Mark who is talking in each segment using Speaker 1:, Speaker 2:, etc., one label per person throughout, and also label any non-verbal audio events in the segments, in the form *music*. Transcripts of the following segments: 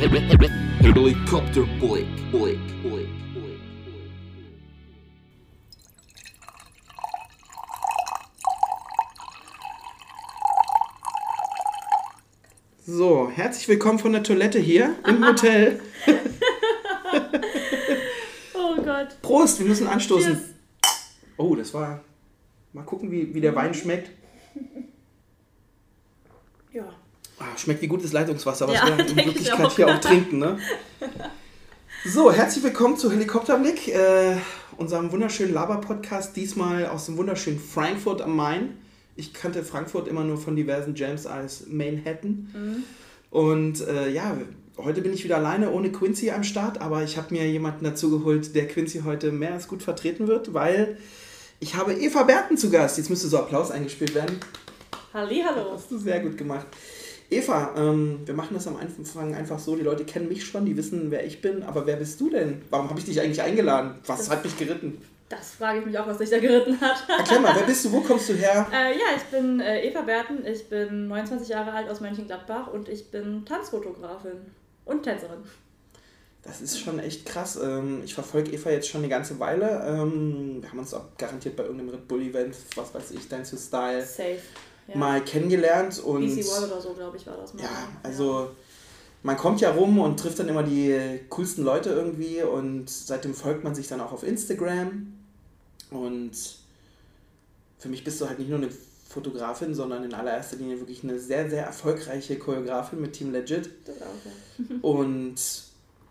Speaker 1: Helikopter Blick, Blick, Blick, Blick.
Speaker 2: So, herzlich willkommen von der Toilette hier im *laughs* Hotel.
Speaker 3: Oh Gott.
Speaker 2: Prost, wir müssen anstoßen.
Speaker 3: Cheers.
Speaker 2: Oh, das war. Mal gucken, wie, wie der Wein schmeckt.
Speaker 3: Ja.
Speaker 2: Ah, schmeckt wie gutes Leitungswasser, was
Speaker 3: Ja,
Speaker 2: wir in *laughs* Wirklichkeit
Speaker 3: auch.
Speaker 2: hier auch trinken, ne? So, herzlich willkommen zu Helikopterblick, äh, unserem wunderschönen Laber-Podcast, diesmal aus dem wunderschönen Frankfurt am Main. Ich kannte Frankfurt immer nur von diversen Jams als Manhattan.
Speaker 3: Mhm.
Speaker 2: Und äh, ja, heute bin ich wieder alleine ohne Quincy am Start, aber ich habe mir jemanden dazu geholt, der Quincy heute mehr als gut vertreten wird, weil ich habe Eva Berten zu Gast. Jetzt müsste so Applaus eingespielt werden.
Speaker 3: Hallihallo.
Speaker 2: Hast du sehr gut gemacht. Eva, ähm, wir machen das am Anfang einfach so, die Leute kennen mich schon, die wissen, wer ich bin, aber wer bist du denn? Warum habe ich dich eigentlich eingeladen? Was
Speaker 3: Das-
Speaker 2: hat mich geritten?
Speaker 3: Das frage ich mich auch, was dich da geritten hat.
Speaker 2: Erklär mal, wer bist du, wo kommst du her? *laughs*
Speaker 3: Äh, ja, ich bin äh, Eva Berten, ich bin 29 Jahre alt aus Mönchengladbach und ich bin Tanzfotografin und Tänzerin.
Speaker 2: Das ist schon echt krass. Ähm, ich verfolge Eva jetzt schon eine ganze Weile. Ähm, wir haben uns auch garantiert bei irgendeinem Red Bull Event, was weiß ich, Dance to Style,
Speaker 3: Safe. Ja.
Speaker 2: mal kennengelernt und
Speaker 3: BC Wall oder so, glaube ich, war das mal.
Speaker 2: ja, also man kommt ja rum und trifft dann immer die coolsten Leute irgendwie und seitdem folgt man sich dann auch auf Instagram und für mich bist du halt nicht nur eine Fotografin, sondern in allererster Linie wirklich eine sehr, sehr erfolgreiche Choreografin mit Team Legit.
Speaker 3: Das auch, ja. *laughs*
Speaker 2: Und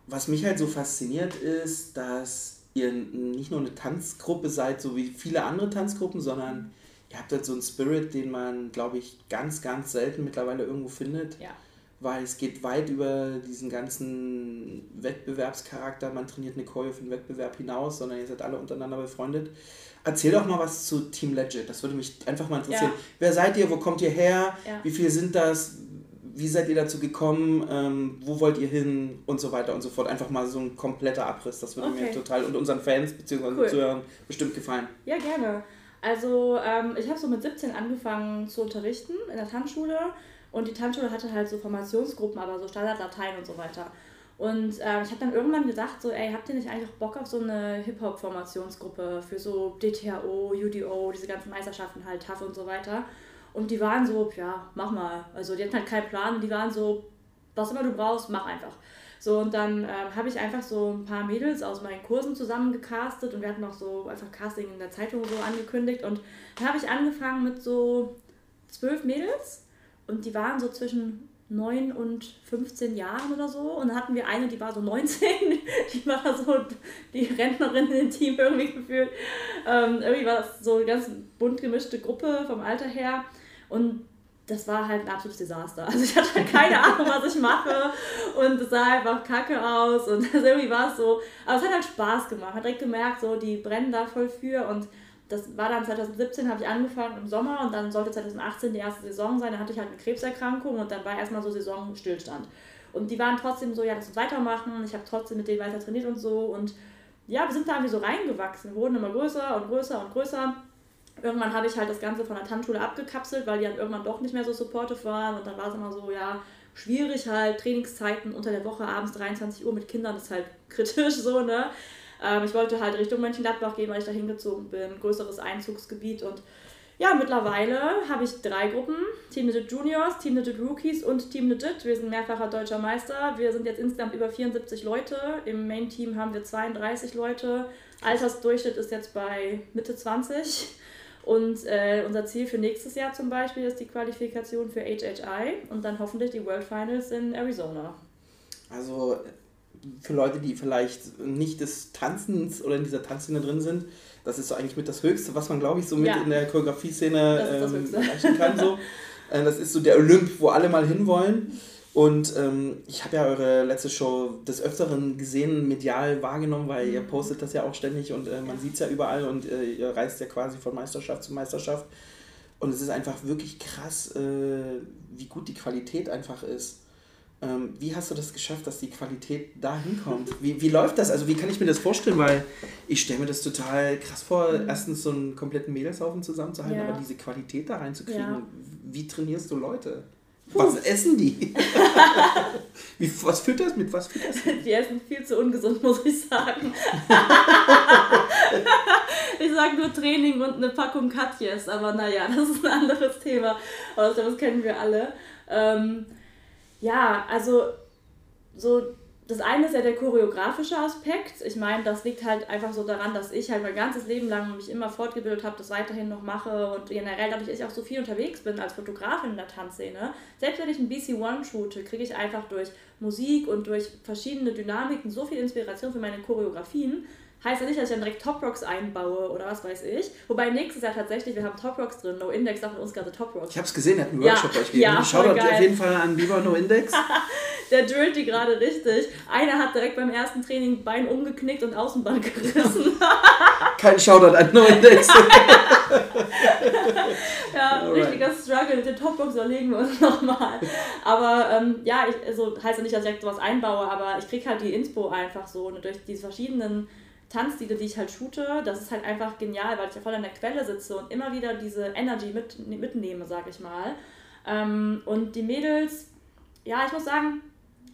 Speaker 2: was mich halt so fasziniert ist, dass ihr nicht nur eine Tanzgruppe seid, so wie viele andere Tanzgruppen, sondern ihr habt halt so einen Spirit, den man, glaube ich, ganz, ganz selten mittlerweile irgendwo findet.
Speaker 3: Ja.
Speaker 2: Weil es geht weit über diesen ganzen Wettbewerbscharakter. Man trainiert eine Choreo für den Wettbewerb hinaus, sondern ihr seid alle untereinander befreundet. Erzähl doch mal was zu Team Legit. Das würde mich einfach mal interessieren.
Speaker 3: Ja.
Speaker 2: Wer seid ihr? Wo kommt ihr her?
Speaker 3: Ja.
Speaker 2: Wie viele sind das? Wie seid ihr dazu gekommen? Ähm, wo wollt ihr hin? Und so weiter und so fort. Einfach mal so ein kompletter Abriss. Das würde mir
Speaker 3: Okay.
Speaker 2: total und unseren Fans bzw.
Speaker 3: Cool.
Speaker 2: Zuhörern bestimmt gefallen.
Speaker 3: Ja, gerne. Also ähm, ich habe so mit 17 angefangen zu unterrichten in der Tanzschule und die Tanzschule hatte halt so Formationsgruppen, aber so Standard-Latein und so weiter. Und ähm, ich habe dann irgendwann gedacht, so, ey, habt ihr nicht eigentlich auch Bock auf so eine Hip-Hop-Formationsgruppe für so DTHO, UDO, diese ganzen Meisterschaften halt, TAF und so weiter. Und die waren so, ja, mach mal. Also die hatten halt keinen Plan, die waren so, was immer du brauchst, mach einfach. So, und dann ähm, habe ich einfach so ein paar Mädels aus meinen Kursen zusammengecastet und wir hatten auch so einfach Casting in der Zeitung so angekündigt. Und dann habe ich angefangen mit so zwölf Mädels und die waren so zwischen 9 und 15 Jahren oder so. Und dann hatten wir eine, die war so 19, *laughs* die war so die Rentnerin im Team irgendwie gefühlt. Ähm, irgendwie war das so eine ganz bunt gemischte Gruppe vom Alter her. Und das war halt ein absolutes Desaster. Also ich hatte halt keine *laughs* Ahnung, was ich mache und es sah einfach kacke aus und also *laughs* irgendwie war es so. Aber es hat halt Spaß gemacht. Hat direkt gemerkt, so die brennen da voll für und das war dann 2017, habe ich angefangen im Sommer und dann sollte 2018 die erste Saison sein. Da hatte ich halt eine Krebserkrankung und dann war erstmal so Saisonstillstand. Und die waren trotzdem so, ja, lass uns weitermachen. Ich habe trotzdem mit denen weiter trainiert und so. Und ja, wir sind da irgendwie so reingewachsen, wurden immer größer und größer und größer. Irgendwann habe ich halt das Ganze von der Tanzschule abgekapselt, weil die dann irgendwann doch nicht mehr so supportive waren. Und dann war es immer so, ja, schwierig halt, Trainingszeiten unter der Woche, abends 23 Uhr mit Kindern ist halt *laughs* kritisch so, ne? Ähm, ich wollte halt Richtung Mönchengladbach gehen, weil ich da hingezogen bin, größeres Einzugsgebiet und ja, mittlerweile habe ich drei Gruppen, Team Legit Juniors, Team Legit Rookies und Team Legit. Wir sind mehrfacher deutscher Meister. Wir sind jetzt insgesamt über 74 Leute. Im Main-Team haben wir 32 Leute. Altersdurchschnitt ist jetzt bei Mitte 20. Und äh, unser Ziel für nächstes Jahr zum Beispiel ist die Qualifikation für HHI und dann hoffentlich die World Finals in Arizona.
Speaker 2: Also für Leute, die vielleicht nicht des Tanzens oder in dieser Tanzszene drin sind, das ist so eigentlich mit das Höchste, was man, glaube ich, so mit
Speaker 3: Ja.
Speaker 2: in der Choreografie-Szene ähm, erreichen kann. So. Äh, das ist so der Olymp, wo alle mal hinwollen. Und ähm, ich habe ja eure letzte Show des Öfteren gesehen, medial wahrgenommen, weil ihr postet das ja auch ständig und äh, man
Speaker 3: Mhm.
Speaker 2: Sieht es ja überall und äh, ihr reist ja quasi von Meisterschaft zu Meisterschaft. Und es ist einfach wirklich krass, äh, wie gut die Qualität einfach ist. Ähm, wie hast du das geschafft, dass die Qualität da hinkommt? *laughs* Wie, wie läuft das? Also wie kann ich mir das vorstellen? Weil ich stelle mir das total krass vor, erstens so einen kompletten Mädelshaufen zusammenzuhalten,
Speaker 3: Ja.
Speaker 2: aber diese Qualität da reinzukriegen.
Speaker 3: Ja.
Speaker 2: Wie trainierst du Leute? Was essen die? *laughs* Wie, was führt das mit? Was führt das? *laughs*
Speaker 3: Die essen viel zu ungesund, muss ich sagen. *laughs* ich sage nur Training und eine Packung Katjes, aber naja, das ist ein anderes Thema. Aber das kennen wir alle. Ähm, ja, also so das eine ist ja der choreografische Aspekt. Ich meine, das liegt halt einfach so daran, dass ich halt mein ganzes Leben lang mich immer fortgebildet habe, das weiterhin noch mache und generell dadurch ich auch so viel unterwegs bin als Fotografin in der Tanzszene. Selbst wenn ich ein BC1 shoote, kriege ich einfach durch Musik und durch verschiedene Dynamiken so viel Inspiration für meine Choreografien, Heißt ja nicht, dass ich dann direkt Top Rocks einbaue oder was weiß ich. Wobei nächstes Jahr tatsächlich, wir haben Top Rocks drin. No Index darf mit uns gerade Top Rocks.
Speaker 2: Ich habe es gesehen, er hat einen Workshop
Speaker 3: ja,
Speaker 2: euch gegeben.
Speaker 3: Ja,
Speaker 2: Schaut auf jeden Fall an Biber No Index. *laughs*
Speaker 3: Der drillt die gerade richtig. Einer hat direkt beim ersten Training Bein umgeknickt und Außenband gerissen. *laughs*
Speaker 2: Kein Shoutout an No Index. *laughs*
Speaker 3: ja, Alright. richtiger Struggle. Mit den Top Rocks überlegen wir uns nochmal. Aber ähm, ja, ich, also heißt ja nicht, dass ich direkt sowas einbaue, aber ich kriege halt die Inspo einfach so ne, durch diese verschiedenen Tanzstile, die ich halt shoote, das ist halt einfach genial, weil ich ja voll an der Quelle sitze und immer wieder diese Energy mit, mitnehme, sag ich mal. Ähm, und die Mädels, ja, ich muss sagen,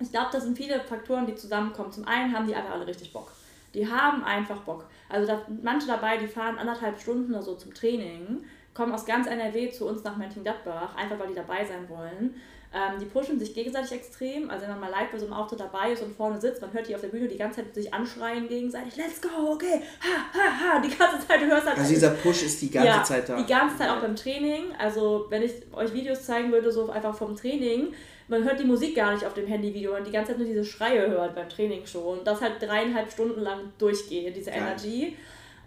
Speaker 3: ich glaube, das sind viele Faktoren, die zusammenkommen. Zum einen haben die einfach alle richtig Bock. Die haben einfach Bock. Also da, manche dabei, die fahren anderthalb Stunden oder so zum Training, kommen aus ganz NRW zu uns nach Mönchengladbach, einfach weil die dabei sein wollen. Ähm, die pushen sich gegenseitig extrem. Also wenn man mal live bei so einem Auftritt dabei ist und vorne sitzt, man hört die auf der Bühne die ganze Zeit sich anschreien gegenseitig, let's go, okay, ha, ha, ha, die ganze Zeit, du hörst halt...
Speaker 2: Also dieser Push ist die ganze
Speaker 3: ja,
Speaker 2: Zeit da.
Speaker 3: die ganze Zeit auch beim Training. Also wenn ich euch Videos zeigen würde, so einfach vom Training, man hört die Musik gar nicht auf dem Handyvideo, man die ganze Zeit nur diese Schreie hört beim Training schon. Das halt dreieinhalb Stunden lang durchgeht, diese Energy.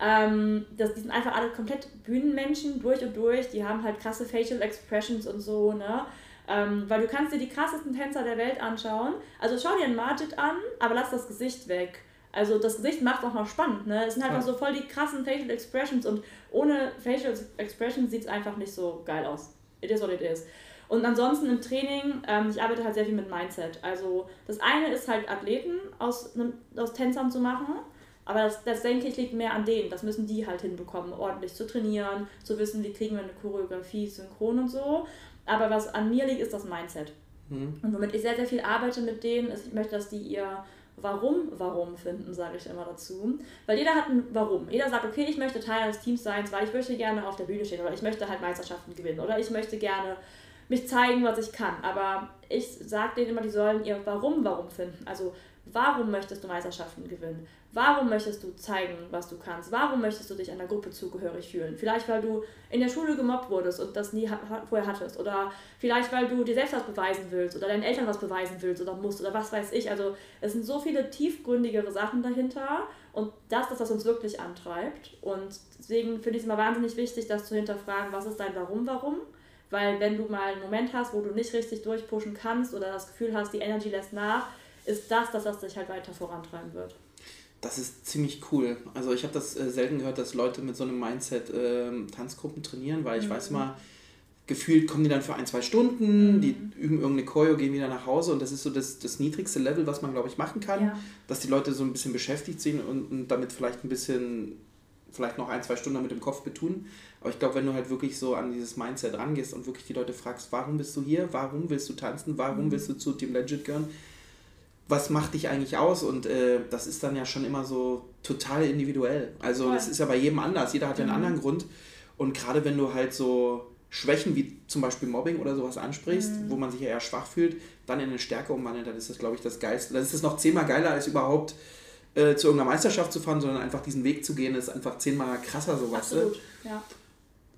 Speaker 3: Ähm, das, die sind einfach alle komplett Bühnenmenschen durch und durch. Die haben halt krasse Facial Expressions und so, ne? Ähm, weil du kannst dir die krassesten Tänzer der Welt anschauen. Also schau dir einen Majid an, aber lass das Gesicht weg. Also das Gesicht macht auch noch spannend, ne? Es sind halt ja. so voll die krassen Facial Expressions und ohne Facial Expressions sieht es einfach nicht so geil aus. It is what it is. Und ansonsten im Training, ähm, ich arbeite halt sehr viel mit Mindset. Also das eine ist halt Athleten aus, aus Tänzern zu machen, aber das, das denke ich liegt mehr an denen. Das müssen die halt hinbekommen, ordentlich zu trainieren, zu wissen, wie kriegen wir eine Choreografie synchron und so. Aber was an mir liegt, ist das Mindset. Mhm. Und womit ich sehr, sehr viel arbeite mit denen, ist, ich möchte, dass die ihr Warum, warum finden, sage ich immer dazu. Weil jeder hat ein Warum. Jeder sagt, okay, ich möchte Teil eines Teams sein, weil ich möchte gerne auf der Bühne stehen oder ich möchte halt Meisterschaften gewinnen oder ich möchte gerne mich zeigen, was ich kann. Aber ich sage denen immer, die sollen ihr Warum, warum finden. Also Warum möchtest du Meisterschaften gewinnen? Warum möchtest du zeigen, was du kannst? Warum möchtest du dich einer Gruppe zugehörig fühlen? Vielleicht, weil du in der Schule gemobbt wurdest und das nie vorher hattest. Oder vielleicht, weil du dir selbst was beweisen willst oder deinen Eltern was beweisen willst oder musst oder was weiß ich. Also es sind so viele tiefgründigere Sachen dahinter und das ist das, was uns wirklich antreibt. Und deswegen finde ich es immer wahnsinnig wichtig, das zu hinterfragen, was ist dein Warum, warum? Weil wenn du mal einen Moment hast, wo du nicht richtig durchpushen kannst oder das Gefühl hast, die Energy lässt nach, ist das, das dich halt weiter vorantreiben wird.
Speaker 2: Das ist ziemlich cool. Also ich habe das äh, selten gehört, dass Leute mit so einem Mindset äh, Tanzgruppen trainieren, weil ich mhm. weiß mal, gefühlt kommen die dann für ein, zwei Stunden, mhm. die üben irgendeine Choreo, gehen wieder nach Hause und das ist so das, das niedrigste Level, was man, glaube ich, machen kann, ja. dass die Leute so ein bisschen beschäftigt sind und, und damit vielleicht ein bisschen, vielleicht noch ein, zwei Stunden mit dem Kopf betun. Aber ich glaube, wenn du halt wirklich so an dieses Mindset rangehst und wirklich die Leute fragst, warum bist du hier, warum willst du tanzen, warum mhm. willst du zu Team Legit gehören, was macht dich eigentlich aus? Und äh, das ist dann ja schon immer so total individuell. Also Voll. das ist ja bei jedem anders. Jeder hat ja einen mhm. anderen Grund. Und gerade wenn du halt so Schwächen wie zum Beispiel Mobbing oder sowas ansprichst, mhm. wo man sich ja eher schwach fühlt, dann in eine Stärke umwandelt, dann ist das, glaube ich, das Geilste. Dann ist es noch zehnmal geiler, als überhaupt äh, zu irgendeiner Meisterschaft zu fahren, sondern einfach diesen Weg zu gehen, ist einfach zehnmal krasser, so was.
Speaker 3: Absolut, ja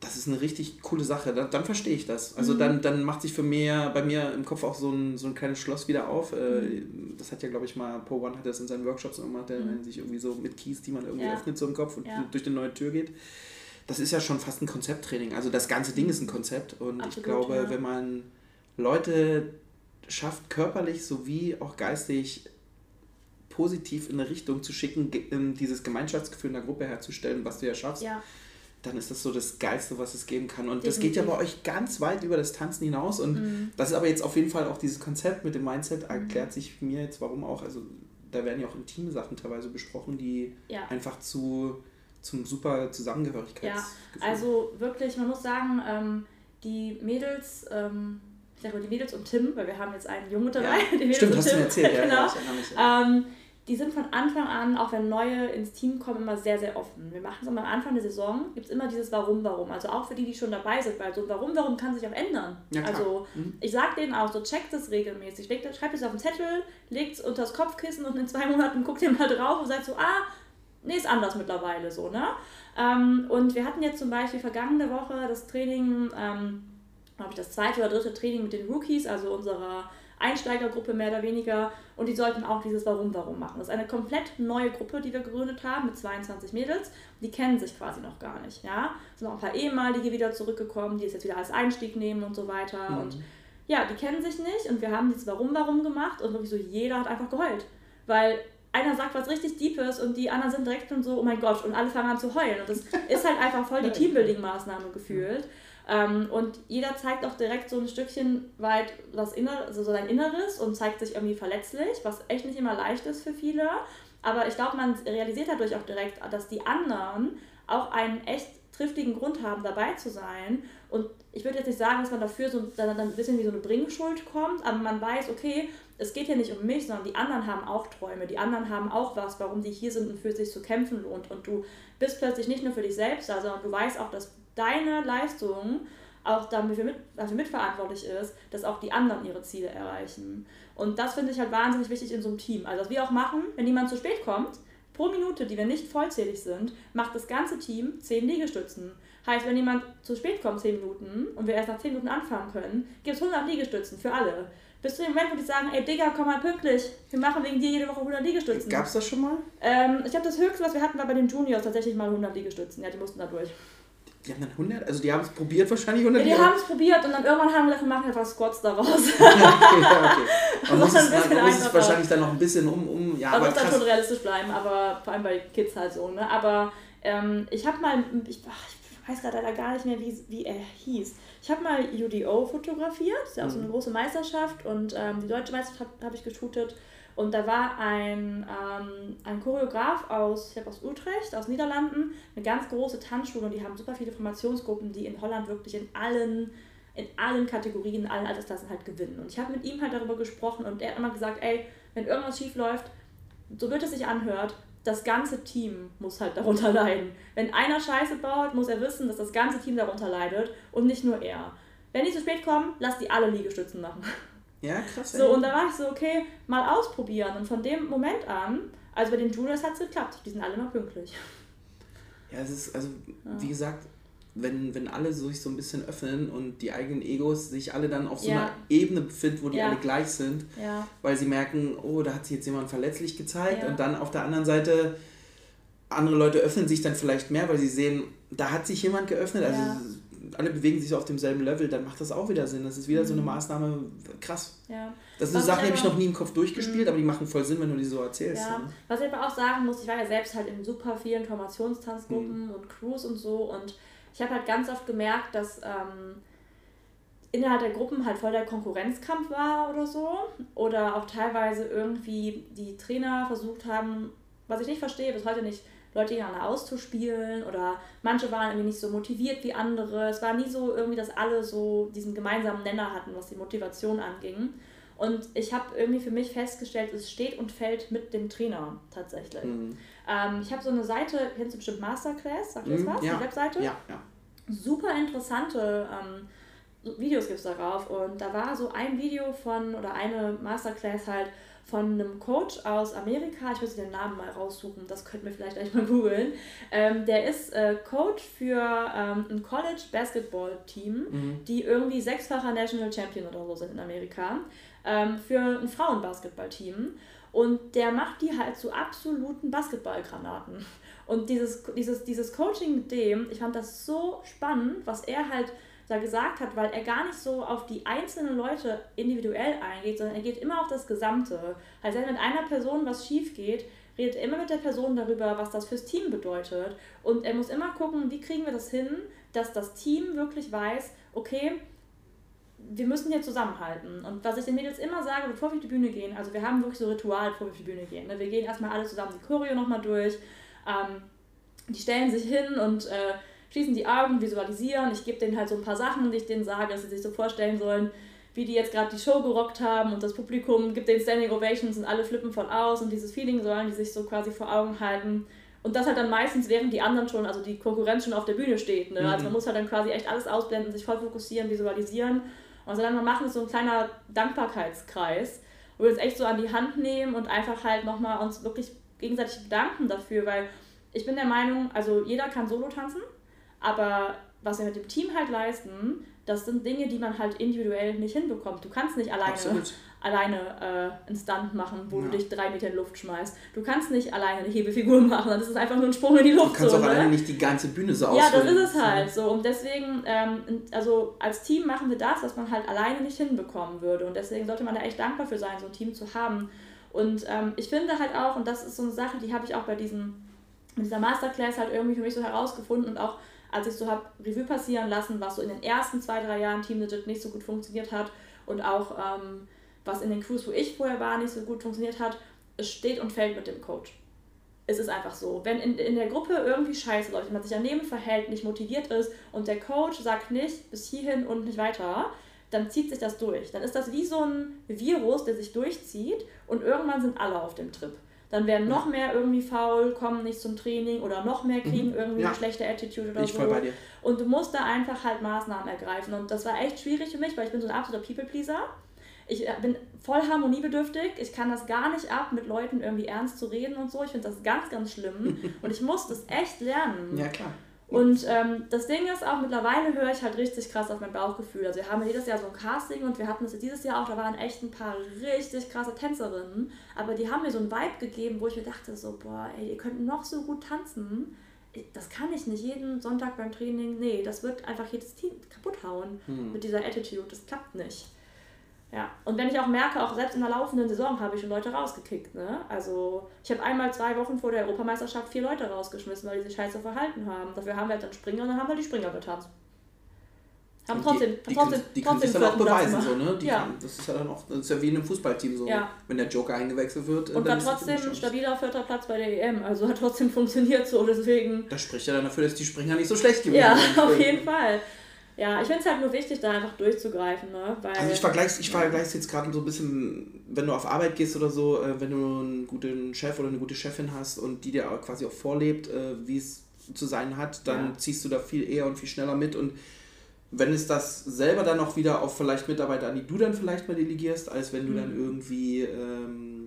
Speaker 2: das ist eine richtig coole Sache. Dann, dann verstehe ich das. Also mhm. dann, dann macht sich für mich bei mir im Kopf auch so ein, so ein kleines Schloss wieder auf. Äh, mhm. Das hat ja, glaube ich, mal, Po One hat das in seinen Workshops immer, der mhm. sich irgendwie so mit Keys, die man irgendwie ja. öffnet, so im Kopf und ja. durch eine neue Tür geht. Das ist ja schon fast ein Konzepttraining. Also das ganze Ding ist ein Konzept. Und Absolut, ich glaube, ja. wenn man Leute schafft, körperlich sowie auch geistig positiv in eine Richtung zu schicken, ähm, dieses Gemeinschaftsgefühl in der Gruppe herzustellen, was du ja schaffst, ja dann ist das so das Geilste, was es geben kann. Und Definitiv. das geht ja bei euch ganz weit über das Tanzen hinaus. Und mhm. das ist aber jetzt auf jeden Fall auch dieses Konzept mit dem Mindset, mhm. erklärt sich mir jetzt, warum auch. Also da werden ja auch intime Sachen teilweise besprochen, die ja. einfach zu zum super Zusammengehörigkeits.
Speaker 3: Ja, also wirklich, man muss sagen, ähm, die Mädels, ähm, ich sage mal die Mädels und Tim, weil wir haben jetzt einen Jungen dabei.
Speaker 2: Ja. *laughs*
Speaker 3: Die Mädels
Speaker 2: Stimmt,
Speaker 3: und
Speaker 2: hast
Speaker 3: Tim.
Speaker 2: du mir erzählt, ja, *laughs*
Speaker 3: genau.
Speaker 2: ja, ich mich, ja.
Speaker 3: Ähm, die sind von Anfang an, auch wenn neue ins Team kommen, immer sehr, sehr offen. Wir machen es immer am Anfang der Saison, gibt es immer dieses Warum, Warum. Also auch für die, die schon dabei sind, weil so Warum, Warum kann sich auch ändern.
Speaker 2: Ja,
Speaker 3: also
Speaker 2: Mhm.
Speaker 3: ich sage denen auch, so checkt es regelmäßig. Legt, schreibt es auf den Zettel, legt es unter das Kopfkissen und in zwei *laughs* Monaten guckt ihr mal drauf und sagt so, ah, nee, ist anders mittlerweile so, ne? Ähm, und wir hatten jetzt zum Beispiel vergangene Woche das Training, ähm, glaube ich, das zweite oder dritte Training mit den Rookies, also unserer Einsteigergruppe mehr oder weniger. Und die sollten auch dieses Warum, Warum machen. Das ist eine komplett neue Gruppe, die wir gegründet haben mit 22 Mädels. Die kennen sich quasi noch gar nicht, ja. Es sind auch ein paar ehemalige wieder zurückgekommen, die es jetzt wieder als Einstieg nehmen und so weiter.
Speaker 2: Mhm.
Speaker 3: Und ja, die kennen sich nicht und wir haben dieses Warum, Warum gemacht und wirklich so jeder hat einfach geheult. Weil einer sagt was richtig Deepes und die anderen sind direkt schon so, oh mein Gott, und alle fangen an zu heulen. Und das *laughs* ist halt einfach voll die Teambuilding-Maßnahme gefühlt. Ähm, und jeder zeigt auch direkt so ein Stückchen weit das Innere, also so sein Inneres und zeigt sich irgendwie verletzlich, was echt nicht immer leicht ist für viele. Aber ich glaube, man realisiert dadurch auch direkt, dass die anderen auch einen echt triftigen Grund haben, dabei zu sein. Und ich würde jetzt nicht sagen, dass man dafür so dann, ein bisschen wie so eine Bringschuld kommt, aber man weiß, okay, es geht hier nicht um mich, sondern die anderen haben auch Träume, die anderen haben auch was, warum die hier sind und für sich zu kämpfen lohnt. Und du bist plötzlich nicht nur für dich selbst da, sondern du weißt auch, dass deine Leistung auch dafür, mit, dafür mitverantwortlich ist, dass auch die anderen ihre Ziele erreichen. Und das finde ich halt wahnsinnig wichtig in so einem Team. Also was wir auch machen, wenn jemand zu spät kommt, pro Minute, die wir nicht vollzählig sind, macht das ganze Team 10 Liegestützen. Heißt, wenn jemand zu spät kommt, 10 Minuten, und wir erst nach 10 Minuten anfangen können, gibt es 100 Liegestützen für alle. Bis zu dem Moment, wo die sagen, ey Digga, komm mal pünktlich, wir machen wegen dir jede Woche 100 Liegestützen.
Speaker 2: Gab es das schon mal?
Speaker 3: Ähm, ich glaube, das Höchste, was wir hatten, war bei den Juniors tatsächlich mal 100 Liegestützen. Ja, die mussten da durch.
Speaker 2: Die haben dann 100? Also die haben es probiert wahrscheinlich 100
Speaker 3: Ja, die haben es probiert und dann irgendwann haben wir gedacht, wir machen einfach Squats daraus.
Speaker 2: ja, *laughs* okay, ja, okay. *laughs* Man muss es, man muss es wahrscheinlich dann noch ein bisschen um, um ja, aber
Speaker 3: muss dann schon realistisch bleiben, aber vor allem bei Kids halt so, ne? Aber ähm, ich habe mal, ich, ach, ich weiß gerade leider gar nicht mehr, wie, wie er hieß. Ich habe mal UDO fotografiert, das ist ja auch so eine große Meisterschaft und ähm, die deutsche Meisterschaft habe hab ich geshootet. Und da war ein, ähm, ein Choreograf aus, ich glaube aus Utrecht, aus Niederlanden, eine ganz große Tanzschule und die haben super viele Formationsgruppen, die in Holland wirklich in allen, in allen Kategorien, in allen Altersklassen halt gewinnen. Und ich habe mit ihm halt darüber gesprochen und er hat immer gesagt, ey, wenn irgendwas schief läuft, so wird es sich anhört, das ganze Team muss halt darunter *laughs* leiden. Wenn einer Scheiße baut, muss er wissen, dass das ganze Team darunter leidet und nicht nur er. Wenn die zu spät kommen, lass die alle Liegestützen machen.
Speaker 2: Ja, krass.
Speaker 3: So,
Speaker 2: ey.
Speaker 3: und da war ich so, okay, mal ausprobieren. Und von dem Moment an, also bei den Juniors hat es geklappt. Die sind alle immer pünktlich.
Speaker 2: Ja, es ist, also, wie gesagt, wenn, wenn alle sich so ein bisschen öffnen und die eigenen Egos sich alle dann auf so
Speaker 3: Ja.
Speaker 2: einer Ebene befinden, wo die
Speaker 3: Ja.
Speaker 2: alle gleich sind,
Speaker 3: Ja.
Speaker 2: weil sie merken, oh, da hat sich jetzt jemand verletzlich gezeigt und dann auf der anderen Seite andere Leute öffnen sich dann vielleicht mehr, weil sie sehen, da hat sich jemand geöffnet, also alle bewegen sich so auf demselben Level, dann macht das auch wieder Sinn. Das ist wieder so eine Maßnahme, krass.
Speaker 3: Ja.
Speaker 2: Das ist
Speaker 3: Mhm.
Speaker 2: eine Sache, die habe ich noch nie im Kopf durchgespielt, aber die machen voll Sinn, wenn du die so erzählst.
Speaker 3: Ja,
Speaker 2: ne?
Speaker 3: was ich aber auch sagen muss, ich war ja selbst halt in super vielen Formationstanzgruppen und Crews und so und ich habe halt ganz oft gemerkt, dass ähm, innerhalb der Gruppen halt voll der Konkurrenzkampf war oder so oder auch teilweise irgendwie die Trainer versucht haben, was ich nicht verstehe, bis heute nicht, Leute gegeneinander auszuspielen oder manche waren irgendwie nicht so motiviert wie andere. Es war nie so irgendwie, dass alle so diesen gemeinsamen Nenner hatten, was die Motivation anging. Und ich habe irgendwie für mich festgestellt, es steht und fällt mit dem Trainer tatsächlich.
Speaker 2: Mhm.
Speaker 3: Ähm, ich habe so eine Seite, kennst du bestimmt Masterclass, sagt ihr das
Speaker 2: Mhm,
Speaker 3: was?
Speaker 2: ja.
Speaker 3: Die Webseite?
Speaker 2: Ja, ja.
Speaker 3: Super interessante ähm, Videos gibt es darauf. Und da war so ein Video von, oder eine Masterclass halt von einem Coach aus Amerika, ich muss den Namen mal raussuchen, das könnt ihr vielleicht gleich mal *laughs* googeln. Ähm, der ist äh, Coach für ähm, ein College Basketball Team,
Speaker 2: Mhm.
Speaker 3: die irgendwie sechsfacher National Champion oder so sind in Amerika, ähm, für ein Frauenbasketballteam. Und der macht die halt zu absoluten Basketballgranaten. Und dieses, dieses, dieses Coaching mit dem, ich fand das so spannend, was er halt da gesagt hat, weil er gar nicht so auf die einzelnen Leute individuell eingeht, sondern er geht immer auf das Gesamte. Also wenn mit einer Person was schief geht, redet er immer mit der Person darüber, was das fürs Team bedeutet. Und er muss immer gucken, wie kriegen wir das hin, dass das Team wirklich weiß, okay, wir müssen hier zusammenhalten. Und was ich den Mädels immer sage, bevor wir auf die Bühne gehen, also wir haben wirklich so Ritual, bevor wir auf die Bühne gehen. Ne? Wir gehen erstmal alle zusammen die Choreo nochmal durch. Ähm, die stellen sich hin und äh, schließen die Augen, visualisieren. Ich gebe denen halt so ein paar Sachen, die ich denen sage, dass sie sich so vorstellen sollen, wie die jetzt gerade die Show gerockt haben und das Publikum gibt den Standing Ovations und alle flippen von aus und dieses Feeling sollen die sich so quasi vor Augen halten. Und das halt dann meistens, während die anderen schon, also die Konkurrenz schon auf der Bühne steht. Ne? Mhm. Also man muss halt dann quasi echt alles ausblenden, sich voll fokussieren, visualisieren. Und so dann wir machen so ein kleiner Dankbarkeitskreis, wo wir uns echt so an die Hand nehmen und einfach halt nochmal uns wirklich gegenseitig bedanken dafür, weil ich bin der Meinung, also jeder kann Solo tanzen, aber was wir mit dem Team halt leisten, das sind Dinge, die man halt individuell nicht hinbekommt. Du kannst nicht alleine, alleine äh, einen Stunt machen, wo ja. du dich drei Meter in die Luft schmeißt. Du kannst nicht alleine eine Hebefigur *laughs* machen, das ist einfach nur ein Sprung in die Luft.
Speaker 2: Du kannst so, auch ne? alleine nicht die ganze Bühne so
Speaker 3: Ja, das ist es halt so. Und deswegen, ähm, also als Team machen wir das, was man halt alleine nicht hinbekommen würde. Und deswegen sollte man da echt dankbar für sein, so ein Team zu haben. Und ähm, ich finde halt auch, und das ist so eine Sache, die habe ich auch bei diesem, dieser Masterclass halt irgendwie für mich so herausgefunden und auch als ich so habe Revue passieren lassen, was so in den ersten zwei, drei Jahren Team Legit nicht so gut funktioniert hat und auch ähm, was in den Crews, wo ich vorher war, nicht so gut funktioniert hat, es steht und fällt mit dem Coach. Es ist einfach so. Wenn in, in der Gruppe irgendwie scheiße läuft, man sich daneben verhält, nicht motiviert ist und der Coach sagt nicht bis hierhin und nicht weiter, dann zieht sich das durch. Dann ist das wie so ein Virus, der sich durchzieht und irgendwann sind alle auf dem Trip dann werden noch mehr irgendwie faul, kommen nicht zum Training oder noch mehr kriegen mhm. irgendwie ja. eine schlechte Attitude oder ich so. Voll bei dir. Und du musst da einfach halt Maßnahmen ergreifen. Und das war echt schwierig für mich, weil ich bin so ein absoluter People-Pleaser. Ich äh, bin voll harmoniebedürftig. Ich kann das gar nicht ab, mit Leuten irgendwie ernst zu reden und so. Ich finde das ganz, ganz schlimm. *laughs* und ich muss das echt lernen.
Speaker 2: Ja, klar.
Speaker 3: Und ähm, das Ding ist auch, mittlerweile höre ich halt richtig krass auf mein Bauchgefühl. Also wir haben jedes Jahr so ein Casting und wir hatten es dieses Jahr auch, da waren echt ein paar richtig krasse Tänzerinnen, aber die haben mir so einen Vibe gegeben, wo ich mir dachte so, boah, ey, ihr könnt noch so gut tanzen. Das kann ich nicht jeden Sonntag beim Training. Nee, das wird einfach jedes Team kaputt hauen hm. mit dieser Attitude. Das klappt nicht. Ja, und wenn ich auch merke, auch selbst in der laufenden Saison habe ich schon Leute rausgekickt. Ne? Also ich habe einmal zwei Wochen vor der Europameisterschaft vier Leute rausgeschmissen, weil die sich scheiße verhalten haben. Dafür haben wir halt dann Springer und dann haben wir die Springer getanzt. Haben trotzdem,
Speaker 2: die, die
Speaker 3: trotzdem,
Speaker 2: können, die können sich dann auch beweisen, so, ne? Die ja. Kann, das ist ja dann auch, das ist ja wie in einem Fußballteam so. Ja. Wenn der Joker eingewechselt wird.
Speaker 3: Und war trotzdem ein stabiler vierter Platz bei der EM. Also hat trotzdem *laughs* funktioniert so, deswegen.
Speaker 2: Das spricht ja dann dafür, dass die Springer nicht so schlecht gewesen
Speaker 3: sind. Ja, *laughs* auf jeden Fall. Ja, ich finde es halt nur wichtig, da einfach durchzugreifen. Ne? Weil,
Speaker 2: also ich vergleiche ich vergleich's jetzt gerade so ein bisschen, wenn du auf Arbeit gehst oder so, äh, wenn du einen guten Chef oder eine gute Chefin hast und die dir quasi auch vorlebt, äh, wie es zu sein hat, dann ja. ziehst du da viel eher und viel schneller mit und wenn es das selber dann auch wieder auf vielleicht Mitarbeiter an, die du dann vielleicht mal delegierst, als wenn du mhm. dann irgendwie ähm,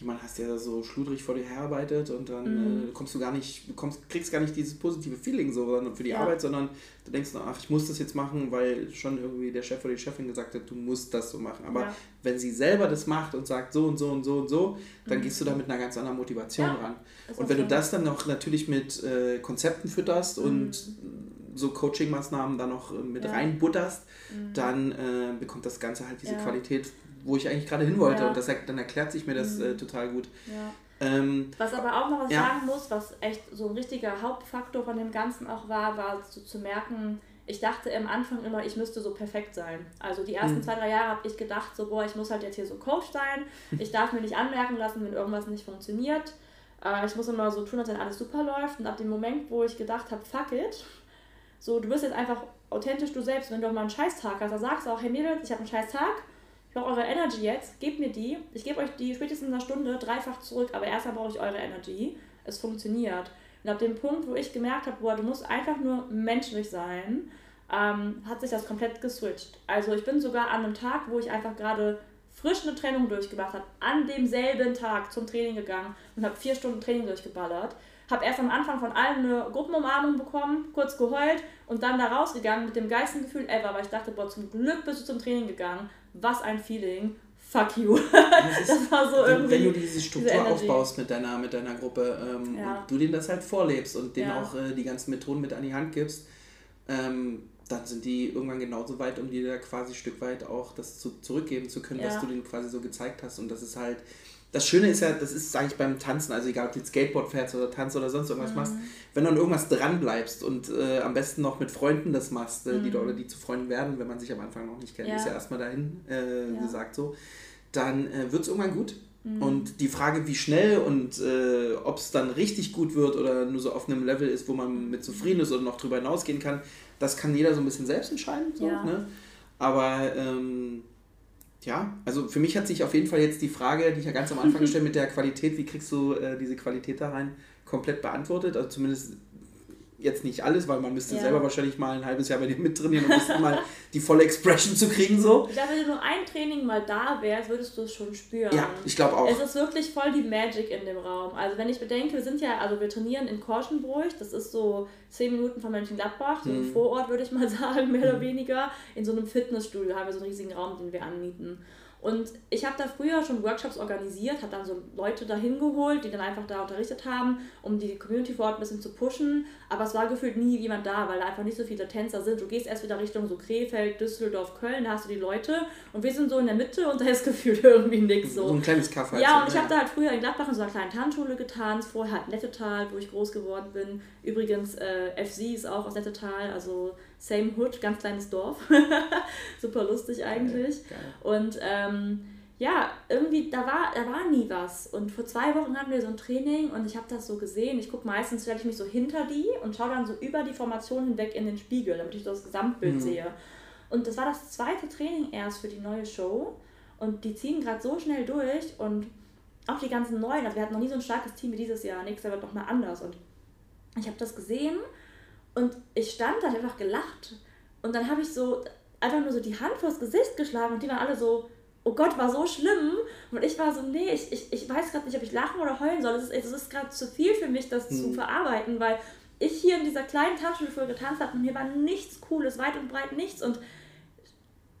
Speaker 2: jemand hast, der so schludrig vor dir herarbeitet und dann mhm. äh, kommst du gar nicht, kommst, kriegst gar nicht dieses positive Feeling so für die ja. Arbeit, sondern du denkst, ach, ich muss das jetzt machen, weil schon irgendwie der Chef oder die Chefin gesagt hat, du musst das so machen. Aber ja. wenn sie selber das macht und sagt so und so und so und so, dann mhm. gehst du da mit einer ganz anderen Motivation ja, ran. Und wenn du das dann noch natürlich mit äh, Konzepten fütterst mhm. und so Coaching-Maßnahmen da noch äh, mit reinbutterst, mhm. dann äh, bekommt das Ganze halt diese Qualität, wo ich eigentlich gerade hin wollte. Ja. Und das, dann erklärt sich mir das mhm. äh, total gut.
Speaker 3: Ja. Ähm, was aber auch noch was ja. sagen muss, was echt so ein richtiger Hauptfaktor von dem Ganzen auch war, war so zu merken, ich dachte am Anfang immer, ich müsste so perfekt sein. Also die ersten mhm. zwei, drei Jahre habe ich gedacht, so, boah, ich muss halt jetzt hier so Coach sein. *laughs* Ich darf mir nicht anmerken lassen, wenn irgendwas nicht funktioniert. Äh, ich muss immer so tun, als wenn alles super läuft. Und ab dem Moment, wo ich gedacht habe, fuck it, so, du bist jetzt einfach authentisch du selbst. Wenn du auch mal einen Scheißtag hast, dann sagst du auch, hey Mädels, ich habe einen Scheißtag ich brauche eure Energy jetzt, gebt mir die. Ich gebe euch die spätestens in einer Stunde dreifach zurück, aber erstmal brauche ich eure Energy. Es funktioniert. Und ab dem Punkt, wo ich gemerkt habe, boah, du musst einfach nur menschlich sein, ähm, hat sich das komplett geswitcht. Also ich bin sogar an einem Tag, wo ich einfach gerade frisch eine Trennung durchgemacht habe, an demselben Tag zum Training gegangen und habe vier Stunden Training durchgeballert. Habe erst am Anfang von allen eine Gruppenumarmung bekommen, kurz geheult und dann da rausgegangen mit dem geilsten Gefühl ever, weil ich dachte, boah, zum Glück bist du zum Training gegangen was ein Feeling. Fuck you. *laughs*
Speaker 2: Das, das war so irgendwie. Wenn du diese Struktur diese aufbaust mit deiner, mit deiner Gruppe ähm, ja. und du denen das halt vorlebst und denen ja. auch äh, die ganzen Methoden mit an die Hand gibst, ähm, dann sind die irgendwann genauso weit, um dir da quasi ein Stück weit auch das zu, zurückgeben zu können, ja. was du denen quasi so gezeigt hast. Und das ist halt, das Schöne ist ja, das ist eigentlich beim Tanzen, also egal ob du Skateboard fährst oder tanzt oder sonst irgendwas mhm. machst, wenn du an irgendwas dran bleibst und äh, am besten noch mit Freunden das machst, äh, mhm. die oder die zu Freunden werden, wenn man sich am Anfang noch nicht kennt, ja. ist ja erstmal dahin äh, ja. gesagt so, dann äh, wird es irgendwann gut. Mhm. Und die Frage, wie schnell und äh, ob es dann richtig gut wird oder nur so auf einem Level ist, wo man mit zufrieden ist oder noch drüber hinausgehen kann, das kann jeder so ein bisschen selbst entscheiden. So, ja. ne? Aber ähm, ja, also für mich hat sich auf jeden Fall jetzt die Frage, die ich ja ganz am Anfang *laughs* gestellt mit der Qualität, wie kriegst du äh, diese Qualität da rein, komplett beantwortet. Also zumindest jetzt nicht alles, weil man müsste ja. selber wahrscheinlich mal ein halbes Jahr bei dir mittrainieren, um mal *laughs* die volle Expression zu kriegen. So.
Speaker 3: Ich glaube, wenn du nur ein Training mal da wärst, würdest du es schon spüren.
Speaker 2: Ja, ich glaube auch.
Speaker 3: Es ist wirklich voll die Magic in dem Raum. Also wenn ich bedenke, wir sind ja, also wir trainieren in Korschenbruch, das ist so zehn Minuten von Mönchengladbach, so hm. ein Vorort würde ich mal *laughs* sagen, mehr hm. oder weniger. In so einem Fitnessstudio haben wir so einen riesigen Raum, den wir anmieten. Und ich habe da früher schon Workshops organisiert, habe dann so Leute dahin geholt, die dann einfach da unterrichtet haben, um die Community vor Ort ein bisschen zu pushen. Aber es war gefühlt nie jemand da, weil da einfach nicht so viele Tänzer sind. Du gehst erst wieder Richtung so Krefeld, Düsseldorf, Köln, da hast du die Leute und wir sind so in der Mitte und da ist *laughs* gefühlt irgendwie nichts. So.
Speaker 2: so ein kleines Kaffee.
Speaker 3: Ja, und ich habe da halt früher in Gladbach in so einer kleinen Tanzschule getanzt, vorher halt Nettetal, wo ich groß geworden bin. Übrigens, äh, FC ist auch aus Nettetal, also Same Hood, ganz kleines Dorf. *laughs* Super lustig eigentlich. Geil. Und ähm, ja, irgendwie, da war, da war nie was. Und vor zwei Wochen hatten wir so ein Training und ich habe das so gesehen. Ich gucke meistens, stelle ich mich so hinter die und schaue dann so über die Formation hinweg in den Spiegel, damit ich das Gesamtbild mhm. sehe. Und das war das zweite Training erst für die neue Show. Und die ziehen gerade so schnell durch und auch die ganzen neuen, also wir hatten noch nie so ein starkes Team wie dieses Jahr. Nächstes Jahr wird nochmal anders. Und ich habe das gesehen und ich stand da, ich einfach gelacht. Und dann habe ich so einfach nur so die Hand vors Gesicht geschlagen und die waren alle so, oh Gott, war so schlimm. Und ich war so, nee, ich, ich, ich weiß gerade nicht, ob ich lachen oder heulen soll. Es ist, es ist gerade zu viel für mich, das hm. zu verarbeiten, weil ich hier in dieser kleinen Tanzschule vorher getanzt habe und hier war nichts Cooles, weit und breit nichts. Und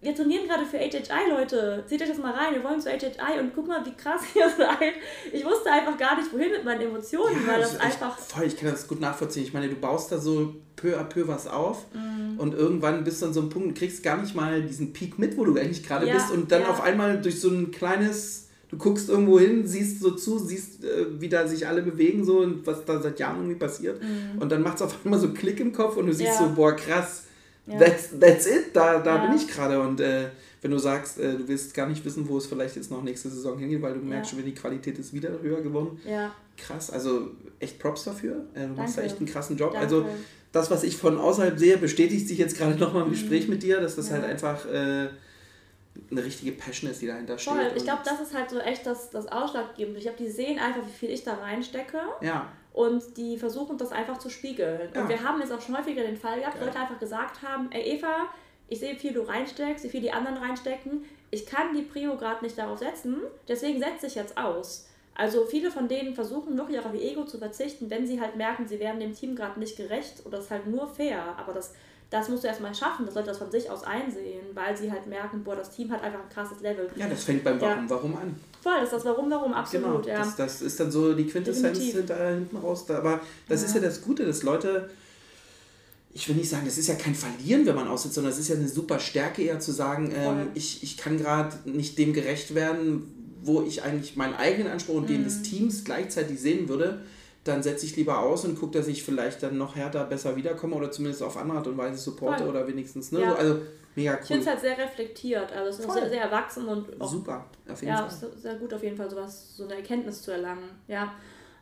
Speaker 3: wir trainieren gerade für HHI, Leute. Seht euch das mal rein. Wir wollen zu HHI und guck mal, wie krass *laughs* ihr seid. Ich wusste einfach gar nicht, wohin mit meinen Emotionen, ja, weil das, das einfach.
Speaker 2: Voll, ich kann das gut nachvollziehen. Ich meine, du baust da so peu à peu was auf mm. und irgendwann bist du an so einem Punkt, kriegst gar nicht mal diesen Peak mit, wo du eigentlich gerade ja, bist und dann ja. auf einmal durch so ein kleines. Du guckst irgendwo hin, siehst so zu, siehst, äh, wie da sich alle bewegen so und was da seit Jahren irgendwie passiert. Mm. Und dann macht es auf einmal so Klick im Kopf und du siehst so, boah, krass ja. That's, that's it, da, da ja. bin ich gerade. Und äh, wenn du sagst, äh, du willst gar nicht wissen, wo es vielleicht jetzt noch nächste Saison hingeht, weil du merkst schon, wie die Qualität ist wieder höher geworden.
Speaker 3: Ja.
Speaker 2: Krass, also echt Props dafür. Äh, du machst da echt einen krassen Job. Danke. Also das, was ich von außerhalb sehe, bestätigt sich jetzt gerade *laughs* nochmal im Gespräch mhm. mit dir, dass das halt einfach äh, eine richtige Passion ist, die dahinter steht.
Speaker 3: Voll, ich glaube, das ist halt so echt das, das Ausschlaggebende. Ich glaube, die sehen einfach, wie viel ich da reinstecke.
Speaker 2: Ja.
Speaker 3: Und die versuchen das einfach zu spiegeln. Ja. Und wir haben jetzt auch schon häufiger den Fall gehabt, ja. Leute einfach gesagt haben, ey Eva, ich sehe, wie viel du reinsteckst, wie viel die anderen reinstecken. Ich kann die Prio gerade nicht darauf setzen, deswegen setze ich jetzt aus. Also viele von denen versuchen wirklich auf ihr Ego zu verzichten, wenn sie halt merken, sie werden dem Team gerade nicht gerecht oder es ist halt nur fair. Aber das das musst du erstmal schaffen, das Leute das von sich aus einsehen, weil sie halt merken, boah, das Team hat einfach ein krasses Level.
Speaker 2: Ja, das fängt beim Warum, ja. Warum an.
Speaker 3: Voll, das ist das Warum, Warum, absolut.
Speaker 2: Genau, ja. das, das ist dann so die Quintessenz hinter, hinten raus. Da, aber das ja. ist ja das Gute, dass Leute, ich will nicht sagen, das ist ja kein Verlieren, wenn man aussitzt, sondern es ist ja eine super Stärke eher zu sagen, ähm, ich, ich kann gerade nicht dem gerecht werden, wo ich eigentlich meinen eigenen Anspruch und mhm. den des Teams gleichzeitig sehen würde dann setze ich lieber aus und gucke, dass ich vielleicht dann noch härter besser wiederkomme oder zumindest auf andere Art und Weise supporte Voll. oder wenigstens, ne? Ja. Also mega cool.
Speaker 3: Ich finde es halt sehr reflektiert, also es ist sehr, sehr erwachsen und
Speaker 2: auch, super,
Speaker 3: auf jeden ja, Fall. sehr gut auf jeden Fall sowas, so eine Erkenntnis zu erlangen, ja.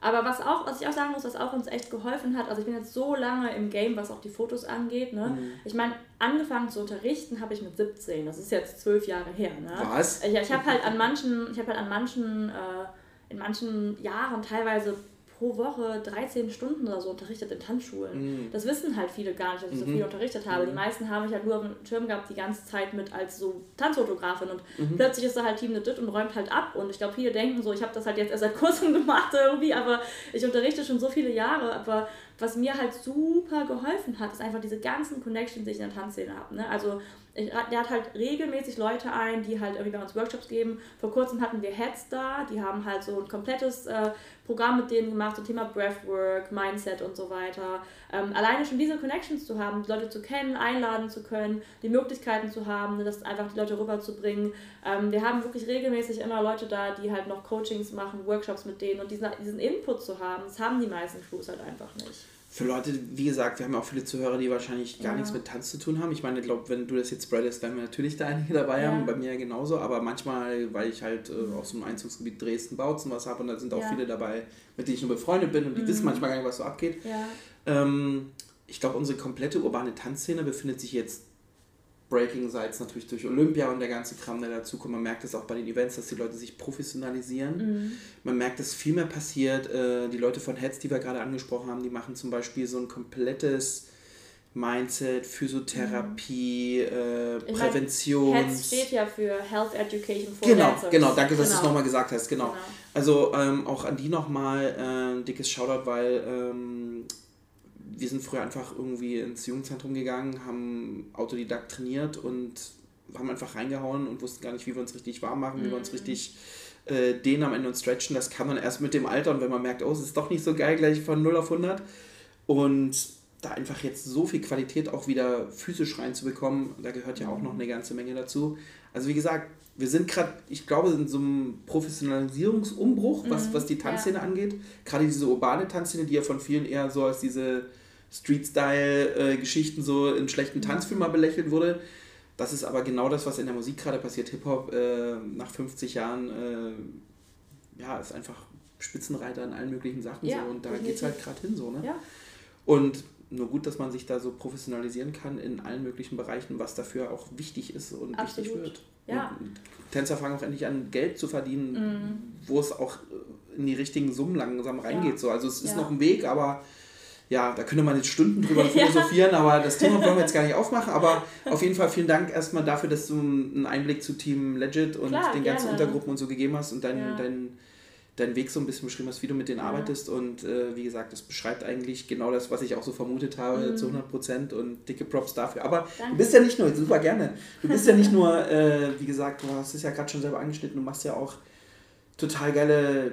Speaker 3: Aber was auch, was ich auch sagen muss, was auch uns echt geholfen hat, also ich bin jetzt so lange im Game, was auch die Fotos angeht, ne? Mhm. Ich meine, angefangen zu unterrichten habe ich mit 17, das ist jetzt zwölf Jahre her, ne?
Speaker 2: Was?
Speaker 3: Ich, ich habe halt an manchen, ich habe halt an manchen, äh, in manchen Jahren teilweise pro Woche 13 Stunden oder so unterrichtet in Tanzschulen. Mhm. Das wissen halt viele gar nicht, dass ich mhm. so viel unterrichtet habe. Mhm. Die meisten haben mich halt nur auf dem Schirm gehabt die ganze Zeit mit als so Tanzfotografin und mhm. plötzlich ist da halt Team Legit und räumt halt ab und ich glaube, viele denken so, ich habe das halt jetzt erst seit kurzem *laughs* gemacht irgendwie, aber ich unterrichte schon so viele Jahre, aber was mir halt super geholfen hat, ist einfach diese ganzen Connections, die ich in der Tanzszene habe. Ne? Also ich, der hat halt regelmäßig Leute ein, die halt irgendwie bei uns Workshops geben. Vor kurzem hatten wir Heads da, die haben halt so ein komplettes äh, Programm mit denen gemacht, so Thema Breathwork, Mindset und so weiter. Ähm, alleine schon diese Connections zu haben, die Leute zu kennen, einladen zu können, die Möglichkeiten zu haben, das einfach die Leute rüberzubringen. Ähm, wir haben wirklich regelmäßig immer Leute da, die halt noch Coachings machen, Workshops mit denen und diesen, diesen Input zu haben, das haben die meisten Crews halt einfach nicht
Speaker 2: für Leute, wie gesagt, wir haben auch viele Zuhörer, die wahrscheinlich gar ja. nichts mit Tanz zu tun haben. Ich meine, ich glaube, wenn du das jetzt spreadest, werden wir natürlich da einige dabei ja. haben, bei mir genauso, aber manchmal, weil ich halt äh, aus so einem Einzugsgebiet Dresden-Bautzen was habe und da sind auch ja. viele dabei, mit denen ich nur befreundet bin und die mhm. wissen manchmal gar nicht, was so abgeht. Ähm, ich glaube, unsere komplette urbane Tanzszene befindet sich jetzt Breaking, sei es natürlich durch Olympia und der ganze Kram, der dazu kommt. Man merkt es auch bei den Events, dass die Leute sich professionalisieren.
Speaker 3: Mhm.
Speaker 2: Man merkt, dass viel mehr passiert. Äh, die Leute von Heads, die wir gerade angesprochen haben, die machen zum Beispiel so ein komplettes Mindset, Physiotherapie, äh,
Speaker 3: Ich mein,
Speaker 2: Prävention.
Speaker 3: HEDS steht ja für Health Education for
Speaker 2: Genau,
Speaker 3: Dancers.
Speaker 2: genau, danke, dass du es
Speaker 3: Genau.
Speaker 2: nochmal gesagt hast, genau.
Speaker 3: Genau.
Speaker 2: Also ähm, auch an die nochmal äh, ein dickes Shoutout, weil ähm, wir sind früher einfach irgendwie ins Jugendzentrum gegangen, haben Autodidakt trainiert und haben einfach reingehauen und wussten gar nicht, wie wir uns richtig warm machen, wie wir uns richtig äh, dehnen am Ende und stretchen. Das kann man erst mit dem Alter und wenn man merkt, oh, es ist doch nicht so geil, gleich von 0 auf 100. Und da einfach jetzt so viel Qualität auch wieder physisch reinzubekommen, da gehört ja auch noch eine ganze Menge dazu. Also wie gesagt, wir sind gerade, ich glaube, in so einem Professionalisierungsumbruch, was, was die Tanzszene angeht. Gerade diese urbane Tanzszene, die ja von vielen eher so als diese Street-Style-Geschichten so in schlechten Tanzfilmen mal belächelt wurde. Das ist aber genau das, was in der Musik gerade passiert. Hip-Hop äh, nach 50 Jahren, äh, ja, ist einfach Spitzenreiter in allen möglichen Sachen
Speaker 3: Ja,
Speaker 2: so und da geht es halt gerade hin so, ne?
Speaker 3: Ja.
Speaker 2: Und nur gut, dass man sich da so professionalisieren kann in allen möglichen Bereichen, was dafür auch wichtig ist und wichtig
Speaker 3: Absolut.
Speaker 2: wird.
Speaker 3: Ja.
Speaker 2: Und Tänzer fangen auch endlich an, Geld zu verdienen,
Speaker 3: Mhm.
Speaker 2: wo es auch in die richtigen Summen langsam reingeht.
Speaker 3: Ja.
Speaker 2: So. Also es ist noch ein Weg, aber ja, da könnte man jetzt Stunden drüber *laughs* philosophieren, aber das Thema wollen wir jetzt gar nicht aufmachen. Aber auf jeden Fall vielen Dank erstmal dafür, dass du einen Einblick zu Team Legit und
Speaker 3: Klar,
Speaker 2: den ganzen
Speaker 3: gerne.
Speaker 2: Untergruppen und so gegeben hast und deinen
Speaker 3: Ja.
Speaker 2: dein, deinen Weg so ein bisschen beschrieben hast, wie du mit denen
Speaker 3: Ja.
Speaker 2: arbeitest. Und äh, wie gesagt, das beschreibt eigentlich genau das, was ich auch so vermutet habe,
Speaker 3: Mhm.
Speaker 2: zu 100 Prozent und dicke Props dafür. Aber
Speaker 3: Danke.
Speaker 2: du bist ja nicht nur, super gerne, du bist ja nicht nur, äh, wie gesagt, du hast es ja gerade schon selber angeschnitten, du machst ja auch total geile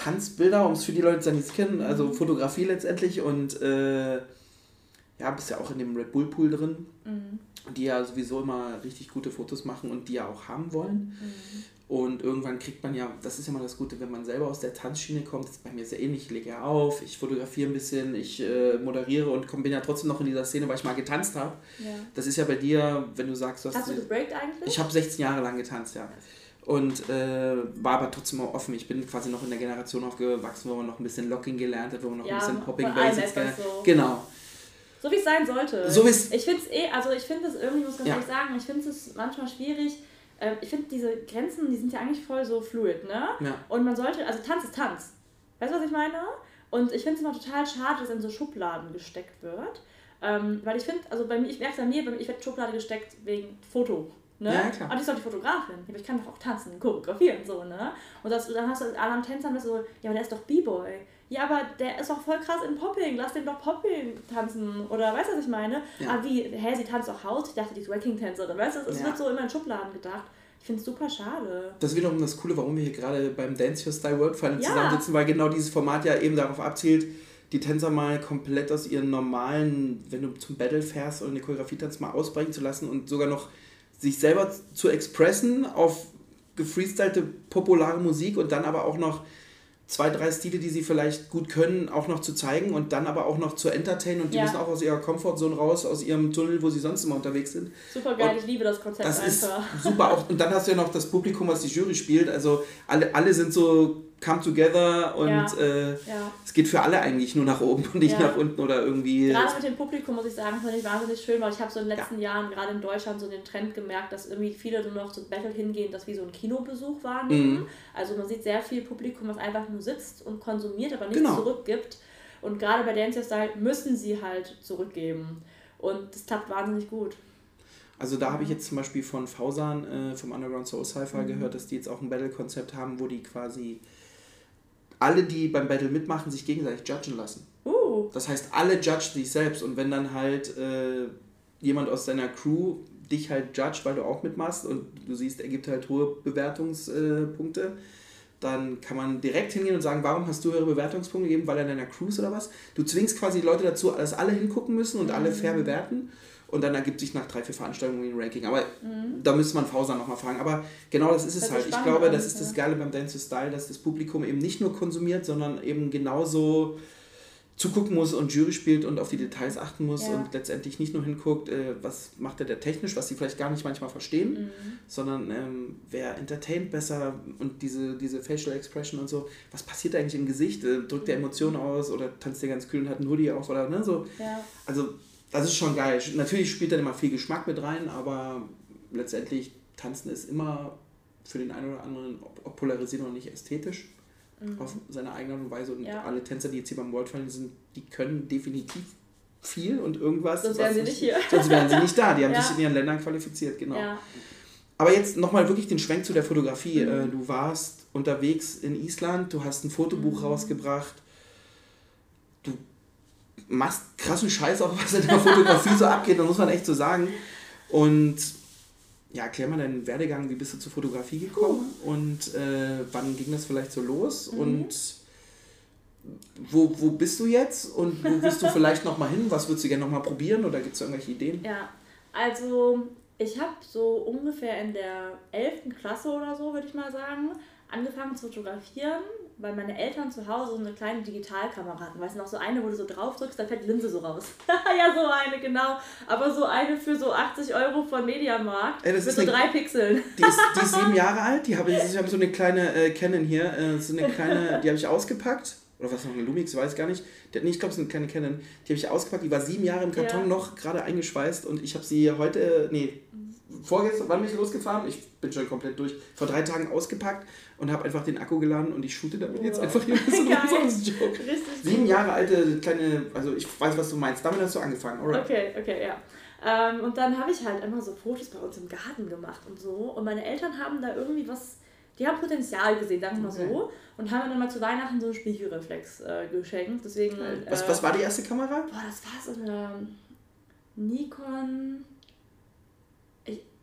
Speaker 2: Tanzbilder, um es für die Leute zu kennen, also Fotografie letztendlich und äh, ja, bist ja auch in dem Red Bull Pool drin,
Speaker 3: Mhm.
Speaker 2: die ja sowieso immer richtig gute Fotos machen und die ja auch haben wollen.
Speaker 3: Mhm.
Speaker 2: Und irgendwann kriegt man ja, das ist ja mal das Gute, wenn man selber aus der Tanzschiene kommt, das ist bei mir sehr ähnlich, ich lege ja auf, ich fotografiere ein bisschen, ich äh, moderiere und komm, bin ja trotzdem noch in dieser Szene, weil ich mal getanzt habe.
Speaker 3: Ja.
Speaker 2: Das ist ja bei dir, wenn du sagst, du hast...
Speaker 3: Hast du gebreakt eigentlich?
Speaker 2: Ich habe 16 Jahre lang getanzt, ja. Und äh, war aber trotzdem auch offen. Ich bin quasi noch in der Generation aufgewachsen, wo man noch ein bisschen Locking gelernt hat, wo man noch
Speaker 3: Ja,
Speaker 2: ein bisschen Popping Basics gelernt
Speaker 3: so.
Speaker 2: Genau.
Speaker 3: So wie es sein sollte.
Speaker 2: So wie's-
Speaker 3: ich finde es eh, also ich finde es irgendwie, muss ganz
Speaker 2: Ja.
Speaker 3: ehrlich sagen, ich finde es manchmal schwierig. Ähm, Ich finde diese Grenzen, die sind ja eigentlich voll so fluid, ne?
Speaker 2: Ja.
Speaker 3: Und man sollte, also Tanz ist Tanz. Weißt du, was ich meine? Und ich finde es immer total schade, dass in so Schubladen gesteckt wird. Ähm, weil ich finde, also bei mir, ich merke es an mir, ich werde Schublade gesteckt wegen Foto. Ne?
Speaker 2: Ja, klar.
Speaker 3: Und ich soll die Fotografin. Aber ich kann doch auch tanzen, choreografieren und so, ne? Und das, dann hast du anderen Tänzern das so, ja, aber der ist doch B-Boy. Ja, aber der ist doch voll krass in Popping. Lass den doch Popping tanzen. Oder weißt du, was ich meine?
Speaker 2: Ja.
Speaker 3: Ah, wie, hä, sie tanzt auch Haus? Ich dachte, die ist Wacking-Tänzerin. Weißt du, es
Speaker 2: Ja.
Speaker 3: wird so immer in Schubladen gedacht. Ich finde es super schade.
Speaker 2: Das ist wiederum das Coole, warum wir hier gerade beim Dance Your Style World Final
Speaker 3: Ja.
Speaker 2: zusammensitzen, weil genau dieses Format ja eben darauf abzielt, die Tänzer mal komplett aus ihren normalen, wenn du zum Battle fährst oder eine Choreografie tanzt, mal ausbrechen zu lassen und sogar noch sich selber zu expressen auf gefreestylte populare Musik und dann aber auch noch zwei, drei Stile, die sie vielleicht gut können, auch noch zu zeigen und dann aber auch noch zu entertainen und die
Speaker 3: Ja.
Speaker 2: müssen auch aus ihrer Comfortzone raus, aus ihrem Tunnel, wo sie sonst immer unterwegs sind.
Speaker 3: Super geil,
Speaker 2: Und
Speaker 3: ich liebe das Konzept
Speaker 2: Das ist
Speaker 3: einfach.
Speaker 2: super auch. Und dann hast du ja noch das Publikum, was die Jury spielt. Also alle, alle sind so come together und
Speaker 3: Ja.
Speaker 2: äh,
Speaker 3: Ja.
Speaker 2: es geht für alle eigentlich nur nach oben *laughs* und nicht
Speaker 3: Ja.
Speaker 2: nach unten oder irgendwie.
Speaker 3: Gerade mit dem Publikum muss ich sagen, fand ich wahnsinnig schön, weil ich habe so in den letzten Jahren gerade in Deutschland so den Trend gemerkt, dass irgendwie viele nur noch zum Battle hingehen, das wie so ein Kinobesuch wahrnehmen.
Speaker 2: Mhm.
Speaker 3: Also man sieht sehr viel Publikum, was einfach nur sitzt und konsumiert, aber nichts
Speaker 2: Genau.
Speaker 3: zurückgibt. Und gerade bei Dance Style müssen sie halt zurückgeben. Und das klappt wahnsinnig gut.
Speaker 2: Also da habe ich jetzt zum Beispiel von Fausan äh, vom Underground Soul
Speaker 3: Mhm.
Speaker 2: Cypher gehört, dass die jetzt auch ein Battle-Konzept haben, wo die quasi alle, die beim Battle mitmachen, sich gegenseitig judgen lassen.
Speaker 3: Uh,
Speaker 2: Das heißt, alle judgen sich selbst. Und wenn dann halt äh, jemand aus deiner Crew dich halt judgt, weil du auch mitmachst und du siehst, er gibt halt hohe Bewertungspunkte, dann kann man direkt hingehen und sagen, warum hast du höhere Bewertungspunkte gegeben, weil er in deiner Crew ist oder was? Du zwingst quasi die Leute dazu, dass alle hingucken müssen und alle fair bewerten und dann ergibt sich nach drei, vier Veranstaltungen ein Ranking. Aber da müsste man Fauser nochmal fragen. Aber genau das ist es
Speaker 3: sich
Speaker 2: halt. Ich
Speaker 3: spannend
Speaker 2: glaube, das ist das. Geile beim Dance to Style, dass das Publikum eben nicht nur konsumiert, sondern eben genauso zugucken muss und Jury spielt und auf die Details achten muss
Speaker 3: Ja.
Speaker 2: und letztendlich nicht nur hinguckt, äh, was macht er der technisch, was sie vielleicht gar nicht manchmal verstehen,
Speaker 3: Mhm.
Speaker 2: sondern ähm, wer entertaint besser und diese, diese Facial Expression und so, was passiert eigentlich im Gesicht, äh, drückt der Emotionen aus oder tanzt der ganz kühl und hat einen Hoodie auf oder ne, so.
Speaker 3: ja.
Speaker 2: Also das ist schon geil. Natürlich spielt dann immer viel Geschmack mit rein, aber letztendlich tanzen ist immer für den einen oder anderen, ob polarisiert oder nicht, ästhetisch mhm. auf seine eigene Art und Weise. Und ja. alle Tänzer, die jetzt hier beim World Final sind, die können definitiv viel und irgendwas.
Speaker 3: Sonst wären sie nicht hier.
Speaker 2: Sonst wären sie nicht da. Die haben *laughs* ja. sich in ihren Ländern qualifiziert, genau. Ja. Aber jetzt nochmal wirklich den Schwenk zu der Fotografie. Mhm. Äh, du warst unterwegs in Island, du hast ein Fotobuch mhm. rausgebracht. Du machst krassen Scheiß auch, was in der Fotografie so abgeht, da muss man echt so sagen. Und ja, erklär mal deinen Werdegang, wie bist du zur Fotografie gekommen uh. und äh, wann ging das vielleicht so los mhm. und wo, wo bist du jetzt und wo willst du *laughs* vielleicht nochmal hin? Was würdest du gerne nochmal probieren oder gibt es irgendwelche Ideen?
Speaker 3: Ja, also ich habe so ungefähr in der 11. Klasse oder so, würde ich mal sagen, angefangen zu fotografieren, weil meine Eltern zu Hause so eine kleine Digitalkamera hatten. Weißt du noch, so eine, wo du so drauf drückst, da fällt die Linse so raus. *laughs* ja, so eine, genau. Aber so eine für so 80 Euro von Mediamarkt. Ey, das mit so eine, drei Pixeln.
Speaker 2: Die ist, die ist sieben *laughs* Jahre alt. Die habe ich, ich habe so eine kleine äh, Canon hier. Äh, so eine kleine, die habe ich ausgepackt. Oder was noch eine Lumix, weiß gar nicht. Die, nee, ich glaube, es ist eine kleine Canon. Die habe ich ausgepackt. Die war sieben Jahre im Karton ja. noch, gerade eingeschweißt. Und ich habe sie heute, nee, vorgestern, wann bin ich losgefahren? Ich bin schon komplett durch. Vor drei Tagen ausgepackt und habe einfach den Akku geladen und ich shoote damit oh. jetzt einfach hier so ein Joke. Sieben Jahre alte kleine, also ich weiß, was du meinst. Damit hast du angefangen,
Speaker 3: alright. Okay, okay, ja. Ähm, und dann habe ich halt immer so Fotos bei uns im Garten gemacht und so. Und meine Eltern haben da irgendwie was, die haben Potenzial gesehen, sagen wir okay. mal so. Und haben mir dann mal zu Weihnachten so einen Spiegelreflex äh, geschenkt. Deswegen.
Speaker 2: Was, äh, was war die erste Kamera?
Speaker 3: Boah, das war so eine Nikon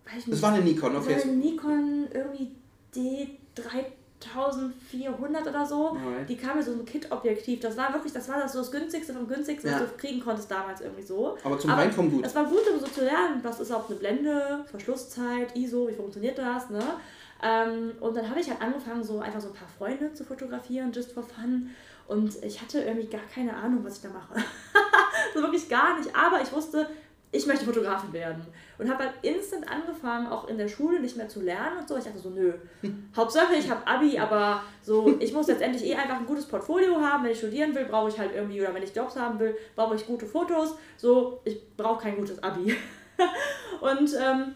Speaker 2: weiß. Das war eine Nikon, okay.
Speaker 3: Das war eine Nikon irgendwie D3400 oder so. Alright. Die kam mit so einem Kit-Objektiv. Das war wirklich, das war das so das günstigste vom günstigsten, ja. was du kriegen konntest damals irgendwie so.
Speaker 2: Aber zum Reinkommen gut.
Speaker 3: Es war gut, um so zu lernen, was ist auch eine Blende, Verschlusszeit, ISO, wie funktioniert das, ne? Ähm, und dann habe ich halt angefangen, so einfach so ein paar Freunde zu fotografieren, just for fun. Und ich hatte irgendwie gar keine Ahnung, was ich da mache. *laughs* so wirklich gar nicht. Aber ich wusste, ich möchte Fotografin werden. Und habe halt instant angefangen, auch in der Schule nicht mehr zu lernen und so. Ich dachte so, nö. *laughs* Hauptsache, ich habe Abi, aber so, ich muss letztendlich eh einfach ein gutes Portfolio haben. Wenn ich studieren will, brauche ich halt irgendwie, oder wenn ich Jobs haben will, brauche ich gute Fotos. So, ich brauche kein gutes Abi. *laughs* und, ähm,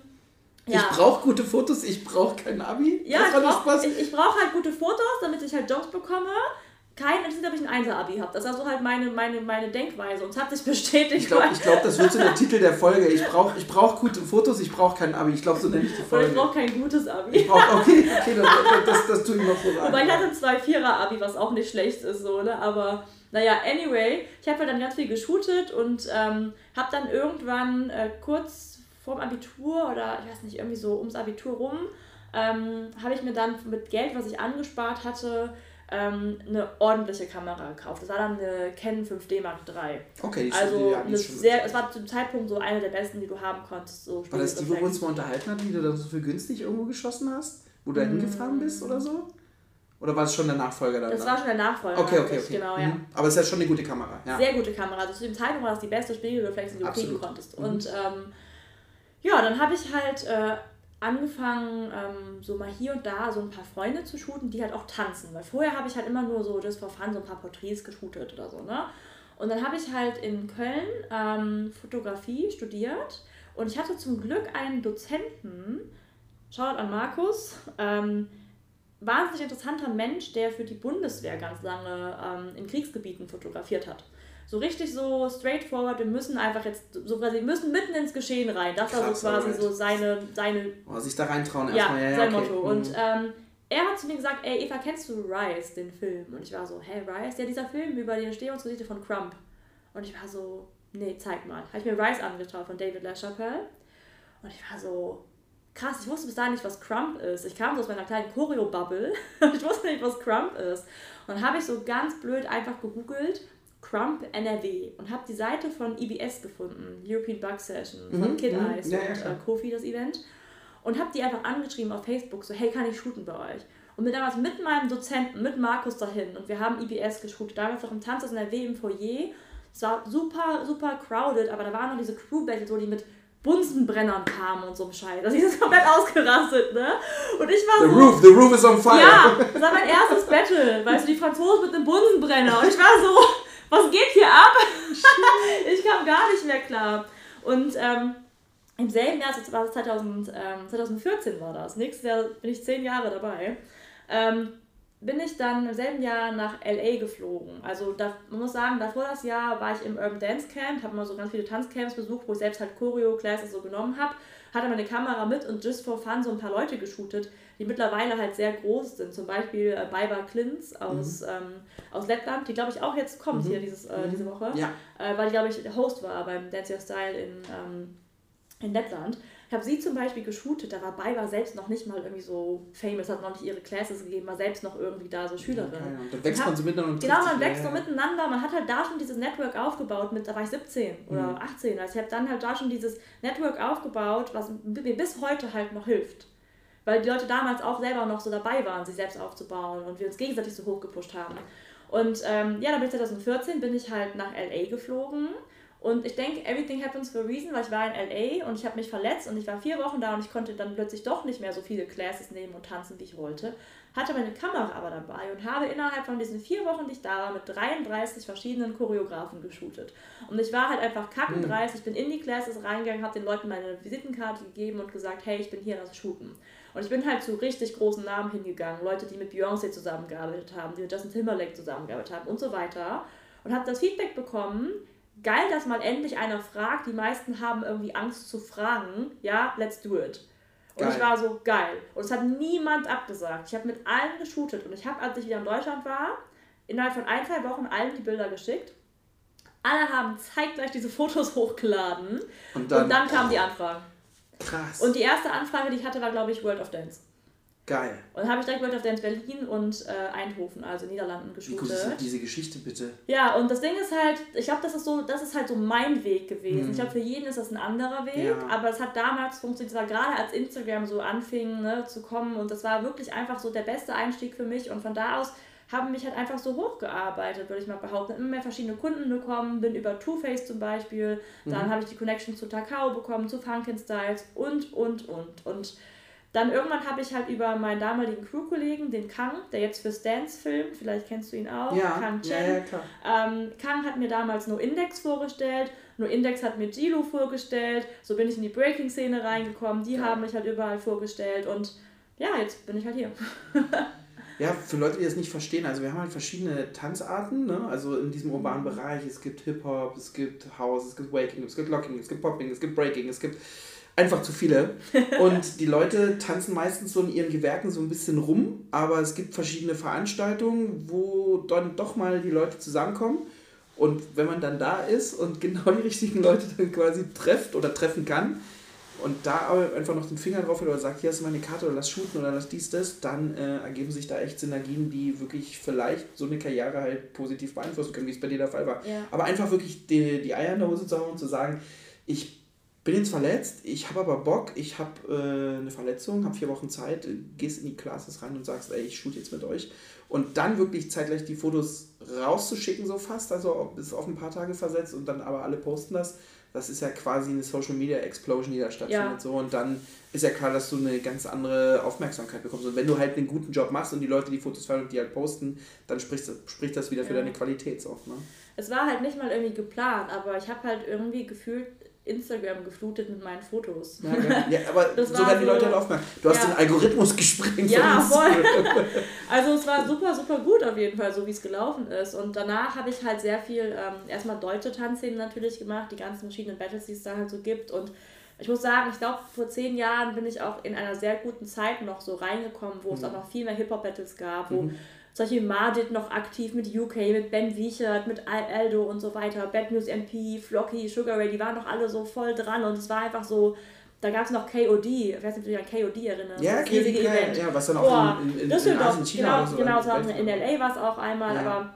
Speaker 2: ja. Ich brauche gute Fotos, ich brauche kein Abi.
Speaker 3: Ja, ich brauche halt gute Fotos, damit ich halt Jobs bekomme kein interessiert, ob ich ein Einser-Abi habe. Das war so halt meine, meine, meine Denkweise und es hat sich *laughs* bestätigt.
Speaker 2: Ich glaube, glaub, das wird so der Titel der Folge. Ich brauche ich brauch gute Fotos, ich brauche kein Abi. Ich glaube, so nenne ich die Folge.
Speaker 3: ich brauche kein gutes Abi.
Speaker 2: Ich brauche, *laughs* okay, okay, das, das, das tue ich noch so
Speaker 3: rein. Wobei ich hatte ein 2-4er-Abi, was auch nicht schlecht ist, so, ne? aber naja, anyway, ich habe halt dann ganz viel geshootet und ähm, habe dann irgendwann äh, kurz vorm Abitur oder ich weiß nicht, irgendwie so ums Abitur rum, ähm, habe ich mir dann mit Geld, was ich angespart hatte, ähm, eine ordentliche Kamera gekauft. Das war dann eine Canon 5D Mark III. Okay, die Also eine sehr, es war zum Zeitpunkt so eine der besten, die du haben konntest. So
Speaker 2: war das die, wo wir uns mal unterhalten hatten, die du dann so für günstig irgendwo geschossen hast? Wo du da hingefahren bist oder so? Oder war es schon der Nachfolger dann?
Speaker 3: Das war schon der Nachfolger.
Speaker 2: Okay, okay, okay. Genau, ja. Mhm. Aber es ist ja schon eine gute Kamera. Ja.
Speaker 3: Sehr gute Kamera. Also zu dem Zeitpunkt war das die beste Spiegelreflex, die du kriegen konntest. Mhm. Und ähm, ja, dann habe ich halt äh, angefangen, ähm, so mal hier und da so ein paar Freunde zu shooten, die halt auch tanzen. Weil vorher habe ich halt immer nur so just for fun so ein paar Porträts geshootet oder so, ne? Und dann habe ich halt in Köln ähm, Fotografie studiert und ich hatte zum Glück einen Dozenten, Shoutout an Markus, ähm, wahnsinnig interessanter Mensch, der für die Bundeswehr ganz lange ähm, in Kriegsgebieten fotografiert hat so richtig so straightforward, wir müssen einfach jetzt so quasi, wir müssen mitten ins Geschehen rein. Das war so quasi right. so seine, seine.
Speaker 2: Oh, sich da reintrauen
Speaker 3: ja, erstmal, ja, ja, sein okay. Motto. Und mhm. ähm, er hat zu mir gesagt, ey Eva, kennst du Rise, den Film? Und ich war so, hä, Rise? Ja, dieser Film über die Entstehungsgeschichte von Crump. Und ich war so, nee, zeig mal. Habe ich mir Rise angeschaut von David LaChapelle. Und ich war so, krass, ich wusste bis dahin nicht, was Crump ist. Ich kam so aus meiner kleinen Choreo-Bubble und *laughs* ich wusste nicht, was Crump ist. Und dann habe ich so ganz blöd einfach gegoogelt Crump NRW und habe die Seite von EBS gefunden, European Bug Session, von mhm, Kid mhm. Eyes ja, und ja, äh, Kofi, das Event. Und habe die einfach angeschrieben auf Facebook, so, hey, kann ich shooten bei euch? Und bin damals mit meinem Dozenten, mit Markus dahin und wir haben EBS geshootet, damals noch im Tanz aus NRW im Foyer. Es war super, super crowded, aber da waren noch diese Crew-Battles, wo die mit Bunsenbrennern kamen und so ein Scheiß. Also ich *laughs* ist komplett ausgerastet, ne? Und ich war
Speaker 2: the so... Roof, the roof is on fire!
Speaker 3: Ja, das war mein erstes Battle, weißt du, die Franzosen mit einem Bunsenbrenner. Und ich war so was geht hier ab? ich kam gar nicht mehr klar. Und ähm, im selben Jahr, das war 2000, ähm, 2014 war das, nächstes Jahr bin ich zehn Jahre dabei, ähm, bin ich dann im selben Jahr nach LA geflogen. Also da, man muss sagen, davor das Jahr war ich im Urban Dance Camp, habe mal so ganz viele Tanzcamps besucht, wo ich selbst halt Choreo, Classes so genommen habe, hatte meine Kamera mit und just for fun so ein paar Leute geshootet, die mittlerweile halt sehr groß sind. Zum Beispiel äh, Baiba Klins aus, mhm. ähm, aus Lettland, die glaube ich auch jetzt kommt mhm. hier dieses, äh, diese Woche, ja. äh, weil die glaube ich Host war beim Dance Your Style in, ähm, in Lettland. Ich habe sie zum Beispiel geshootet, da war Baiba selbst noch nicht mal irgendwie so famous, hat noch nicht ihre Classes gegeben, war selbst noch irgendwie da so Schülerin. Okay,
Speaker 2: und dann wächst man so miteinander.
Speaker 3: Genau, man wächst so miteinander, man hat halt da schon dieses Network aufgebaut, mit, da war ich 17 oder mhm. 18, also ich habe dann halt da schon dieses Network aufgebaut, was mir bis heute halt noch hilft weil die Leute damals auch selber noch so dabei waren, sich selbst aufzubauen und wir uns gegenseitig so hochgepusht haben. Und ähm, ja, dann bin ich 2014 bin ich halt nach LA geflogen und ich denke, everything happens for a reason, weil ich war in LA und ich habe mich verletzt und ich war vier Wochen da und ich konnte dann plötzlich doch nicht mehr so viele Classes nehmen und tanzen, wie ich wollte. Hatte meine Kamera aber dabei und habe innerhalb von diesen vier Wochen, die ich da war, mit 33 verschiedenen Choreografen geshootet. Und ich war halt einfach kackendreist. Ich bin in die Classes reingegangen, habe den Leuten meine Visitenkarte gegeben und gesagt, hey, ich bin hier das Shooten. Und ich bin halt zu richtig großen Namen hingegangen. Leute, die mit Beyoncé zusammengearbeitet haben, die mit Justin Timberlake zusammengearbeitet haben und so weiter. Und habe das Feedback bekommen, geil, dass mal endlich einer fragt. Die meisten haben irgendwie Angst zu fragen. Ja, let's do it. Und geil. ich war so, geil. Und es hat niemand abgesagt. Ich habe mit allen geshootet. Und ich habe, als ich wieder in Deutschland war, innerhalb von ein, zwei Wochen allen die Bilder geschickt. Alle haben zeitgleich diese Fotos *laughs* hochgeladen. Und dann, und dann kamen die Anfragen. Krass. Und die erste Anfrage, die ich hatte, war, glaube ich, World of Dance. Geil. Und habe ich direkt World of Dance Berlin und äh, Eindhoven, also Niederlanden, geshootet. Wie
Speaker 2: gut ist diese Geschichte bitte?
Speaker 3: Ja, und das Ding ist halt, ich glaube, das ist so, das ist halt so mein Weg gewesen. Mhm. Ich glaube, für jeden ist das ein anderer Weg, ja. aber es hat damals funktioniert, war gerade als Instagram so anfing ne, zu kommen und das war wirklich einfach so der beste Einstieg für mich und von da aus haben mich halt einfach so hochgearbeitet, würde ich mal behaupten. Immer mehr verschiedene Kunden bekommen, bin über Two Face zum Beispiel, dann mhm. habe ich die Connection zu Takao bekommen, zu Funkin Styles und, und, und. Und dann irgendwann habe ich halt über meinen damaligen Crew-Kollegen, den Kang, der jetzt für Stance filmt, vielleicht kennst du ihn auch, ja, Kang Chen. Ja, ja, klar. Ähm, Kang hat mir damals No Index vorgestellt, No Index hat mir Gilo vorgestellt, so bin ich in die Breaking-Szene reingekommen, die ja. haben mich halt überall vorgestellt und ja, jetzt bin ich halt hier. *laughs*
Speaker 2: Ja, für Leute, die das nicht verstehen, also wir haben halt verschiedene Tanzarten, ne? also in diesem urbanen Bereich. Es gibt Hip-Hop, es gibt House, es gibt Waking, es gibt Locking, es gibt Popping, es gibt Breaking, es gibt einfach zu viele. *laughs* Und die Leute tanzen meistens so in ihren Gewerken so ein bisschen rum, aber es gibt verschiedene Veranstaltungen, wo dann doch mal die Leute zusammenkommen. Und wenn man dann da ist und *laughs* genau die richtigen Leute dann quasi trefft oder treffen kann, und da einfach noch den Finger drauf hat oder sagt, hier hast du meine Karte oder lass shooten oder lass dies, das, dann äh, ergeben sich da echt Synergien, die wirklich vielleicht so eine Karriere halt positiv beeinflussen können, wie es bei dir der Fall war. Ja. Aber einfach wirklich die, die Eier in der Hose zu haben und zu sagen, ich bin jetzt verletzt, ich habe aber Bock, ich habe äh, eine Verletzung, habe vier Wochen Zeit, gehst in die Classes rein und sagst, ey, ich shoot jetzt mit euch. Und dann wirklich zeitgleich die Fotos rauszuschicken, so fast, also bis auf ein paar Tage versetzt und dann aber alle posten das das ist ja quasi eine Social Media Explosion, die da stattfindet. Ja. So, und dann ist ja klar, dass du eine ganz andere Aufmerksamkeit bekommst. Und wenn du halt einen guten Job machst und die Leute die Fotos fallen und die halt posten, dann spricht das, spricht das wieder ja. für deine Qualität so. Ne?
Speaker 3: Es war halt nicht mal irgendwie geplant, aber ich habe halt irgendwie gefühlt Instagram geflutet mit meinen Fotos. Ja, ja *laughs* aber das so werden die Leute halt aufmerksam. Du hast ja. den Algorithmus gesprengt. Ja, voll. *laughs* also es war super, super gut auf jeden Fall, so wie es gelaufen ist. Und danach habe ich halt sehr viel, ähm, erstmal deutsche Tanzszenen natürlich gemacht, die ganzen verschiedenen Battles, die es da halt so gibt. Und ich muss sagen, ich glaube, vor zehn Jahren bin ich auch in einer sehr guten Zeit noch so reingekommen, wo mhm. es auch noch viel mehr Hip-Hop-Battles gab, wo mhm solche Margit noch aktiv mit UK, mit Ben Wiechert, mit Aldo und so weiter, Bad News MP, Flocky, Sugar Ray, die waren doch alle so voll dran und es war einfach so, da gab es noch KOD, ich weiß nicht, ob du dich an KOD erinnerst. Ja, das riesige Event. Ja, was dann auch oh, in, in, in, Düsseldorf, in China genau, so genau, so in LA war es auch einmal, ja. aber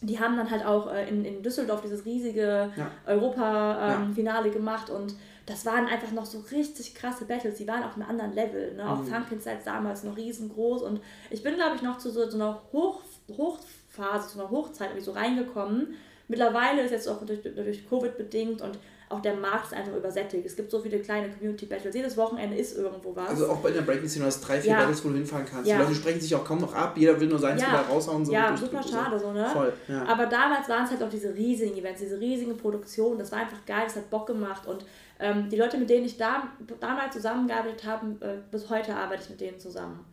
Speaker 3: die haben dann halt auch äh, in, in Düsseldorf dieses riesige ja. Europa-Finale ähm, ja. gemacht und das waren einfach noch so richtig krasse Battles, die waren auf einem anderen Level. Ne? Auch mhm. Funkinsights damals noch riesengroß und ich bin, glaube ich, noch zu so, so einer Hoch, Hochphase, zu einer Hochzeit irgendwie so reingekommen, mittlerweile ist jetzt auch durch, durch Covid bedingt und auch der Markt ist einfach übersättigt. Es gibt so viele kleine Community Battles. Jedes Wochenende ist irgendwo was.
Speaker 2: Also auch bei der Breaking Scene, du hast drei, vier ja. Battles, wo du hinfahren kannst. Ja. Die Leute sprechen sich auch kaum noch ab. Jeder will nur seins ja. wieder raushauen. So
Speaker 3: ja, super schade so, ne? Voll, ja. Aber damals waren es halt auch diese riesigen Events, diese riesigen Produktionen. Das war einfach geil, das hat Bock gemacht. Und ähm, die Leute, mit denen ich da, damals zusammengearbeitet habe, äh, bis heute arbeite ich mit denen zusammen.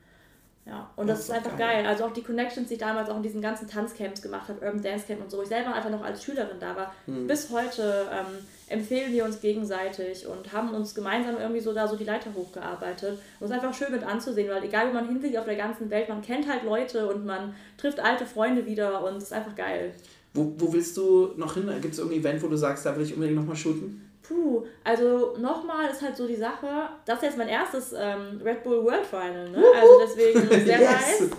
Speaker 3: Ja, und das, das ist einfach geil. geil. Also auch die Connections, die ich damals auch in diesen ganzen Tanzcamps gemacht habe, Urban Dance Camp und so, ich selber einfach noch als Schülerin da war. Mhm. Bis heute ähm, empfehlen wir uns gegenseitig und haben uns gemeinsam irgendwie so da so die Leiter hochgearbeitet. Und es ist einfach schön mit anzusehen, weil egal wo man hinsieht auf der ganzen Welt, man kennt halt Leute und man trifft alte Freunde wieder und es ist einfach geil.
Speaker 2: Wo, wo willst du noch hin? Gibt es irgendein Event, wo du sagst, da will ich unbedingt nochmal shooten?
Speaker 3: Puh, also nochmal ist halt so die Sache, das ist jetzt mein erstes ähm, Red Bull World Final, ne? Also deswegen *laughs* sehr yes. nice.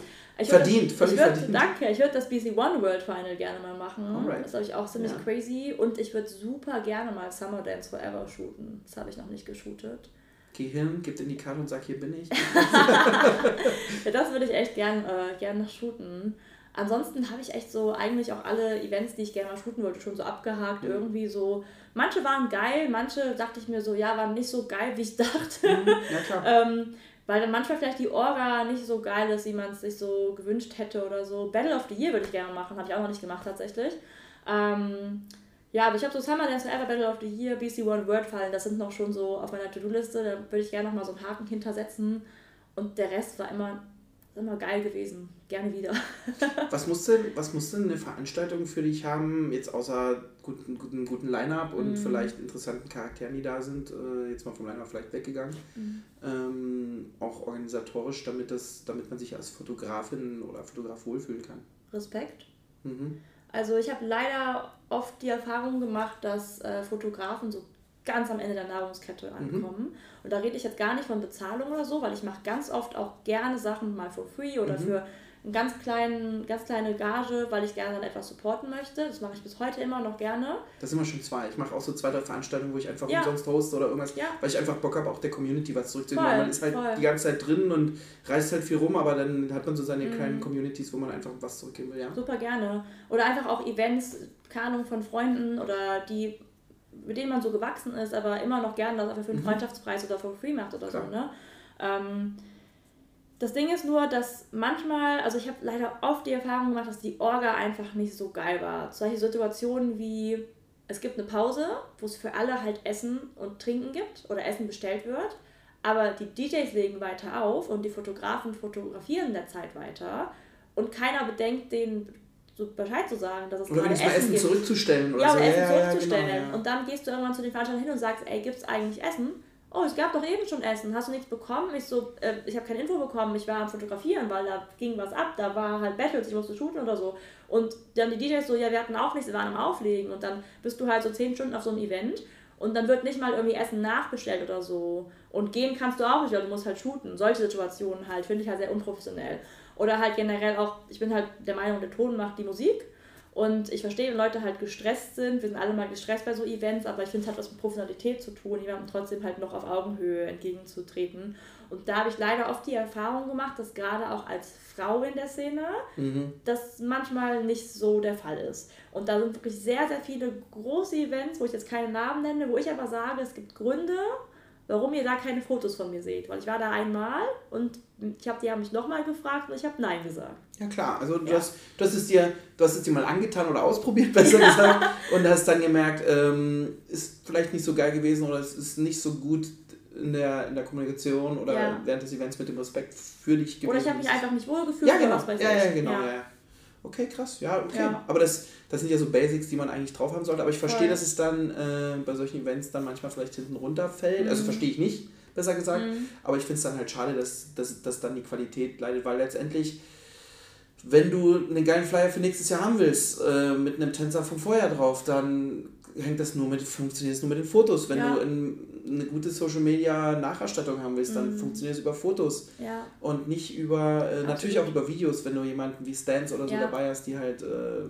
Speaker 3: Ich verdient, völlig ich würd, verdient. Danke, ich würde das BC One World Final gerne mal machen. Alright. Das habe ich auch ziemlich ja. crazy. Und ich würde super gerne mal Summer Dance Forever shooten. Das habe ich noch nicht geshootet.
Speaker 2: Geh hin, gib in die Karte und sag, hier bin ich. *laughs*
Speaker 3: ja, das würde ich echt gern, äh, gern noch shooten. Ansonsten habe ich echt so eigentlich auch alle Events, die ich gerne mal shooten wollte, schon so abgehakt. Mhm. Irgendwie so. Manche waren geil, manche dachte ich mir so, ja, waren nicht so geil, wie ich dachte. Mhm. Ja, klar. *laughs* ähm, weil dann manchmal vielleicht die Orga nicht so geil ist, wie man es sich so gewünscht hätte oder so. Battle of the Year würde ich gerne machen, habe ich auch noch nicht gemacht tatsächlich. Ähm, ja, aber ich habe so Summer Dance Forever, Battle of the Year, BC One Word fallen, das sind noch schon so auf meiner To-Do-Liste, da würde ich gerne noch mal so einen Haken hintersetzen. Und der Rest war immer immer geil gewesen. Gerne wieder. *laughs*
Speaker 2: was, muss denn, was muss denn eine Veranstaltung für dich haben, jetzt außer guten, guten, guten Line-Up und mm. vielleicht interessanten Charakteren, die da sind, äh, jetzt mal vom Line-Up vielleicht weggegangen, mm. ähm, auch organisatorisch, damit, das, damit man sich als Fotografin oder Fotograf wohlfühlen kann?
Speaker 3: Respekt. Mhm. Also ich habe leider oft die Erfahrung gemacht, dass äh, Fotografen so ganz am Ende der Nahrungskette mhm. ankommen. Mhm. Und da rede ich jetzt gar nicht von Bezahlung oder so, weil ich mache ganz oft auch gerne Sachen mal for free oder mhm. für einen ganz kleinen, ganz kleine Gage, weil ich gerne dann etwas supporten möchte. Das mache ich bis heute immer noch gerne.
Speaker 2: Das sind immer schon zwei. Ich mache auch so zwei, drei Veranstaltungen, wo ich einfach ja. umsonst hoste oder irgendwas, ja. weil ich einfach Bock habe, auch der Community was zurückzugeben. Man ist halt voll. die ganze Zeit drin und reist halt viel rum, aber dann hat man so seine mhm. kleinen Communities, wo man einfach was zurückgeben will. Ja.
Speaker 3: Super gerne. Oder einfach auch Events, keine von Freunden oder die mit denen man so gewachsen ist, aber immer noch gerne das für einen mhm. Freundschaftspreis oder for free macht oder Klar. so. Ne? Ähm, das Ding ist nur, dass manchmal, also ich habe leider oft die Erfahrung gemacht, dass die Orga einfach nicht so geil war. Solche Situationen wie, es gibt eine Pause, wo es für alle halt Essen und Trinken gibt oder Essen bestellt wird, aber die DJs legen weiter auf und die Fotografen fotografieren in der Zeit weiter und keiner bedenkt den so Bescheid zu sagen, dass es
Speaker 2: oder gerade Essen, Essen gibt. zurückzustellen oder ja, so. Essen
Speaker 3: ja, zurückzustellen. Ja, genau, und dann gehst du irgendwann zu den Veranstaltern hin und sagst, ey, gibt es eigentlich Essen? Oh, es gab doch eben schon Essen. Hast du nichts bekommen? Ich so, äh, ich habe keine Info bekommen. Ich war am Fotografieren, weil da ging was ab. Da war halt Battles, ich musste shooten oder so. Und dann die DJs so, ja, wir hatten auch nichts, wir waren am Auflegen. Und dann bist du halt so zehn Stunden auf so einem Event und dann wird nicht mal irgendwie Essen nachbestellt oder so. Und gehen kannst du auch nicht, weil du musst halt shooten. Solche Situationen halt, finde ich halt sehr unprofessionell. Oder halt generell auch, ich bin halt der Meinung, der Ton macht die Musik. Und ich verstehe, wenn Leute halt gestresst sind. Wir sind alle mal gestresst bei so Events, aber ich finde, es hat was mit Professionalität zu tun, jemandem trotzdem halt noch auf Augenhöhe entgegenzutreten. Und da habe ich leider oft die Erfahrung gemacht, dass gerade auch als Frau in der Szene mhm. das manchmal nicht so der Fall ist. Und da sind wirklich sehr, sehr viele große Events, wo ich jetzt keine Namen nenne, wo ich aber sage, es gibt Gründe, warum ihr da keine Fotos von mir seht. Weil ich war da einmal und ich hab, die haben mich nochmal gefragt und ich habe Nein gesagt.
Speaker 2: Ja klar, also du, ja. hast, du, hast es dir, du hast es dir mal angetan oder ausprobiert, *laughs* besser ja. gesagt, und hast dann gemerkt, ähm, ist vielleicht nicht so geil gewesen oder es ist nicht so gut in der, in der Kommunikation oder ja. während des Events mit dem Respekt für dich
Speaker 3: gewesen. Oder ich habe mich einfach nicht wohl gefühlt. Ja,
Speaker 2: genau. Ja, ja, genau. Ja. Okay, krass. Ja, okay. Aber das, das sind ja so Basics, die man eigentlich drauf haben sollte. Aber ich verstehe, dass es dann äh, bei solchen Events dann manchmal vielleicht hinten runterfällt. Also mhm. Also verstehe ich nicht, besser gesagt. Mhm. Aber ich finde es dann halt schade, dass, dass, dass dann die Qualität leidet, weil letztendlich, wenn du einen geilen Flyer für nächstes Jahr haben willst, äh, mit einem Tänzer vom Vorjahr drauf, dann hängt das nur mit, funktioniert es nur mit den Fotos. Wenn ja. du in, eine gute Social Media Nacherstattung haben willst, dann mhm. funktioniert es über Fotos
Speaker 3: ja.
Speaker 2: und nicht über, äh, natürlich auch über Videos, wenn du jemanden wie Stans oder so ja. dabei hast, die halt, äh,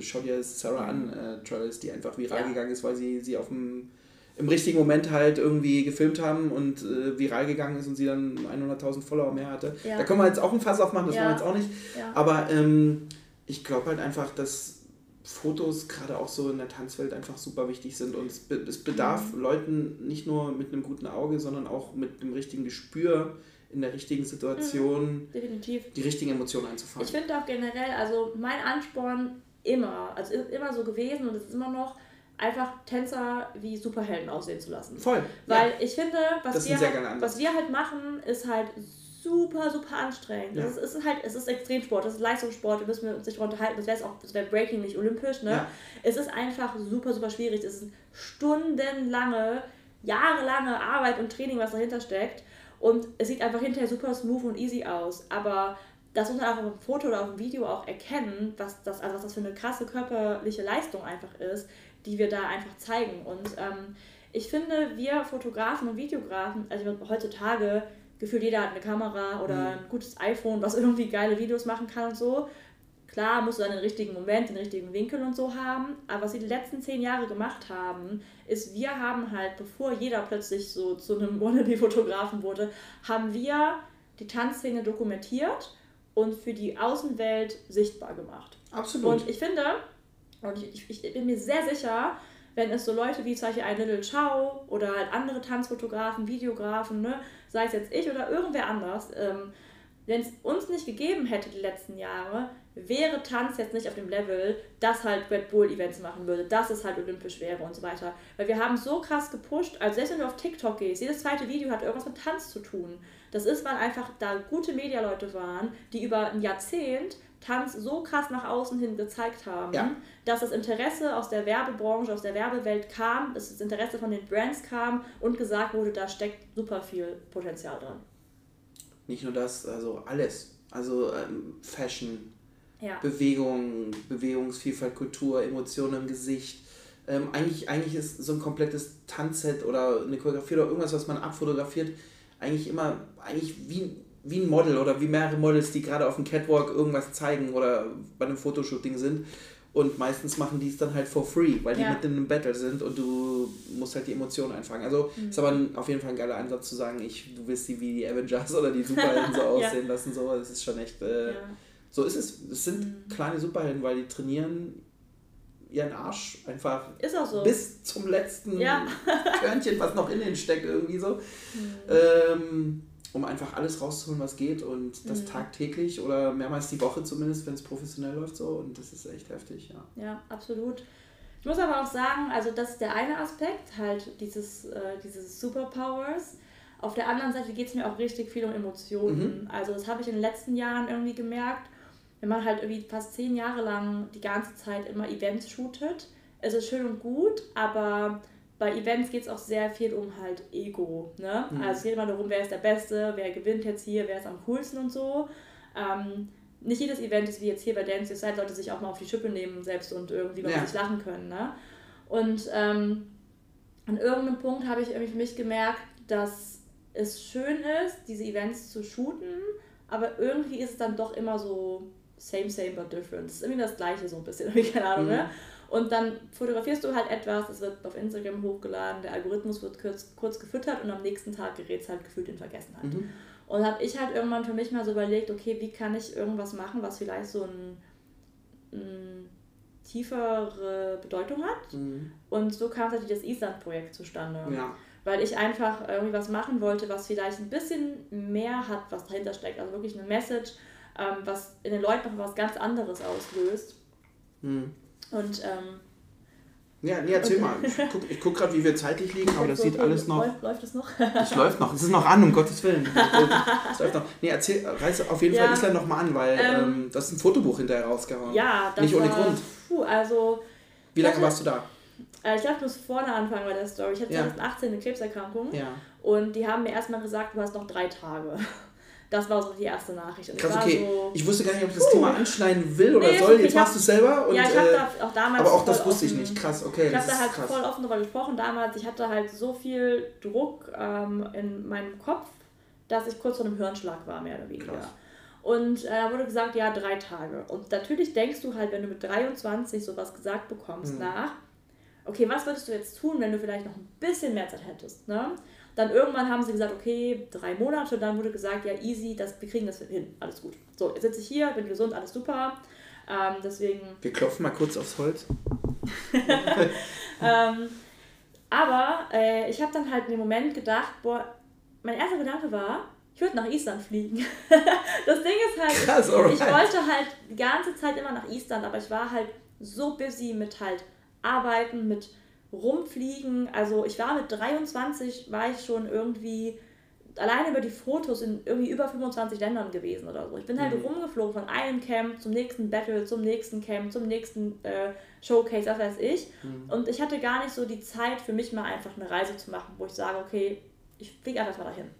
Speaker 2: schau dir Sarah an, äh, Travis, die einfach viral gegangen ist, weil sie sie auf dem im richtigen Moment halt irgendwie gefilmt haben und äh, viral gegangen ist und sie dann 100.000 Follower mehr hatte. Ja. Da können wir jetzt auch ein Fass aufmachen, das ja. wollen wir jetzt auch nicht. Ja. Aber ähm, ich glaube halt einfach, dass Fotos gerade auch so in der Tanzwelt einfach super wichtig sind und es, be es bedarf mhm. Leuten nicht nur mit einem guten Auge, sondern auch mit dem richtigen Gespür in der richtigen Situation
Speaker 3: mhm, definitiv.
Speaker 2: die richtigen Emotionen einzufangen.
Speaker 3: Ich finde auch generell, also mein Ansporn immer, also ist immer so gewesen und es ist immer noch, einfach Tänzer wie Superhelden aussehen zu lassen.
Speaker 2: Voll.
Speaker 3: Weil ja. ich finde, was wir, halt, was wir halt machen, ist halt super, super anstrengend. Ja. Das ist halt, es ist Extremsport, das ist Leistungssport, da müssen wir uns nicht drunter halten. Das wäre auch, das wäre Breaking nicht olympisch, ne? Ja. Es ist einfach super, super schwierig. Es ist stundenlange, jahrelange Arbeit und Training, was dahinter steckt. Und es sieht einfach hinterher super smooth und easy aus. Aber das muss man einfach im Foto oder auf dem Video auch erkennen, was das, also was das für eine krasse körperliche Leistung einfach ist, die wir da einfach zeigen. Und ähm, ich finde, wir Fotografen und Videografen, also heutzutage gefühlt jeder hat eine Kamera oder mhm. ein gutes iPhone, was *laughs* irgendwie geile Videos machen kann und so. Klar musst du dann den richtigen Moment, den richtigen Winkel und so haben, aber was sie die letzten zehn Jahre gemacht haben, ist, wir haben halt, bevor jeder plötzlich so zu einem *laughs* Wannabe-Fotografen wurde, haben wir die Tanzszene dokumentiert und für die Außenwelt sichtbar gemacht.
Speaker 2: Absolut.
Speaker 3: Und ich finde, und ich, ich, ich bin mir sehr sicher, wenn es so Leute wie zum Beispiel ein Little Chow oder halt andere Tanzfotografen, Videografen, ne, sei es jetzt ich oder irgendwer anders, ähm, wenn es uns nicht gegeben hätte die letzten Jahre, wäre Tanz jetzt nicht auf dem Level, dass halt Red Bull Events machen würde, dass es halt olympisch wäre und so weiter. Weil wir haben so krass gepusht, also selbst wenn du auf TikTok gehst, jedes zweite Video hat irgendwas mit Tanz zu tun. Das ist, weil einfach da gute Medialeute waren, die über ein Jahrzehnt Tanz so krass nach außen hin gezeigt haben, ja. dass das Interesse aus der Werbebranche, aus der Werbewelt kam, dass das Interesse von den Brands kam und gesagt wurde, da steckt super viel Potenzial drin.
Speaker 2: Nicht nur das, also alles. Also ähm, Fashion, ja. Bewegung, Bewegungsvielfalt, Kultur, Emotionen im Gesicht. Ähm, eigentlich, eigentlich ist so ein komplettes Tanzset oder eine Choreografie oder irgendwas, was man abfotografiert, eigentlich immer eigentlich wie wie ein Model oder wie mehrere Models, die gerade auf dem Catwalk irgendwas zeigen oder bei einem Fotoshooting sind. Und meistens machen die es dann halt for free, weil die ja. mitten im Battle sind und du musst halt die Emotionen einfangen. Also mhm. ist aber ein, auf jeden Fall ein geiler Ansatz zu sagen, ich, du willst die wie die Avengers oder die Superhelden so *laughs* aussehen ja. lassen. So. Das ist schon echt. Äh, ja. So ist es. Es sind mhm. kleine Superhelden, weil die trainieren ihren Arsch einfach
Speaker 3: so.
Speaker 2: bis zum letzten ja. Körnchen, was noch in den steckt, irgendwie so. Mhm. Ähm, um einfach alles rauszuholen, was geht und das mhm. tagtäglich oder mehrmals die Woche zumindest, wenn es professionell läuft so und das ist echt heftig, ja.
Speaker 3: Ja, absolut. Ich muss aber auch sagen, also das ist der eine Aspekt, halt dieses, äh, dieses Superpowers. Auf der anderen Seite geht es mir auch richtig viel um Emotionen. Mhm. Also das habe ich in den letzten Jahren irgendwie gemerkt, wenn man halt irgendwie fast zehn Jahre lang die ganze Zeit immer Events shootet, es ist schön und gut, aber bei Events geht es auch sehr viel um halt Ego. Ne? Mhm. Also es geht immer darum, wer ist der Beste, wer gewinnt jetzt hier, wer ist am coolsten und so. Ähm, nicht jedes Event ist wie jetzt hier bei Dance Your Side, sollte sich auch mal auf die Schippe nehmen selbst und irgendwie mal ja. sich lachen können. Ne? Und ähm, an irgendeinem Punkt habe ich irgendwie für mich gemerkt, dass es schön ist, diese Events zu shooten, aber irgendwie ist es dann doch immer so same, same, but different. Es ist irgendwie das Gleiche so ein bisschen, *laughs* keine Ahnung, ne? mhm. ne? Und dann fotografierst du halt etwas, es wird auf Instagram hochgeladen, der Algorithmus wird kurz, kurz gefüttert und am nächsten Tag gerät es halt gefühlt in Vergessenheit. Mhm. Und habe ich halt irgendwann für mich mal so überlegt, okay, wie kann ich irgendwas machen, was vielleicht so ein, ein tiefere Bedeutung hat. Mhm. Und so kam natürlich das Island-Projekt zustande.
Speaker 2: Ja.
Speaker 3: Weil ich einfach irgendwie was machen wollte, was vielleicht ein bisschen mehr hat, was dahinter steckt. Also wirklich eine Message, ähm, was in den Leuten noch was ganz anderes auslöst. Mhm. Und ähm,
Speaker 2: ja, nee, erzähl mal. Ich gucke guck gerade, wie wir zeitlich liegen, aber das sieht alles noch.
Speaker 3: Läuft, läuft es noch?
Speaker 2: Es läuft noch. Es ist noch an, um Gottes Willen. Es läuft noch. Nee, erzähl, reiß auf jeden ja. Fall Island nochmal an, weil ähm, ähm, das ist ein Fotobuch hinterher rausgehauen.
Speaker 3: Ja, das
Speaker 2: Nicht ohne war, Grund.
Speaker 3: Puh, also.
Speaker 2: Wie lange hatte, warst du da?
Speaker 3: Äh, ich darf bloß vorne anfangen bei der Story. Ich hatte ja. 2018 eine Krebserkrankung.
Speaker 2: Ja.
Speaker 3: Und die haben mir erstmal gesagt, du hast noch drei Tage. Das war so die erste Nachricht. Und
Speaker 2: Krass, okay. So, ich wusste gar nicht, ob ich das uh, Thema anschneiden will oder nee, soll. Jetzt machst du es selber. Und,
Speaker 3: ja, ich habe äh, da auch damals.
Speaker 2: Aber auch das wusste ich nicht. Krass, okay.
Speaker 3: Ich habe da halt krass. voll offen darüber gesprochen damals. Ich hatte halt so viel Druck ähm, in meinem Kopf, dass ich kurz vor einem Hirnschlag war, mehr oder weniger. Krass. Und äh, da wurde gesagt, ja, drei Tage. Und natürlich denkst du halt, wenn du mit 23 sowas gesagt bekommst, mhm. nach, okay, was würdest du jetzt tun, wenn du vielleicht noch ein bisschen mehr Zeit hättest? Ne? Dann irgendwann haben sie gesagt, okay, drei Monate. Dann wurde gesagt, ja, easy, das, wir kriegen das hin, alles gut. So, jetzt sitze ich hier, bin gesund, alles super. Ähm, deswegen.
Speaker 2: Wir klopfen mal kurz aufs Holz. *laughs*
Speaker 3: ähm, aber äh, ich habe dann halt in dem Moment gedacht, boah, mein erster Gedanke war, ich würde nach Island fliegen. *laughs* das Ding ist halt, Krass, ich, ich wollte halt die ganze Zeit immer nach Island, aber ich war halt so busy mit halt Arbeiten, mit Rumfliegen. Also ich war mit 23, war ich schon irgendwie alleine über die Fotos in irgendwie über 25 Ländern gewesen oder so. Ich bin halt mhm. rumgeflogen von einem Camp zum nächsten Battle, zum nächsten Camp, zum nächsten äh, Showcase, was weiß ich. Mhm. Und ich hatte gar nicht so die Zeit für mich mal einfach eine Reise zu machen, wo ich sage, okay, ich fliege einfach mal dahin.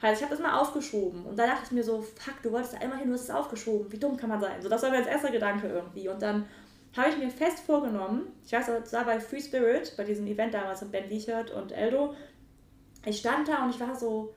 Speaker 3: Heißt, ich habe das mal aufgeschoben und da dachte ich mir so, fuck, du wolltest da einmal hin, du hast es aufgeschoben. Wie dumm kann man sein? So, das war mir als erster Gedanke irgendwie. Und dann habe ich mir fest vorgenommen, ich weiß, das war bei Free Spirit, bei diesem Event damals mit Ben Wiechert und Eldo. Ich stand da und ich war so,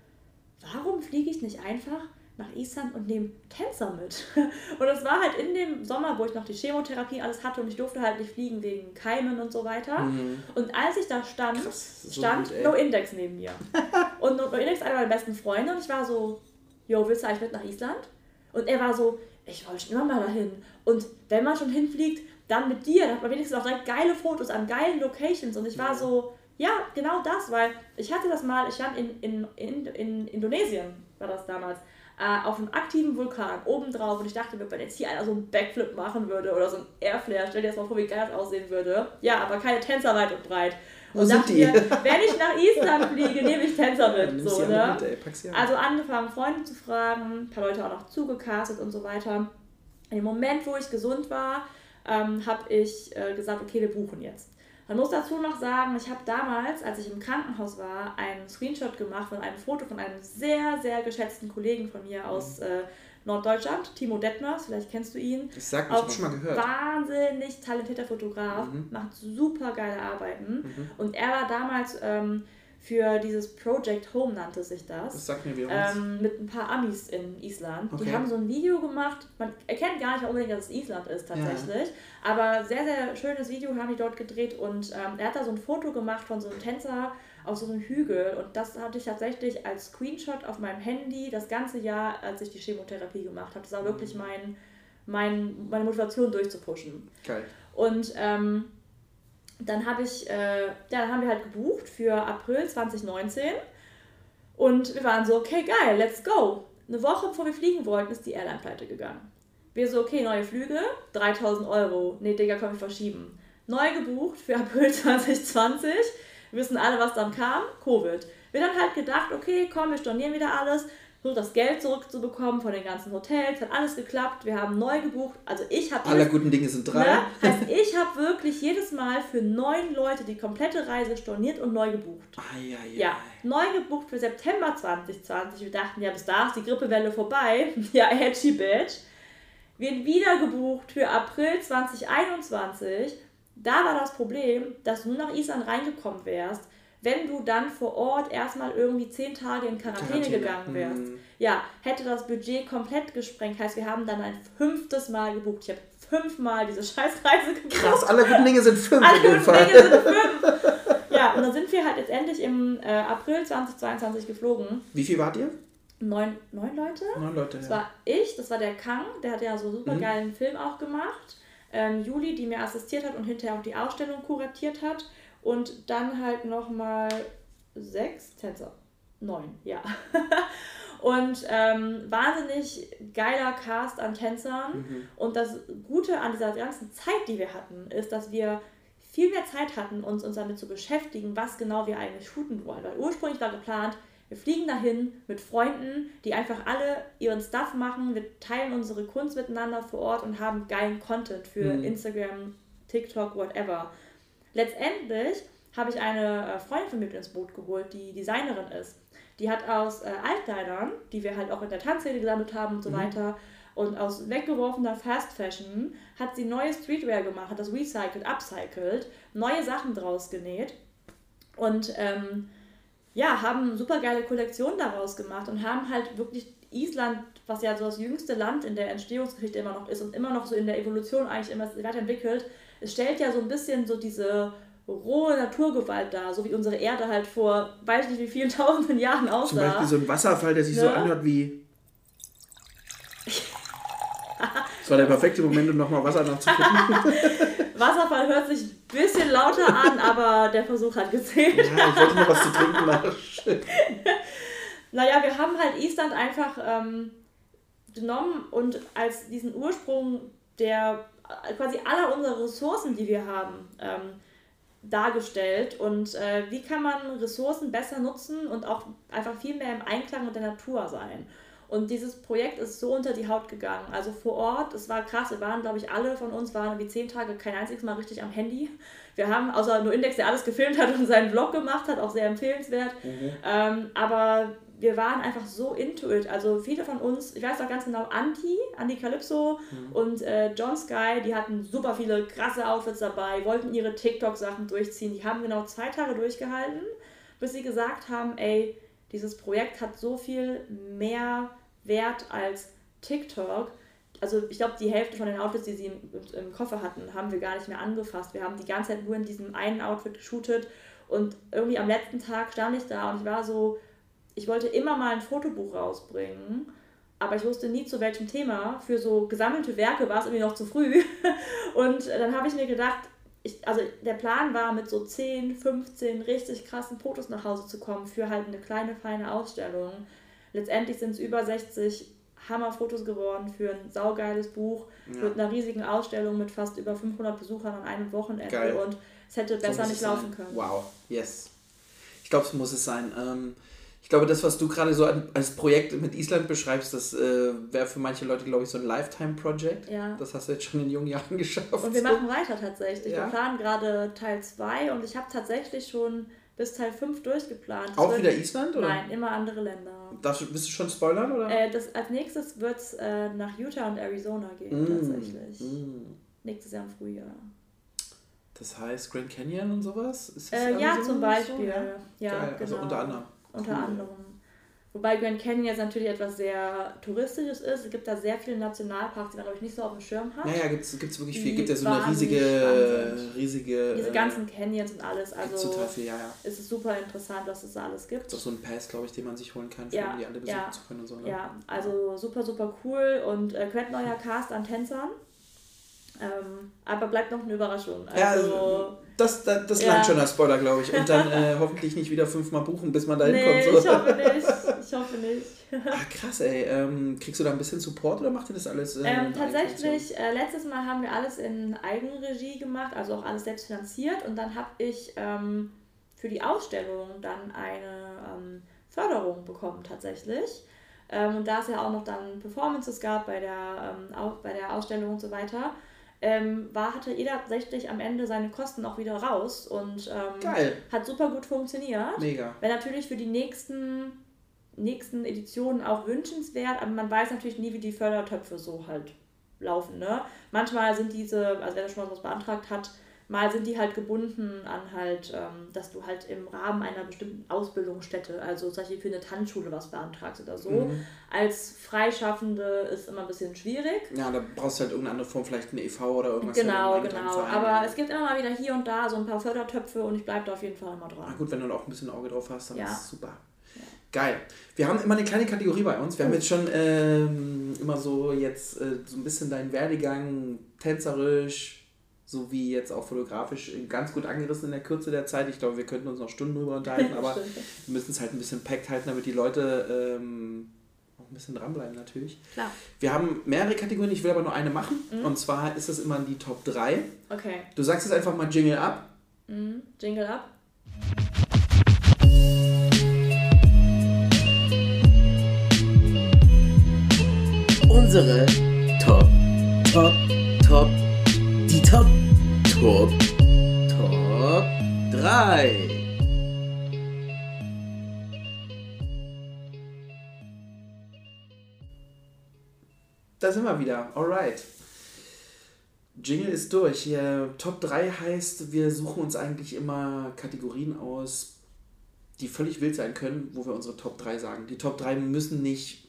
Speaker 3: warum fliege ich nicht einfach nach Island und nehme Tänzer mit? *laughs* Und das war halt in dem Sommer, wo ich noch die Chemotherapie alles hatte und ich durfte halt nicht fliegen wegen Keimen und so weiter. Mhm. Und als ich da stand, Krass, so stand gut, No Index neben mir. *laughs* und No Index einer meiner besten Freunde und ich war so, yo, willst du eigentlich mit nach Island? Und er war so, ich wollte schon immer mal dahin. Und wenn man schon hinfliegt, dann mit dir, dann hat man wenigstens auch direkt geile Fotos an geilen Locations. Und ich war so, ja, genau das, weil ich hatte das mal, ich stand in, in, in, in Indonesien, war das damals, äh, auf einem aktiven Vulkan obendrauf und ich dachte mir, wenn jetzt hier einer so einen Backflip machen würde oder so ein Airflare, stell dir das mal vor, wie geil das aussehen würde. Ja, aber keine Tänzer weit und breit. Und Wo die? Mir, wenn ich nach Island fliege, nehme ich Tänzer mit. *laughs* So, ne? mit, also angefangen, Freunde zu fragen, ein paar Leute auch noch zugecastet und so weiter. In dem Moment, wo ich gesund war, ähm, habe ich äh, gesagt, okay, wir buchen jetzt. Man muss dazu noch sagen, ich habe damals, als ich im Krankenhaus war, einen Screenshot gemacht von einem Foto von einem sehr, sehr geschätzten Kollegen von mir aus mhm. äh, Norddeutschland, Timo Detmers, vielleicht kennst du ihn. Das sagt mich, schon mal gehört. Wahnsinnig talentierter Fotograf, mhm. macht super geile Arbeiten. Mhm. Und er war damals ähm, für dieses Project Home nannte sich das. Das sagt mir wie ähm, Mit ein paar Amis in Island. Okay. Die haben so ein Video gemacht. Man erkennt gar nicht unbedingt, dass es Island ist tatsächlich. Ja. Aber sehr, sehr schönes Video haben die dort gedreht und ähm, er hat da so ein Foto gemacht von so einem Tänzer auf so einem Hügel und das hatte ich tatsächlich als Screenshot auf meinem Handy das ganze Jahr, als ich die Chemotherapie gemacht habe. Das war wirklich mhm. mein, mein, meine Motivation durchzupushen. Geil. Und ähm, dann habe ich, äh, dann haben wir halt gebucht für April 2019 und wir waren so, okay, geil, let's go. Eine Woche bevor wir fliegen wollten, ist die Airline pleite gegangen. Wir so, okay, neue Flüge, 3000 Euro. Nee, Digga, komm, ich verschieben. Neu gebucht für April *laughs* 2020. Wir wissen alle, was dann kam. Covid. Wir dann halt gedacht, okay, komm, wir stornieren wieder alles versucht das Geld zurückzubekommen von den ganzen Hotels, hat alles geklappt, wir haben neu gebucht. Also ich habe...
Speaker 2: Alle guten Dinge sind drei. Ne?
Speaker 3: Heißt, ich habe wirklich jedes Mal für neun Leute die komplette Reise storniert und neu gebucht. Ai, ai, ai. Ja, neu gebucht für September 2020. Wir dachten, ja, bis da ist die Grippewelle vorbei. *laughs* ja, edgy bitch. Wird wieder gebucht für April 2021. Da war das Problem, dass du nur nach Island reingekommen wärst wenn du dann vor Ort erstmal irgendwie zehn Tage in Quarantäne, Quarantäne. gegangen wärst, hm. ja, hätte das Budget komplett gesprengt. Heißt, wir haben dann ein fünftes Mal gebucht. Ich habe fünfmal diese Scheißreise gebucht. Krass, alle guten Dinge sind fünf. Alle guten Dinge sind fünf. ja, und dann sind wir halt jetzt endlich im äh, April 2022 geflogen.
Speaker 2: Wie viel wart ihr?
Speaker 3: Neun, neun Leute.
Speaker 2: Neun Leute,
Speaker 3: Das ja. war ich, das war der Kang, der hat ja so super mhm. geilen Film auch gemacht. Ähm, Juli, die mir assistiert hat und hinterher auch die Ausstellung kuratiert hat. Und dann halt nochmal sechs Tänzer. Neun, ja. *laughs* und ähm, wahnsinnig geiler Cast an Tänzern. Mhm. Und das Gute an dieser ganzen Zeit, die wir hatten, ist, dass wir viel mehr Zeit hatten, uns, uns damit zu beschäftigen, was genau wir eigentlich shooten wollen. Weil ursprünglich war geplant, wir fliegen dahin mit Freunden, die einfach alle ihren Stuff machen. Wir teilen unsere Kunst miteinander vor Ort und haben geilen Content für mhm. Instagram, TikTok, whatever. Letztendlich habe ich eine äh, Freundin von mir ins Boot geholt, die Designerin ist. Die hat aus äh, Altkleidern, die wir halt auch in der Tanzszene gesammelt haben und so mhm. weiter, und aus weggeworfener Fast Fashion hat sie neue Streetwear gemacht, hat das recycelt, upcycled, neue Sachen draus genäht und ähm, ja, haben super geile Kollektionen daraus gemacht und haben halt wirklich Island, was ja so das jüngste Land in der Entstehungsgeschichte immer noch ist und immer noch so in der Evolution eigentlich immer weiterentwickelt, es stellt ja so ein bisschen so diese rohe Naturgewalt dar, so wie unsere Erde halt vor weiß nicht wie vielen *laughs* tausenden Jahren aussah. Zum
Speaker 2: Beispiel so ein Wasserfall, der sich ne? so anhört wie. *laughs* Das war der perfekte Moment, um nochmal Wasser nachzukippen. *laughs*
Speaker 3: Wasserfall hört sich ein bisschen lauter an, aber der Versuch hat gezählt.
Speaker 2: Ja, ich wollte noch was zu trinken nachschütten.
Speaker 3: Naja, wir haben halt Island einfach ähm, genommen und als diesen Ursprung der quasi aller unserer Ressourcen, die wir haben, ähm, dargestellt. Und äh, wie kann man Ressourcen besser nutzen und auch einfach viel mehr im Einklang mit der Natur sein. Und dieses Projekt ist so unter die Haut gegangen. Also vor Ort, es war krass, wir waren, glaube ich, alle von uns waren wie zehn Tage kein einziges Mal richtig am Handy. Wir haben, außer nur Index, der alles gefilmt hat und seinen Vlog gemacht hat, auch sehr empfehlenswert. Mhm. Ähm, aber wir waren einfach so into it. Also viele von uns, ich weiß auch ganz genau, Anti, Anti Calypso mhm. und äh, John Sky, die hatten super viele krasse Outfits dabei, wollten ihre TikTok-Sachen durchziehen. Die haben genau zwei Tage durchgehalten, bis sie gesagt haben, ey, dieses Projekt hat so viel mehr Wert als TikTok. Also ich glaube, die Hälfte von den Outfits, die sie im, im, Koffer hatten, haben wir gar nicht mehr angefasst. Wir haben die ganze Zeit nur in diesem einen Outfit geshootet und irgendwie am letzten Tag stand ich da und ich war so, ich wollte immer mal ein Fotobuch rausbringen, aber ich wusste nie zu welchem Thema. Für so gesammelte Werke war es irgendwie noch zu früh. *laughs* Und dann habe ich mir gedacht, ich, also der Plan war, mit so 10, 15 richtig krassen Fotos nach Hause zu kommen für halt eine kleine, feine Ausstellung. Letztendlich sind es über 60 Hammerfotos geworden für ein saugeiles Buch ja. mit einer riesigen Ausstellung mit fast über 500 Besuchern an einem Wochenende. Geil. Und es hätte besser so nicht laufen können.
Speaker 2: Wow, yes. Ich glaube, es muss es sein. Ähm, ich glaube, das, was du gerade so als Projekt mit Island beschreibst, das äh, wäre für manche Leute, glaube ich, so ein Lifetime-Project. Ja. Das hast du jetzt schon in jungen Jahren *laughs* geschafft.
Speaker 3: Und wir machen weiter tatsächlich. Ja. Wir planen gerade Teil 2 und ich habe tatsächlich schon bis Teil 5 durchgeplant. Das
Speaker 2: Auch wieder Island? Oder?
Speaker 3: Nein, immer andere Länder.
Speaker 2: Das, willst du schon spoilern? Oder?
Speaker 3: Äh, das, als nächstes wird es äh, nach Utah und Arizona gehen, mm. tatsächlich. Mm. Nächstes Jahr im Frühjahr.
Speaker 2: Das heißt Grand Canyon und sowas?
Speaker 3: Äh, ja, zum Beispiel. So? Ja, ja
Speaker 2: Geil. Also genau. Also unter anderem
Speaker 3: unter cool. anderem. Wobei Grand Canyon jetzt natürlich etwas sehr Touristisches ist. Es gibt da sehr viele Nationalparks, die man, glaube ich, nicht so auf dem Schirm hat.
Speaker 2: Naja, gibt es wirklich viel. Es gibt ja so eine riesige, riesige.
Speaker 3: Diese ganzen Canyons und alles. Also
Speaker 2: total viel, ja, ja.
Speaker 3: Es ist super interessant, was es da alles gibt.
Speaker 2: Es ist auch so ein Pass, glaube ich, den man sich holen kann, ja, die alle besuchen ja, zu können und so. Ne?
Speaker 3: Ja, also super, super cool und äh, komplett neuer Cast an Tänzern. Ähm, aber bleibt noch eine Überraschung. Also, ja, also,
Speaker 2: das, das, das ja. langt schon als Spoiler, glaube ich. Und dann äh, *laughs* hoffentlich nicht wieder fünfmal buchen, bis man da hinkommt.
Speaker 3: Nee, so. ich hoffe nicht. Ich hoffe nicht.
Speaker 2: Ach, *laughs* krass, ey. Ähm, kriegst du da ein bisschen Support oder macht ihr das alles?
Speaker 3: Äh, ähm, tatsächlich, äh, letztes Mal haben wir alles in Eigenregie gemacht, also auch alles selbst finanziert. Und dann habe ich ähm, für die Ausstellung dann eine ähm, Förderung bekommen, tatsächlich. Ähm, und da es ja auch noch dann Performances gab bei der, ähm, auch bei der Ausstellung und so weiter, ähm, war, hatte jeder tatsächlich am Ende seine Kosten auch wieder raus und ähm, hat super gut funktioniert.
Speaker 2: Mega.
Speaker 3: Wäre natürlich für die nächsten, nächsten Editionen auch wünschenswert, aber man weiß natürlich nie, wie die Fördertöpfe so halt laufen. Ne? Manchmal sind diese, also wer schon mal was beantragt hat, mal sind die halt gebunden an halt, ähm, dass du halt im Rahmen einer bestimmten Ausbildungsstätte, also zum Beispiel für eine Tanzschule was beantragst oder so. Mhm. Als Freischaffende ist immer ein bisschen schwierig.
Speaker 2: Ja, da brauchst du halt irgendeine andere Form, vielleicht eine EV oder irgendwas.
Speaker 3: Genau, genau. Aber es gibt immer mal wieder hier und da so ein paar Fördertöpfe und ich bleibe da auf jeden Fall immer dran.
Speaker 2: Na gut, wenn du auch ein bisschen Auge drauf hast, dann ja. ist es super. Geil. Wir haben immer eine kleine Kategorie bei uns. Wir haben jetzt schon ähm, immer so jetzt äh, so ein bisschen deinen Werdegang tänzerisch, so wie jetzt auch fotografisch ganz gut angerissen in der Kürze der Zeit. Ich glaube, wir könnten uns noch Stunden drüber unterhalten, *laughs* aber wir müssen es halt ein bisschen packt halten, damit die Leute ähm, auch ein bisschen dranbleiben natürlich.
Speaker 3: Klar.
Speaker 2: Wir haben mehrere Kategorien, ich will aber nur eine machen. Mhm. Und zwar ist das immer die Top 3.
Speaker 3: Okay.
Speaker 2: Du sagst jetzt einfach mal Jingle ab.
Speaker 3: Mhm. Jingle ab.
Speaker 1: Unsere Top, Top, Top Top, Top, Top 3.
Speaker 2: Da sind wir wieder. Alright. Jingle ist durch. Hier, Top 3 heißt, wir suchen uns eigentlich immer Kategorien aus, die völlig wild sein können, wo wir unsere Top 3 sagen. Die Top 3 müssen nicht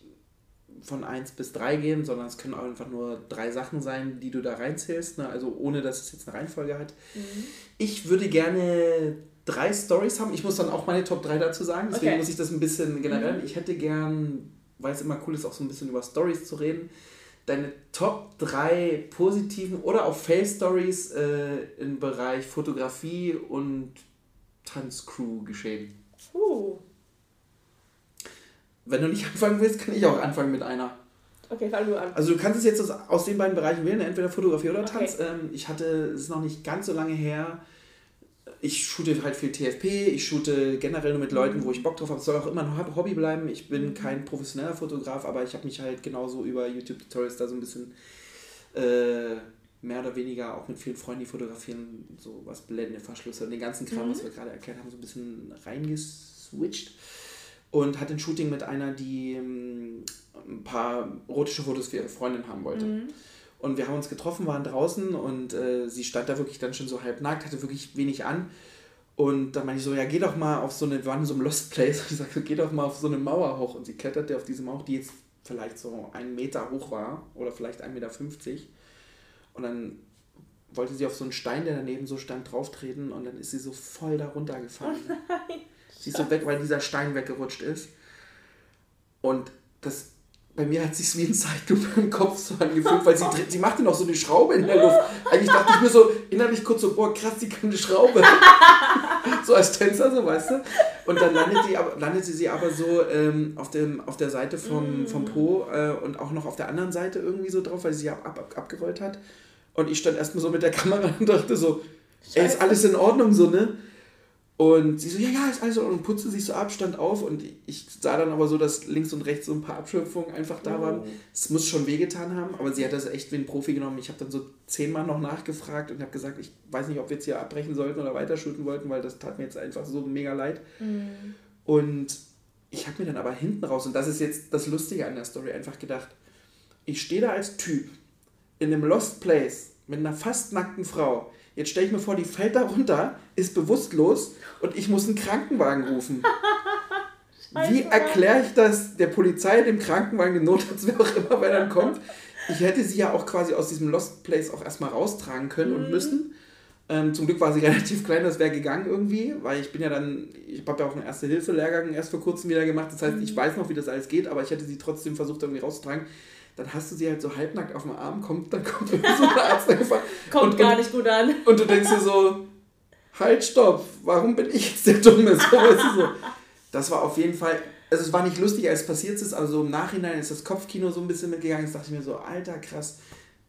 Speaker 2: von 1 bis 3 gehen, sondern es können auch einfach nur drei Sachen sein, die du da reinzählst, ne? also ohne dass es jetzt eine Reihenfolge hat. Mhm. Ich würde gerne drei Stories haben. Ich muss dann auch meine Top 3 dazu sagen, deswegen okay. muss ich das ein bisschen generell. Mhm. Ich hätte gern, weil es immer cool ist, auch so ein bisschen über Stories zu reden, deine Top 3 positiven oder auch Fail-Stories äh, im Bereich Fotografie und Tanzcrew geschehen. Uh. Wenn du nicht *laughs* anfangen willst, kann ich auch anfangen mit einer.
Speaker 3: Okay, fang du an.
Speaker 2: Also du kannst es jetzt aus, den beiden Bereichen wählen, entweder Fotografie oder Tanz. Okay. Ähm, ich hatte, es ist noch nicht ganz so lange her, ich shoote halt viel TFP, ich shoote generell nur mit Leuten, wo ich Bock drauf habe. Es soll auch immer ein Hobby bleiben. Ich bin mhm. kein professioneller Fotograf, aber ich habe mich halt genauso über YouTube-Tutorials da so ein bisschen äh, mehr oder weniger auch mit vielen Freunden, die fotografieren, so was blendende Verschlüsse und den ganzen Kram, mhm. was wir gerade erklärt haben, so ein bisschen reingeswitcht. Und hatte ein Shooting mit einer, die ähm, ein paar erotische Fotos für ihre Freundin haben wollte. Mhm. Und wir haben uns getroffen, waren draußen und äh, sie stand da wirklich dann schon so halb nackt, hatte wirklich wenig an. Und dann meinte ich so, ja, geh doch mal auf so eine, wir waren in so einem Lost Place. Und *laughs* ich sagte, geh doch mal auf so eine Mauer hoch. Und sie kletterte auf diese Mauer, die jetzt vielleicht so einen Meter hoch war oder vielleicht 1,50 Meter. Und dann wollte sie auf so einen Stein, der daneben so stand, drauftreten und dann ist sie so voll da runtergefallen. *laughs* Oh nein. Sie ist so weg, weil dieser Stein weggerutscht ist. Und das bei mir hat sich wie ein Zeitlupe im Kopf so angefühlt, weil sie, *laughs* sie machte noch so eine Schraube in der Luft. Eigentlich dachte ich mir so innerlich kurz so, boah, krass, die kann eine Schraube. *laughs* so als Tänzer, so, weißt du. Und dann landet sie, aber, landete sie aber so ähm, auf, dem, auf der Seite vom, vom Po äh, und auch noch auf der anderen Seite irgendwie so drauf, weil sie ab, ab, ab, abgerollt hat. Und ich stand erstmal so mit der Kamera und dachte so, ey, ist alles in Ordnung so, ne? Und sie so, ja, ja, ist alles und putzte sich so ab, stand auf und ich sah dann aber so, dass links und rechts so ein paar Abschöpfungen einfach da oh. waren. Es muss schon wehgetan haben, aber sie hat das echt wie ein Profi genommen. Ich habe dann so zehnmal noch nachgefragt und habe gesagt, ich weiß nicht, ob wir jetzt hier abbrechen sollten oder weiterschuten wollten, weil das tat mir jetzt einfach so mega leid. Mhm. Und ich habe mir dann aber hinten raus, und das ist jetzt das Lustige an der Story, einfach gedacht, ich stehe da als Typ in einem Lost Place mit einer fast nackten Frau Jetzt stelle ich mir vor, die fällt da runter, ist bewusstlos und ich muss einen Krankenwagen rufen. *laughs* Wie erkläre ich das der Polizei, dem Krankenwagen, dem Notarzt, *laughs* wer auch immer, wer dann kommt? Ich hätte sie ja auch quasi aus diesem Lost Place auch erstmal raustragen können mhm. und müssen. Ähm, zum Glück war sie *laughs* relativ klein, das wäre gegangen irgendwie, weil ich bin ja dann, ich habe ja auch einen Erste-Hilfe-Lehrgang erst vor kurzem wieder gemacht. Das heißt, mhm. ich weiß noch, wie das alles geht, aber ich hätte sie trotzdem versucht, irgendwie rauszutragen dann hast du sie halt so halbnackt auf dem Arm, kommt, dann kommt so ein Arzt angefangen. *laughs*
Speaker 3: kommt und, gar nicht gut an.
Speaker 2: Und du denkst dir so, halt, stopp, warum bin ich jetzt der Dumme? So, weißt du, so. Das war auf jeden Fall, also es war nicht lustig, als es passiert ist, aber so im Nachhinein ist das Kopfkino so ein bisschen mitgegangen. Jetzt dachte ich mir so, alter, krass,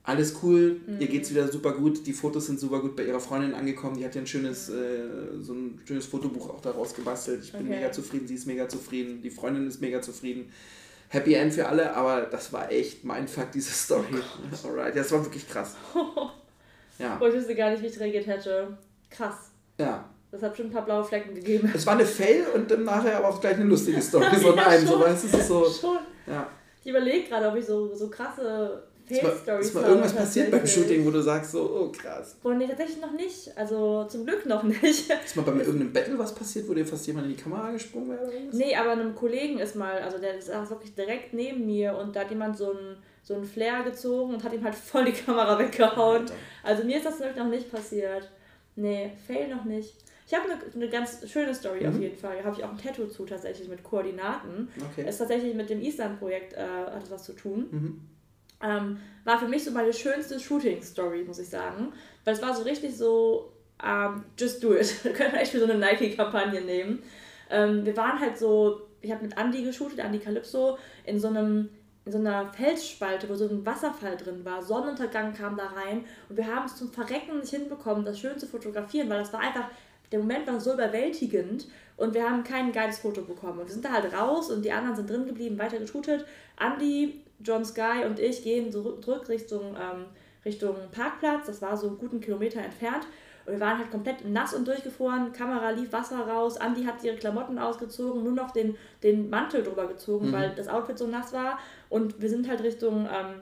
Speaker 2: alles cool, mhm. ihr geht's wieder super gut, die Fotos sind super gut bei ihrer Freundin angekommen, die hat ja ein schönes, äh, so ein schönes Fotobuch auch daraus gebastelt. Ich bin okay. mega zufrieden, sie ist mega zufrieden, die Freundin ist mega zufrieden. Happy End für alle, aber das war echt mein Fuck, diese Story. Oh *laughs* Alright, das war wirklich krass. *laughs*
Speaker 3: ja. Oh, ich wusste gar nicht, wie ich reagiert hätte. Krass. Ja. Das hat schon ein paar blaue Flecken gegeben.
Speaker 2: Es war eine Fail und dann nachher aber auch gleich eine lustige *laughs* Story. So ja, nein, so weißt du, so. Schon.
Speaker 3: Ja. Ich überlege gerade, ob ich so, so krasse
Speaker 2: Fail-Stories Ist mal irgendwas passiert beim Shooting, wo du sagst, so, oh krass.
Speaker 3: Boah, nee, tatsächlich noch nicht. Also zum Glück noch nicht.
Speaker 2: Ist mal bei mir irgendeinem Battle was passiert, wo dir fast jemand in die Kamera gesprungen wäre oder?
Speaker 3: Nee, aber einem Kollegen ist mal, also der ist auch wirklich direkt neben mir und da hat jemand so einen so einen Flair gezogen und hat ihm halt voll die Kamera weggehauen. Alter. Also mir ist das noch nicht passiert. Nee, Fail noch nicht. Ich habe eine, eine ganz schöne Story mhm. auf jeden Fall. Da habe ich auch ein Tattoo zu tatsächlich mit Koordinaten. Okay. Ist tatsächlich mit dem Island-Projekt äh, hat das was zu tun. Mhm. Ähm, war für mich so meine schönste Shooting-Story, muss ich sagen. Weil es war so richtig so, um, ähm, just do it. *laughs* Wir können echt für so eine Nike-Kampagne nehmen. Ähm, wir waren halt so, ich habe mit Andy geshootet, Andy Calypso, in so einem in so einer Felsspalte, wo so ein Wasserfall drin war. Sonnenuntergang kam da rein und wir haben es zum Verrecken nicht hinbekommen, das schön zu fotografieren, weil das war einfach, der Moment war so überwältigend und wir haben kein geiles Foto bekommen. Und wir sind da halt raus und die anderen sind drin geblieben, weiter geshootet. Andy John Sky und ich gehen zurück Richtung, ähm, Richtung Parkplatz. Das war so einen guten Kilometer entfernt. Und wir waren halt komplett nass und durchgefroren. Kamera lief Wasser raus. Andi hat ihre Klamotten ausgezogen, nur noch den, den Mantel drüber gezogen, mhm. weil das Outfit so nass war. Und wir sind halt Richtung, ähm,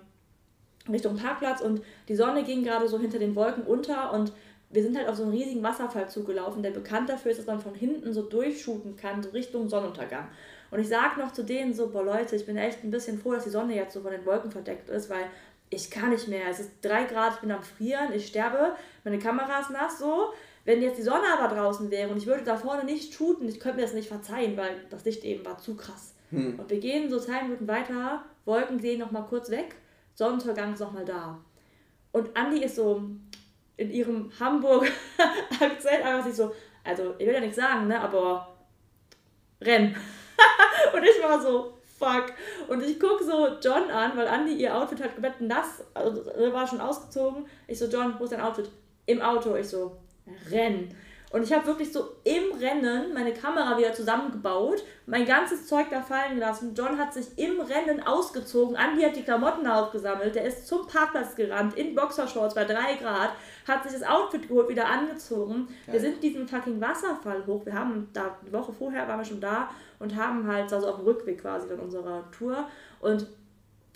Speaker 3: Richtung Parkplatz und die Sonne ging gerade so hinter den Wolken unter und wir sind halt auf so einen riesigen Wasserfall zugelaufen, der bekannt dafür ist, dass man von hinten so durchshooten kann, so Richtung Sonnenuntergang. Und ich sag noch zu denen so, boah Leute, ich bin echt ein bisschen froh, dass die Sonne jetzt so von den Wolken verdeckt ist, weil ich kann nicht mehr. Es ist drei Grad, ich bin am Frieren, ich sterbe, meine Kamera ist nass so. Wenn jetzt die Sonne aber draußen wäre und ich würde da vorne nicht shooten, ich könnte mir das nicht verzeihen, weil das Licht eben war zu krass. Hm. Und wir gehen so zwei Minuten weiter, Wolken gehen nochmal kurz weg, Sonnenuntergang ist nochmal da. Und Andi ist so in ihrem Hamburg-Akzent *laughs* einfach sich so, also ich will ja nichts sagen, ne, aber renn. *laughs* und ich war so, fuck. Und ich gucke so John an, weil Andi ihr Outfit hat komplett nass, also war schon ausgezogen. Ich so, John, wo ist dein Outfit? Im Auto. Ich so, renn. Und ich habe wirklich so im Rennen meine Kamera wieder zusammengebaut, mein ganzes Zeug da fallen gelassen. John hat sich im Rennen ausgezogen, Andi hat die Klamotten aufgesammelt, der ist zum Parkplatz gerannt, in Boxershorts bei 3 Grad, hat sich das Outfit geholt, wieder angezogen. Geil. Wir sind diesen fucking Wasserfall hoch. Wir haben da, die Woche vorher waren wir schon da und haben halt, also auf dem Rückweg quasi von unserer Tour. Und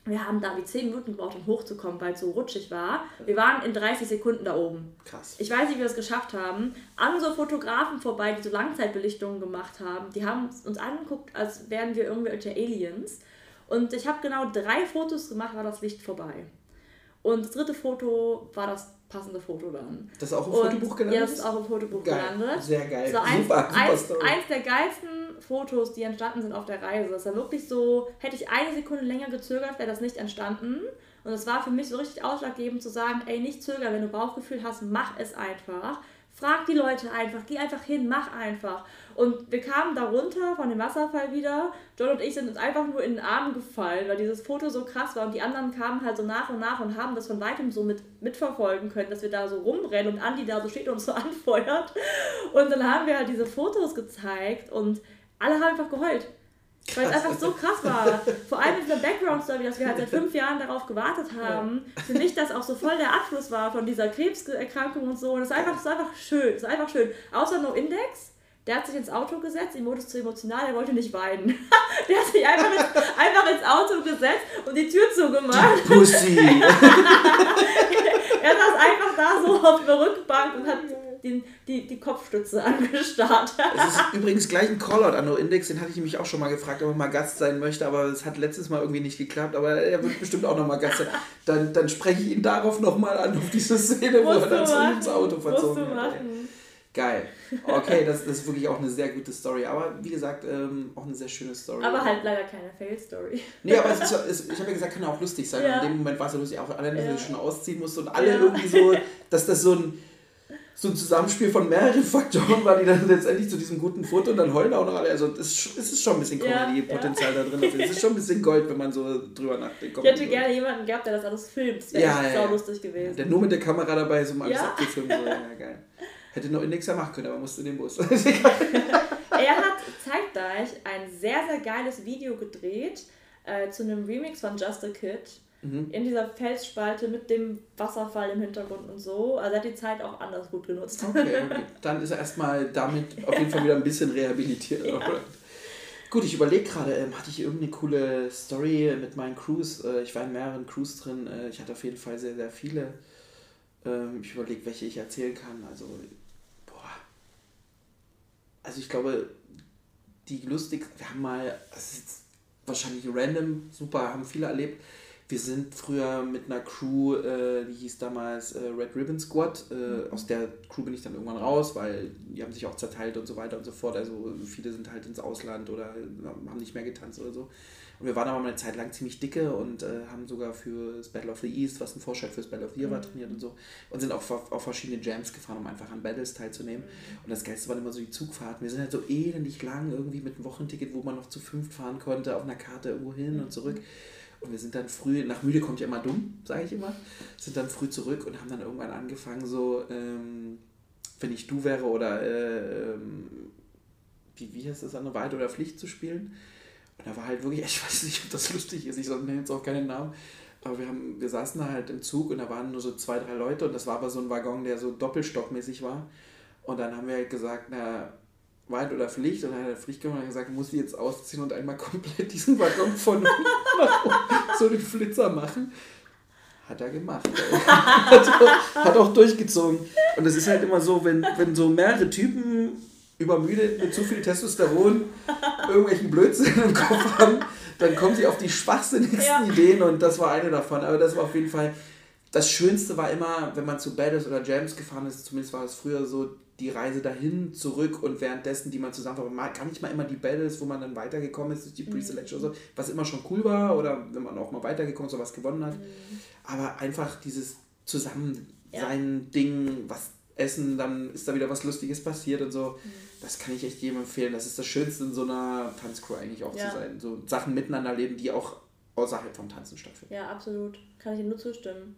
Speaker 3: wir haben da wie 10 Minuten gebraucht, um hochzukommen, weil es so rutschig war. Wir waren in 30 Sekunden da oben. Krass. Ich weiß nicht, wie wir es geschafft haben. An so Fotografen vorbei, die so Langzeitbelichtungen gemacht haben. Die haben uns angeguckt, als wären wir irgendwelche Aliens. Und ich habe genau drei Fotos gemacht, war das Licht vorbei. Und das dritte Foto war das passende Foto dann. Das ist auch im Fotobuch gelandet? Ja, das ist auch im Fotobuch geil. gelandet. Sehr geil. So eins, super, super eins, Story. eins der geilsten Fotos, die entstanden sind auf der Reise. Das war wirklich so, hätte ich eine Sekunde länger gezögert, wäre das nicht entstanden. Und es war für mich so richtig ausschlaggebend zu sagen, ey, nicht zögern, wenn du Bauchgefühl hast, mach es einfach. Frag die Leute einfach, geh einfach hin, mach einfach. Und wir kamen da runter von dem Wasserfall wieder. John und ich sind uns einfach nur in den Arm gefallen, weil dieses Foto so krass war. Und die anderen kamen halt so nach und nach und haben das von weitem so mit, mitverfolgen können, dass wir da so rumrennen und Andi da so steht und uns so *laughs* anfeuert. Und dann haben wir halt diese Fotos gezeigt und alle haben einfach geheult. Weil es einfach so krass war. Vor allem mit dieser Background-Story, dass wir halt seit fünf Jahren darauf gewartet haben. Ja. Für mich das auch so voll der Abschluss war von dieser Krebserkrankung und so. Und es ist einfach, ist einfach schön. Es ist einfach schön. Außer No Index. Der hat sich ins Auto gesetzt, ihm wurde es zu emotional, er wollte nicht weinen. *laughs* der hat sich einfach ins, einfach ins Auto gesetzt und die Tür zugemacht. Die Pussy! *laughs* er saß einfach da so auf der Rückbank und hat den, die, die Kopfstütze angestarrt.
Speaker 2: Es ist übrigens gleich ein Callout an No Index, den hatte ich mich auch schon mal gefragt, ob er mal Gast sein möchte, aber es hat letztes Mal irgendwie nicht geklappt, aber er wird bestimmt auch nochmal Gast sein. Dann, dann spreche ich ihn darauf nochmal an, auf diese Szene, wo er dann so ins Auto verzogen hat. Geil. Okay, das, das ist wirklich auch eine sehr gute Story. Aber wie gesagt, ähm, auch eine sehr schöne Story.
Speaker 3: Aber halt leider keine Fail-Story.
Speaker 2: Nee, aber es ist, es, ich habe ja gesagt, kann auch lustig sein. Ja. In dem Moment war es ja lustig, auch alle, dass ja. schon ausziehen musste und alle ja. irgendwie so, dass das so ein so ein Zusammenspiel von mehreren Faktoren war, die dann letztendlich zu diesem guten Foto und dann heulen auch noch alle. Also es ist schon ein bisschen Comedy-Potenzial ja, ja. da drin. Es ist schon ein bisschen Gold, wenn man so drüber nachdenkt.
Speaker 3: Ich hätte gerne jemanden gehabt, der das alles filmt. Das wäre ja, ja, lustig gewesen.
Speaker 2: Der nur mit der Kamera dabei so mal alles ja. abgefilmt. So. Ja, geil. Hätte noch nichts machen können, aber musste in den Bus. *laughs* er
Speaker 3: hat zeitgleich ein sehr, sehr geiles Video gedreht äh, zu einem Remix von Just a Kid Mhm. In dieser Felsspalte mit dem Wasserfall im Hintergrund und so. Also er hat die Zeit auch anders gut genutzt.
Speaker 2: Okay, okay. Dann ist er erstmal damit auf jeden Fall wieder ein bisschen rehabilitiert. *laughs* Ja. Gut, ich überlege gerade, ähm, hatte ich irgendeine coole Story mit meinen Crews? Äh, ich war in mehreren Crews drin. Äh, ich hatte auf jeden Fall sehr, sehr viele. Ähm, ich überlege, welche ich erzählen kann. Also. Also ich glaube, die lustig, wir haben mal, das ist jetzt wahrscheinlich random, super, haben viele erlebt wir sind früher mit einer Crew, äh, die hieß damals äh, Red Ribbon Squad. Äh, mhm. Aus der Crew bin ich dann irgendwann raus, weil die haben sich auch zerteilt und so weiter und so fort. Also viele sind halt ins Ausland oder haben nicht mehr getanzt oder so. Und wir waren aber mal eine Zeit lang ziemlich dicke und äh, haben sogar für das Battle of the East, was ein Vorschlag für das Battle of the Year war, mhm. trainiert und so. Und sind auch auf verschiedene Jams gefahren, um einfach an Battles teilzunehmen. Mhm. Und das Geilste waren immer so die Zugfahrten. Wir sind halt so elendig lang irgendwie mit einem Wochenticket, wo man noch zu fünft fahren konnte, auf einer Karte irgendwo hin und zurück. Und wir sind dann früh, nach müde kommt ja immer dumm, sage ich immer, sind dann früh zurück und haben dann irgendwann angefangen, so, ähm, wenn ich du wäre oder, äh, ähm, wie, wie heißt das, eine Wahrheit oder Pflicht zu spielen. Und da war halt wirklich, *laughs* ich weiß nicht, ob das lustig ist, ich nenne jetzt auch keinen Namen, aber wir, haben, wir saßen da halt im Zug und da waren nur so zwei, drei Leute und das war aber so ein Waggon, der so doppelstockmäßig war. Und dann haben wir halt gesagt, na, Wahrheit oder Pflicht. Und dann hat der Pflichtkammer gesagt, muss die jetzt ausziehen und einmal *laughs* komplett diesen Waggon von *laughs* so den Flitzer machen. Hat er gemacht. hat, auch, hat auch durchgezogen. Und es ist halt immer so, wenn, wenn so mehrere Typen übermüdet mit zu viel Testosteron irgendwelchen Blödsinn im Kopf haben, dann kommen sie auf die schwachsinnigsten ja. Ideen und das war eine davon. Aber das war auf jeden Fall, das Schönste war immer, wenn man zu Battles oder Jams gefahren ist, zumindest war es früher so, die Reise dahin, zurück und währenddessen, die man zusammen mal gar nicht mal immer die Battles, wo man dann weitergekommen ist, die Pre-Selection mhm. oder so, was immer schon cool war oder wenn man auch mal weitergekommen ist oder was gewonnen hat. Mhm. Aber einfach dieses Zusammensein, ja. Ding, was essen, dann ist da wieder was Lustiges passiert und so. Mhm. Das kann ich echt jedem empfehlen. Das ist das Schönste in so einer Tanzcrew eigentlich auch ja. zu sein. So Sachen miteinander leben, die auch außerhalb vom Tanzen stattfinden.
Speaker 3: Ja, absolut. Kann ich nur zustimmen.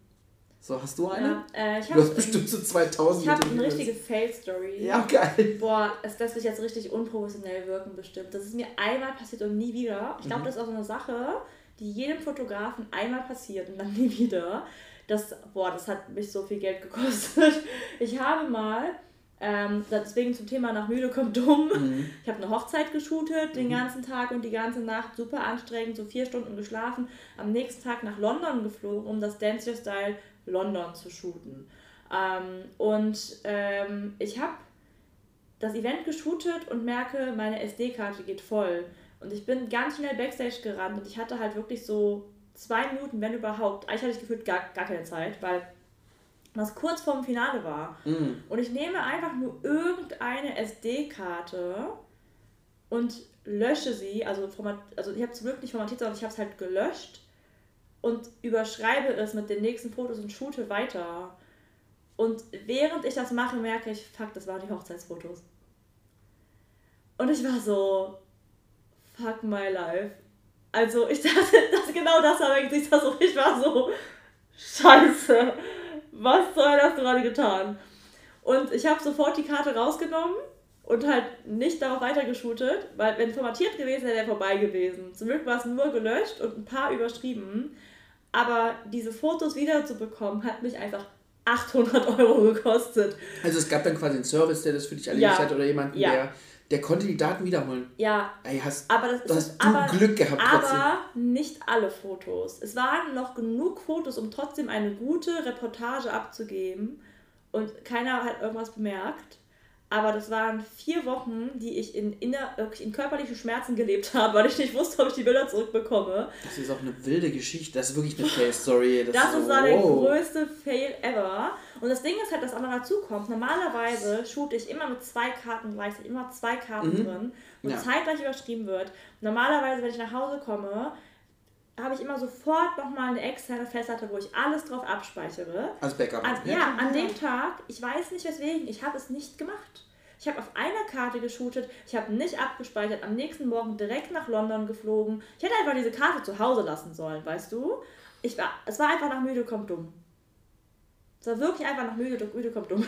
Speaker 2: So, hast du eine? Ja, äh, ich hab, du hast bestimmt so 2000.
Speaker 3: Ich habe eine richtige Fail-Story.
Speaker 2: Ja, geil.
Speaker 3: Boah, es lässt sich jetzt richtig unprofessionell wirken, bestimmt. Das ist mir einmal passiert und nie wieder. Ich glaube, mhm. das ist auch so eine Sache, die jedem Fotografen einmal passiert und dann nie wieder. Das, boah, das hat mich so viel Geld gekostet. Ich habe mal, ähm, deswegen zum Thema nach müde kommt dumm, mhm. ich habe eine Hochzeit geshootet, den mhm. ganzen Tag und die ganze Nacht, super anstrengend, so vier Stunden geschlafen, am nächsten Tag nach London geflogen, um das Dance Your Style London zu shooten. Ähm, und ähm, ich habe das Event geshootet und merke, meine SD-Karte geht voll. Und ich bin ganz schnell Backstage gerannt und ich hatte halt wirklich so zwei Minuten, wenn überhaupt. Eigentlich hatte ich gefühlt gar, gar keine Zeit, weil das kurz vorm Finale war. Mm. Und ich nehme einfach nur irgendeine SD-Karte und lösche sie. Also, format, also ich habe zum Glück nicht formatiert, sondern ich habe es halt gelöscht und überschreibe es mit den nächsten Fotos und shoote weiter. Und während ich das mache, merke ich, fuck, das waren die Hochzeitsfotos. Und ich war so, fuck my life. Also ich *laughs* dachte, dass genau das war mein Gesichtsausdruck. Ich war so, scheiße, was soll das gerade getan? Und ich habe sofort die Karte rausgenommen und halt nicht darauf weitergeshootet, weil wenn formatiert gewesen wäre, wäre vorbei gewesen. Zum Glück war es nur gelöscht und ein paar überschrieben. Aber diese Fotos wiederzubekommen, hat mich einfach 800 Euro gekostet.
Speaker 2: Also es gab dann quasi einen Service, der das für dich erledigt ja. hat oder jemanden, ja. der, der konnte die Daten wiederholen.
Speaker 3: Ja.
Speaker 2: Ey, hast,
Speaker 3: aber das,
Speaker 2: das hast du aber, Glück gehabt
Speaker 3: trotzdem. Aber nicht alle Fotos. Es waren noch genug Fotos, um trotzdem eine gute Reportage abzugeben. Und keiner hat irgendwas bemerkt. Aber das waren vier Wochen, die ich in, inner, wirklich in körperlichen Schmerzen gelebt *laughs* habe, weil ich nicht wusste, ob ich die Bilder zurückbekomme.
Speaker 2: Das ist auch eine wilde Geschichte. Das ist wirklich eine Fail-Story.
Speaker 3: Das, das ist so, wow. der größte Fail ever. Und das Ding ist halt, dass auch noch dazu kommt. Normalerweise shoote ich immer mit zwei Karten gleichzeitig, immer zwei Karten mhm. drin und ja. zeitgleich überschrieben wird. Normalerweise, wenn ich nach Hause komme, habe ich immer sofort nochmal eine externe Festplatte, wo ich alles drauf abspeichere.
Speaker 2: Als Backup.
Speaker 3: An, ja, an dem Tag, ich weiß nicht weswegen, ich habe es nicht gemacht. Ich habe auf einer Karte geshootet, ich habe nicht abgespeichert, am nächsten Morgen direkt nach London geflogen. Ich hätte einfach diese Karte zu Hause lassen sollen, weißt du? Ich war, es war einfach nach müde kommt dumm. Es war wirklich einfach nach müde, müde kommt dumm.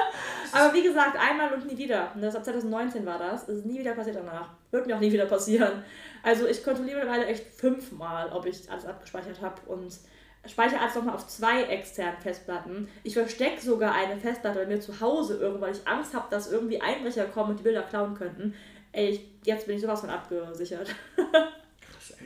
Speaker 3: *laughs* Aber wie gesagt, einmal und nie wieder. Das ab 2019 war das. Es ist nie wieder passiert danach. Wird mir auch nie wieder passieren. Also ich kontrolliere mittlerweile echt fünfmal, ob ich alles abgespeichert habe und speichere alles nochmal auf zwei externen Festplatten. Ich verstecke sogar eine Festplatte bei mir zu Hause irgendwo, weil ich Angst habe, dass irgendwie Einbrecher kommen und die Bilder klauen könnten. Ey, ich, jetzt bin ich sowas von abgesichert. *laughs*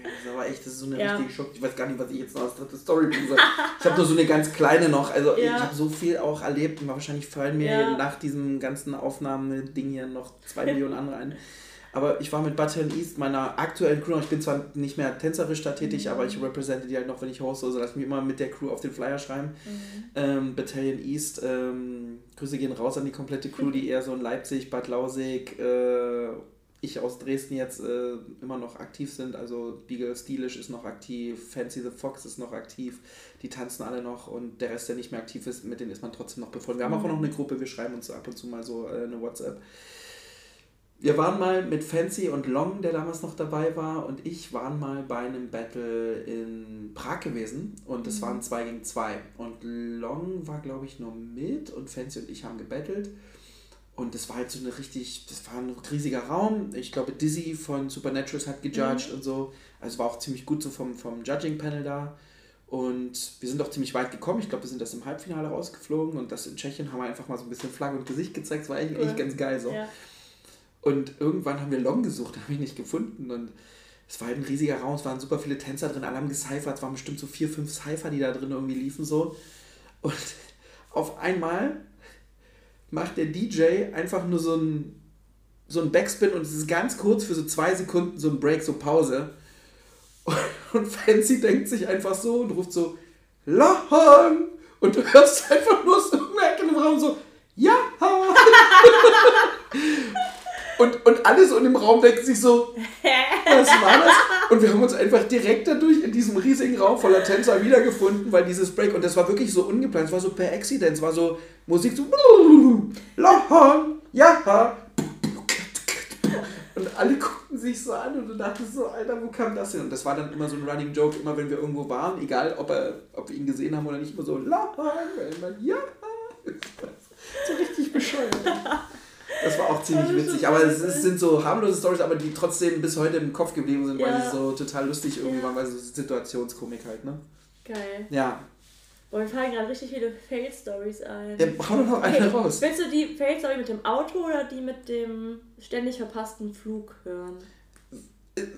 Speaker 2: Das aber echt, das ist so eine ja. richtige Schock. Ich weiß gar nicht, was ich jetzt noch als dritte Story bringe. Ich habe nur so eine ganz kleine noch. Also ja. ich habe so viel auch erlebt und wahrscheinlich fallen mir ja. nach diesem ganzen Aufnahmeding hier noch zwei *laughs* Millionen andere ein. Aber ich war mit Battalion East, meiner aktuellen Crew, ich bin zwar nicht mehr tänzerisch da tätig, mhm. aber ich represente die halt noch, wenn ich hoste, also lass mich immer mit der Crew auf den Flyer schreiben. Mhm. Ähm, Battalion East, ähm, Grüße gehen raus an die komplette Crew, *laughs* die eher so in Leipzig, Bad Lausig, äh, ich aus Dresden jetzt äh, immer noch aktiv sind. Also Beagle Steelish ist noch aktiv, Fancy the Fox ist noch aktiv, die tanzen alle noch und der Rest, der nicht mehr aktiv ist, mit denen ist man trotzdem noch befreundet. Wir haben auch noch eine Gruppe, wir schreiben uns ab und zu mal so äh, eine WhatsApp. Wir waren mal mit Fancy und Long, der damals noch dabei war, und ich waren mal bei einem Battle in Prag gewesen und es mhm. waren 2 gegen 2. Und Long war, glaube ich, nur mit und Fancy und ich haben gebettelt. Und das war halt so eine richtig, das war ein riesiger Raum. Ich glaube, Dizzy von Supernaturals hat gejudged mhm. und so. Also war auch ziemlich gut so vom, vom Judging-Panel da. Und wir sind auch ziemlich weit gekommen. Ich glaube, wir sind das im Halbfinale rausgeflogen und das in Tschechien haben wir einfach mal so ein bisschen Flagge und Gesicht gezeigt. Das war eigentlich, cool. eigentlich ganz geil so. Ja. Und irgendwann haben wir Long gesucht, *laughs* habe ich nicht gefunden. Und es war halt ein riesiger Raum, es waren super viele Tänzer drin, alle haben gecyphert, es waren bestimmt so vier, fünf Cypher, die da drin irgendwie liefen so. Und *laughs* auf einmal macht der DJ einfach nur so ein, so ein Backspin und es ist ganz kurz für so zwei Sekunden so ein Break, so Pause. *laughs* Und Fancy denkt sich einfach so und ruft so, Long! Und du hörst einfach nur so im Raum so, ja! *laughs* und, und alle so in dem Raum denken sich so, was war das? Und wir haben uns einfach direkt dadurch in diesem riesigen Raum voller Tänzer wiedergefunden, weil dieses Break, und das war wirklich so ungeplant, es war so per Accident, es war so Musik so, Lachen, ja, und alle guckten sich so an und du dachtest so, Alter, wo kam das hin? Und das war dann immer so ein Running Joke, immer wenn wir irgendwo waren, egal ob, er, ob wir ihn gesehen haben oder nicht, immer so, Lachen, immer, ja. so richtig bescheuert. Das war auch ziemlich witzig. Aber es, es sind so harmlose Stories, aber die trotzdem bis heute im Kopf geblieben sind, weil
Speaker 3: Ja.
Speaker 2: sie so total lustig irgendwie
Speaker 3: Ja.
Speaker 2: waren, weil so Situationskomik halt, ne?
Speaker 3: Geil.
Speaker 2: Ja.
Speaker 3: Boah, mir fallen gerade richtig viele Fail-Stories ein.
Speaker 2: ja hau doch noch eine
Speaker 3: Okay,
Speaker 2: raus.
Speaker 3: Willst du die Fail-Story mit dem Auto oder die mit dem ständig verpassten Flug hören?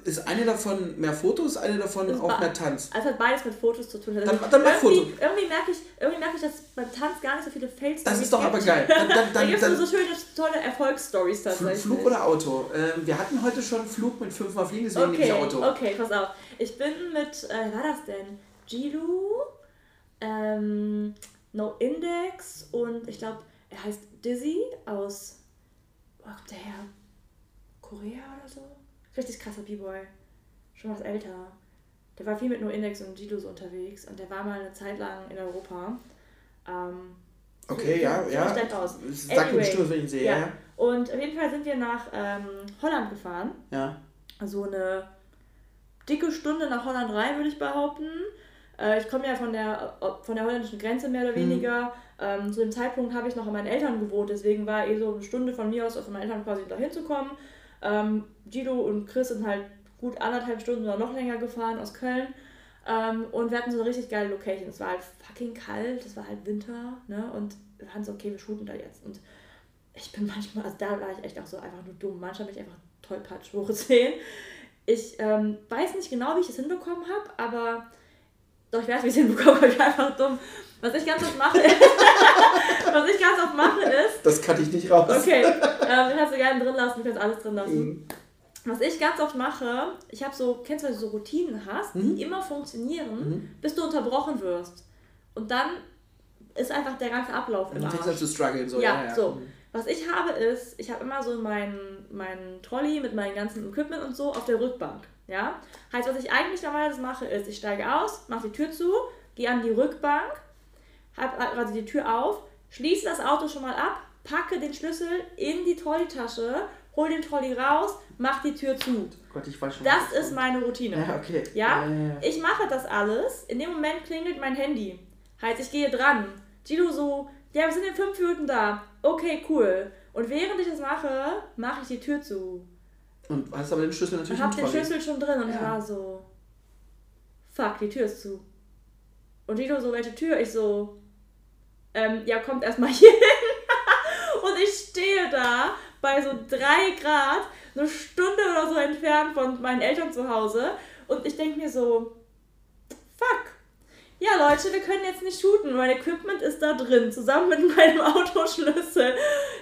Speaker 2: Ist eine davon mehr Fotos, eine davon
Speaker 3: Ist
Speaker 2: auch mehr Tanz?
Speaker 3: Also hat beides mit Fotos zu tun. Also
Speaker 2: Dann- dann mach
Speaker 3: irgendwie,
Speaker 2: Foto.
Speaker 3: irgendwie merke ich, irgendwie merke ich, dass beim Tanz gar nicht so viele Fail-Stories
Speaker 2: Das ist doch aber
Speaker 3: gibt.
Speaker 2: geil. Dann, dann, *laughs*
Speaker 3: Da gibt es so schöne, tolle Erfolgsstories tatsächlich.
Speaker 2: Flug oder Auto? Ähm, wir hatten heute schon Flug mit fünfmal fliegen, deswegen nehme
Speaker 3: Okay,
Speaker 2: ich Auto.
Speaker 3: okay, pass auf. Ich bin mit, äh, wer war das denn? Jilu, ähm, No Index und ich glaube, er heißt Dizzy aus, wo kommt der her? Korea oder so? Richtig krasser B-Boy. Schon was älter. Der war viel mit No Index und Jilu so unterwegs und der war mal eine Zeit lang in Europa. Ähm,
Speaker 2: Okay, ja,
Speaker 3: sieht
Speaker 2: ja.
Speaker 3: schlecht aus.
Speaker 2: Mir
Speaker 3: Anyway,
Speaker 2: bestimmt, wenn ich ihn sehe. Ja.
Speaker 3: Ja. Und auf jeden Fall sind wir nach ähm, Holland gefahren
Speaker 2: ja.
Speaker 3: so eine dicke Stunde nach Holland rein, würde ich behaupten. Äh, ich komme ja von der, von der holländischen Grenze mehr oder weniger. Ähm, zu dem Zeitpunkt habe ich noch an meinen Eltern gewohnt, deswegen war eh so eine Stunde von mir aus, von meinen Eltern quasi dahin zu kommen. Ähm, Guido und Chris sind halt gut anderthalb Stunden oder noch länger gefahren aus Köln. Ähm, und wir hatten so eine richtig geile Location. Es war halt fucking kalt, es war halt Winter, ne? Und wir waren so, okay, wir shooten da jetzt. Und ich bin *laughs* manchmal, also da war ich echt auch so einfach nur dumm. Manchmal bin ich einfach tollpatsch hoch 10. Ich ähm, weiß nicht genau, wie ich das hinbekommen habe, aber doch, ich weiß, wie ich es hinbekommen habe. Ich bin einfach dumm. Was ich ganz oft mache, ist, *laughs* was ich ganz oft mache, ist,
Speaker 2: Das kann ich nicht raus.
Speaker 3: okay, ähm, den kannst du gerne drin lassen, du kannst alles drin lassen.
Speaker 2: Mhm.
Speaker 3: Was ich ganz oft mache, ich habe so, kennst du, wenn du so Routinen hast,
Speaker 2: Mhm.
Speaker 3: die immer funktionieren, bis du unterbrochen wirst. Und dann ist einfach der ganze Ablauf
Speaker 2: Und
Speaker 3: im
Speaker 2: dann du
Speaker 3: Arsch.
Speaker 2: zu strugglen. So,
Speaker 3: Ja,
Speaker 2: ja, ja.
Speaker 3: so.
Speaker 2: Mhm.
Speaker 3: Was ich habe ist, ich habe immer so meinen mein Trolley mit meinem ganzen Equipment und so auf der Rückbank. Ja? Heißt, was ich eigentlich normalerweise mache, ist, ich steige aus, mache die Tür zu, gehe an die Rückbank, habe quasi die Tür auf, schließe das Auto schon mal ab, packe den Schlüssel in die Trolleytasche, hol den Trolley raus, mach die Tür zu.
Speaker 2: Gott, ich weiß schon.
Speaker 3: Das ist meine Routine.
Speaker 2: Ja, okay.
Speaker 3: Ja?
Speaker 2: Ja.
Speaker 3: Ich mache das alles. In dem Moment klingelt mein Handy. Heißt, ich gehe dran. Gino so, ja, wir sind in fünf Minuten da. Okay, cool. Und während ich das mache, mache ich die Tür zu.
Speaker 2: Und hast aber den Schlüssel natürlich
Speaker 3: Und hab
Speaker 2: im
Speaker 3: den
Speaker 2: Trolley.
Speaker 3: Schlüssel schon drin und ich
Speaker 2: Ja.
Speaker 3: war so, fuck, die Tür ist zu. Und Gino so, welche Tür? Ich so, ähm, ja, kommt erstmal *laughs* hier hin. und ich stehe da bei so drei Grad, eine Stunde oder so entfernt von meinen Eltern zu Hause. Und ich denke mir so, fuck. Ja, Leute, wir können jetzt nicht shooten. Mein Equipment ist da drin, zusammen mit *laughs* meinem Autoschlüssel.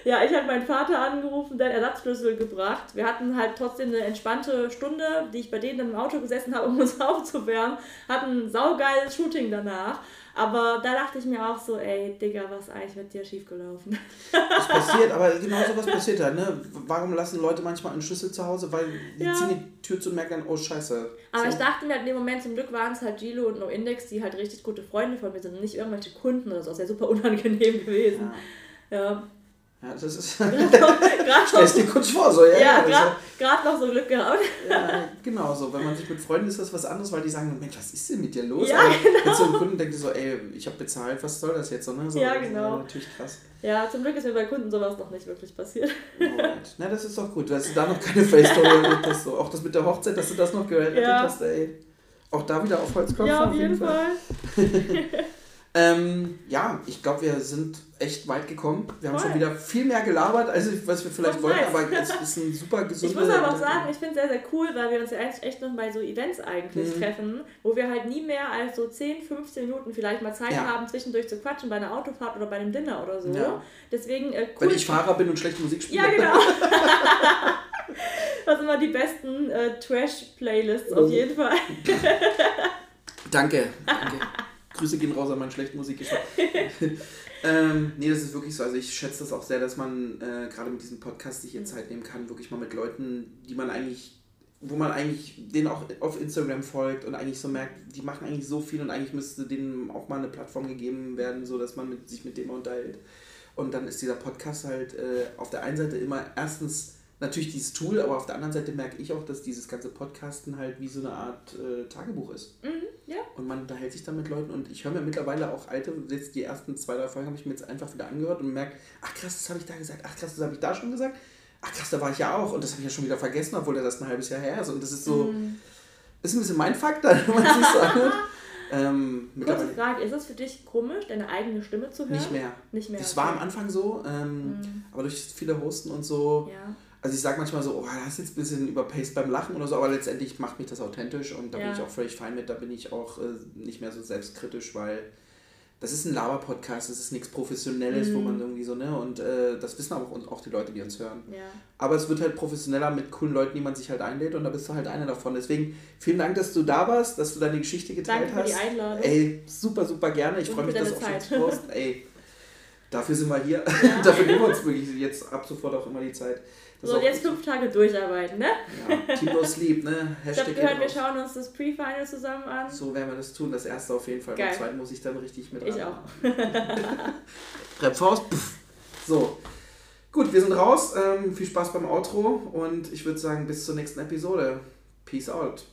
Speaker 3: Ja, ich habe meinen Vater angerufen, der Ersatzschlüssel gebracht. Wir hatten halt trotzdem eine entspannte Stunde, die ich bei denen im Auto gesessen habe, um uns *laughs* aufzuwärmen. Hatten ein saugeiles Shooting danach. Aber da dachte ich mir auch so, ey, Digga, was eigentlich mit dir schiefgelaufen?
Speaker 2: Das passiert, *laughs* aber genau sowas passiert halt, ne? Warum lassen Leute manchmal einen Schlüssel zu Hause? Weil die
Speaker 3: Ja.
Speaker 2: ziehen die Tür zu und merken dann, oh Scheiße.
Speaker 3: Aber
Speaker 2: so.
Speaker 3: ich dachte mir halt in dem Moment, zum Glück waren es halt Gilo und No Index, die halt richtig gute Freunde von mir sind und nicht irgendwelche Kunden oder so. Das wäre super unangenehm gewesen.
Speaker 2: Ja,
Speaker 3: Ja.
Speaker 2: Ja das ist. *laughs* *laughs*
Speaker 3: Gerade
Speaker 2: Stellst dir kurz vor, so, ja.
Speaker 3: ja,
Speaker 2: ist
Speaker 3: grad, grad noch so Glück gehabt.
Speaker 2: Ja, genau so. Wenn man sich mit Freunden ist das was anderes, weil die sagen, Mensch, was ist denn mit dir los?
Speaker 3: Ja,
Speaker 2: Aber Mit so einem Kunden denkt so, ey, ich habe bezahlt, was soll das jetzt? So, ne? so,
Speaker 3: Ja,
Speaker 2: das ist
Speaker 3: genau.
Speaker 2: natürlich krass.
Speaker 3: Ja, zum Glück ist mir bei Kunden sowas noch nicht wirklich passiert.
Speaker 2: Alright. Na, das ist doch gut. Dass du da noch keine Face-Story hast. *laughs* So. Auch das mit der Hochzeit, dass du das noch gerettet
Speaker 3: Ja.
Speaker 2: hast, ey. Auch da wieder auf Holz klopfen,
Speaker 3: ja, auf jeden Fall.
Speaker 2: Ähm, ja, ich glaube, wir sind echt weit gekommen. Wir haben
Speaker 3: Voll.
Speaker 2: schon wieder viel mehr gelabert, als was wir vielleicht
Speaker 3: Doch,
Speaker 2: wollten,
Speaker 3: nice.
Speaker 2: aber es ist ein super *laughs*
Speaker 3: Ich
Speaker 2: gesunder...
Speaker 3: muss aber auch sagen, ich finde es sehr, sehr cool, weil wir uns ja eigentlich echt noch bei so Events eigentlich
Speaker 2: Mhm.
Speaker 3: treffen, wo wir halt nie mehr als so 10, 15 Minuten vielleicht mal Zeit
Speaker 2: Ja.
Speaker 3: haben, zwischendurch zu quatschen bei einer Autofahrt oder bei einem Dinner oder so.
Speaker 2: Ja.
Speaker 3: Deswegen äh, cool.
Speaker 2: Wenn ich Fahrer bin und schlechte Musik spiele.
Speaker 3: Ja, genau. *laughs* Das sind immer die besten äh, Trash-Playlists auf
Speaker 2: Oh.
Speaker 3: jeden Fall.
Speaker 2: Danke, danke. *laughs* Grüße gehen raus an meinen schlechten Musikgeschmack. *laughs* ähm, nee, das ist wirklich so. Also ich schätze das auch sehr, dass man äh, gerade mit diesem Podcast sich hier Zeit nehmen kann, wirklich mal mit Leuten, die man eigentlich, wo man eigentlich denen auch auf Instagram folgt und eigentlich so merkt, die machen eigentlich so viel und eigentlich müsste denen auch mal eine Plattform gegeben werden, so dass man mit, sich mit dem unterhält. Und dann ist dieser Podcast halt äh, auf der einen Seite immer erstens natürlich dieses Tool, aber auf der anderen Seite merke ich auch, dass dieses ganze Podcasten halt wie so eine Art äh, Tagebuch ist.
Speaker 3: Mhm, ja.
Speaker 2: Und man unterhält sich dann mit Leuten und ich höre mir mittlerweile auch alte, jetzt die ersten zwei, drei Folgen habe ich mir jetzt einfach wieder angehört und merke, ach krass, das habe ich da gesagt, ach krass, das habe ich da schon gesagt, ach krass, da war ich ja auch und das habe ich ja schon wieder vergessen, obwohl das ein halbes Jahr her ist. Und das ist so,
Speaker 3: Mhm.
Speaker 2: ist ein bisschen mein Faktor, *laughs* wenn man sich so anhört. *laughs* Ähm,
Speaker 3: Kurze Frage, ist es für dich komisch, deine eigene Stimme zu hören?
Speaker 2: nicht mehr.
Speaker 3: Nicht mehr.
Speaker 2: Das
Speaker 3: okay.
Speaker 2: war am Anfang so, ähm,
Speaker 3: Mhm.
Speaker 2: aber durch viele Hosten und so,
Speaker 3: Ja.
Speaker 2: Also ich sage manchmal so, oh, das ist jetzt ein bisschen überpaced beim Lachen oder so, aber letztendlich macht mich das authentisch und da bin
Speaker 3: Ja.
Speaker 2: ich auch völlig fein mit, da bin ich auch äh, nicht mehr so selbstkritisch, weil das ist ein Laber-Podcast, das ist nichts Professionelles, wo
Speaker 3: Mhm.
Speaker 2: man irgendwie so, ne, und äh, das wissen aber auch, auch die Leute, die uns hören.
Speaker 3: Ja.
Speaker 2: Aber es wird halt professioneller mit coolen Leuten, die man sich halt einlädt und da bist du halt einer davon. Deswegen vielen Dank, dass du da warst, dass du deine Geschichte geteilt
Speaker 3: Danke für die
Speaker 2: hast.
Speaker 3: Einladung.
Speaker 2: Ey, super, super gerne. Ich freue mich,
Speaker 3: für
Speaker 2: das
Speaker 3: deine
Speaker 2: auch schon
Speaker 3: Zeit.
Speaker 2: zu posten. Ey, dafür sind wir hier.
Speaker 3: Ja. *laughs*
Speaker 2: dafür nehmen wir uns wirklich jetzt ab sofort auch immer die Zeit.
Speaker 3: So, und jetzt fünf Tage durcharbeiten, ne?
Speaker 2: Ja, Team No Sleep, ne?
Speaker 3: Ich habe
Speaker 2: Hashtag
Speaker 3: gehört, wir schauen uns das Pre-Final zusammen an.
Speaker 2: So werden wir das tun. Das erste auf jeden Fall.
Speaker 3: Geil.
Speaker 2: Beim zweiten muss ich dann richtig mit
Speaker 3: Ich
Speaker 2: ran.
Speaker 3: auch. *laughs*
Speaker 2: Rap Faust. pff. So. Gut, wir sind raus. Ähm, viel Spaß beim Outro und ich würde sagen, bis zur nächsten Episode. Peace out.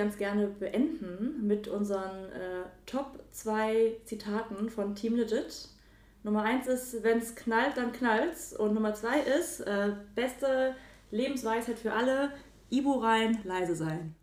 Speaker 3: Ganz gerne beenden mit unseren äh, Top 2 Zitaten von Team Legit. Nummer 1 ist, wenn es knallt, dann knallt's. Und Nummer 2 ist, äh, beste Lebensweisheit für alle, Ibu rein, leise sein.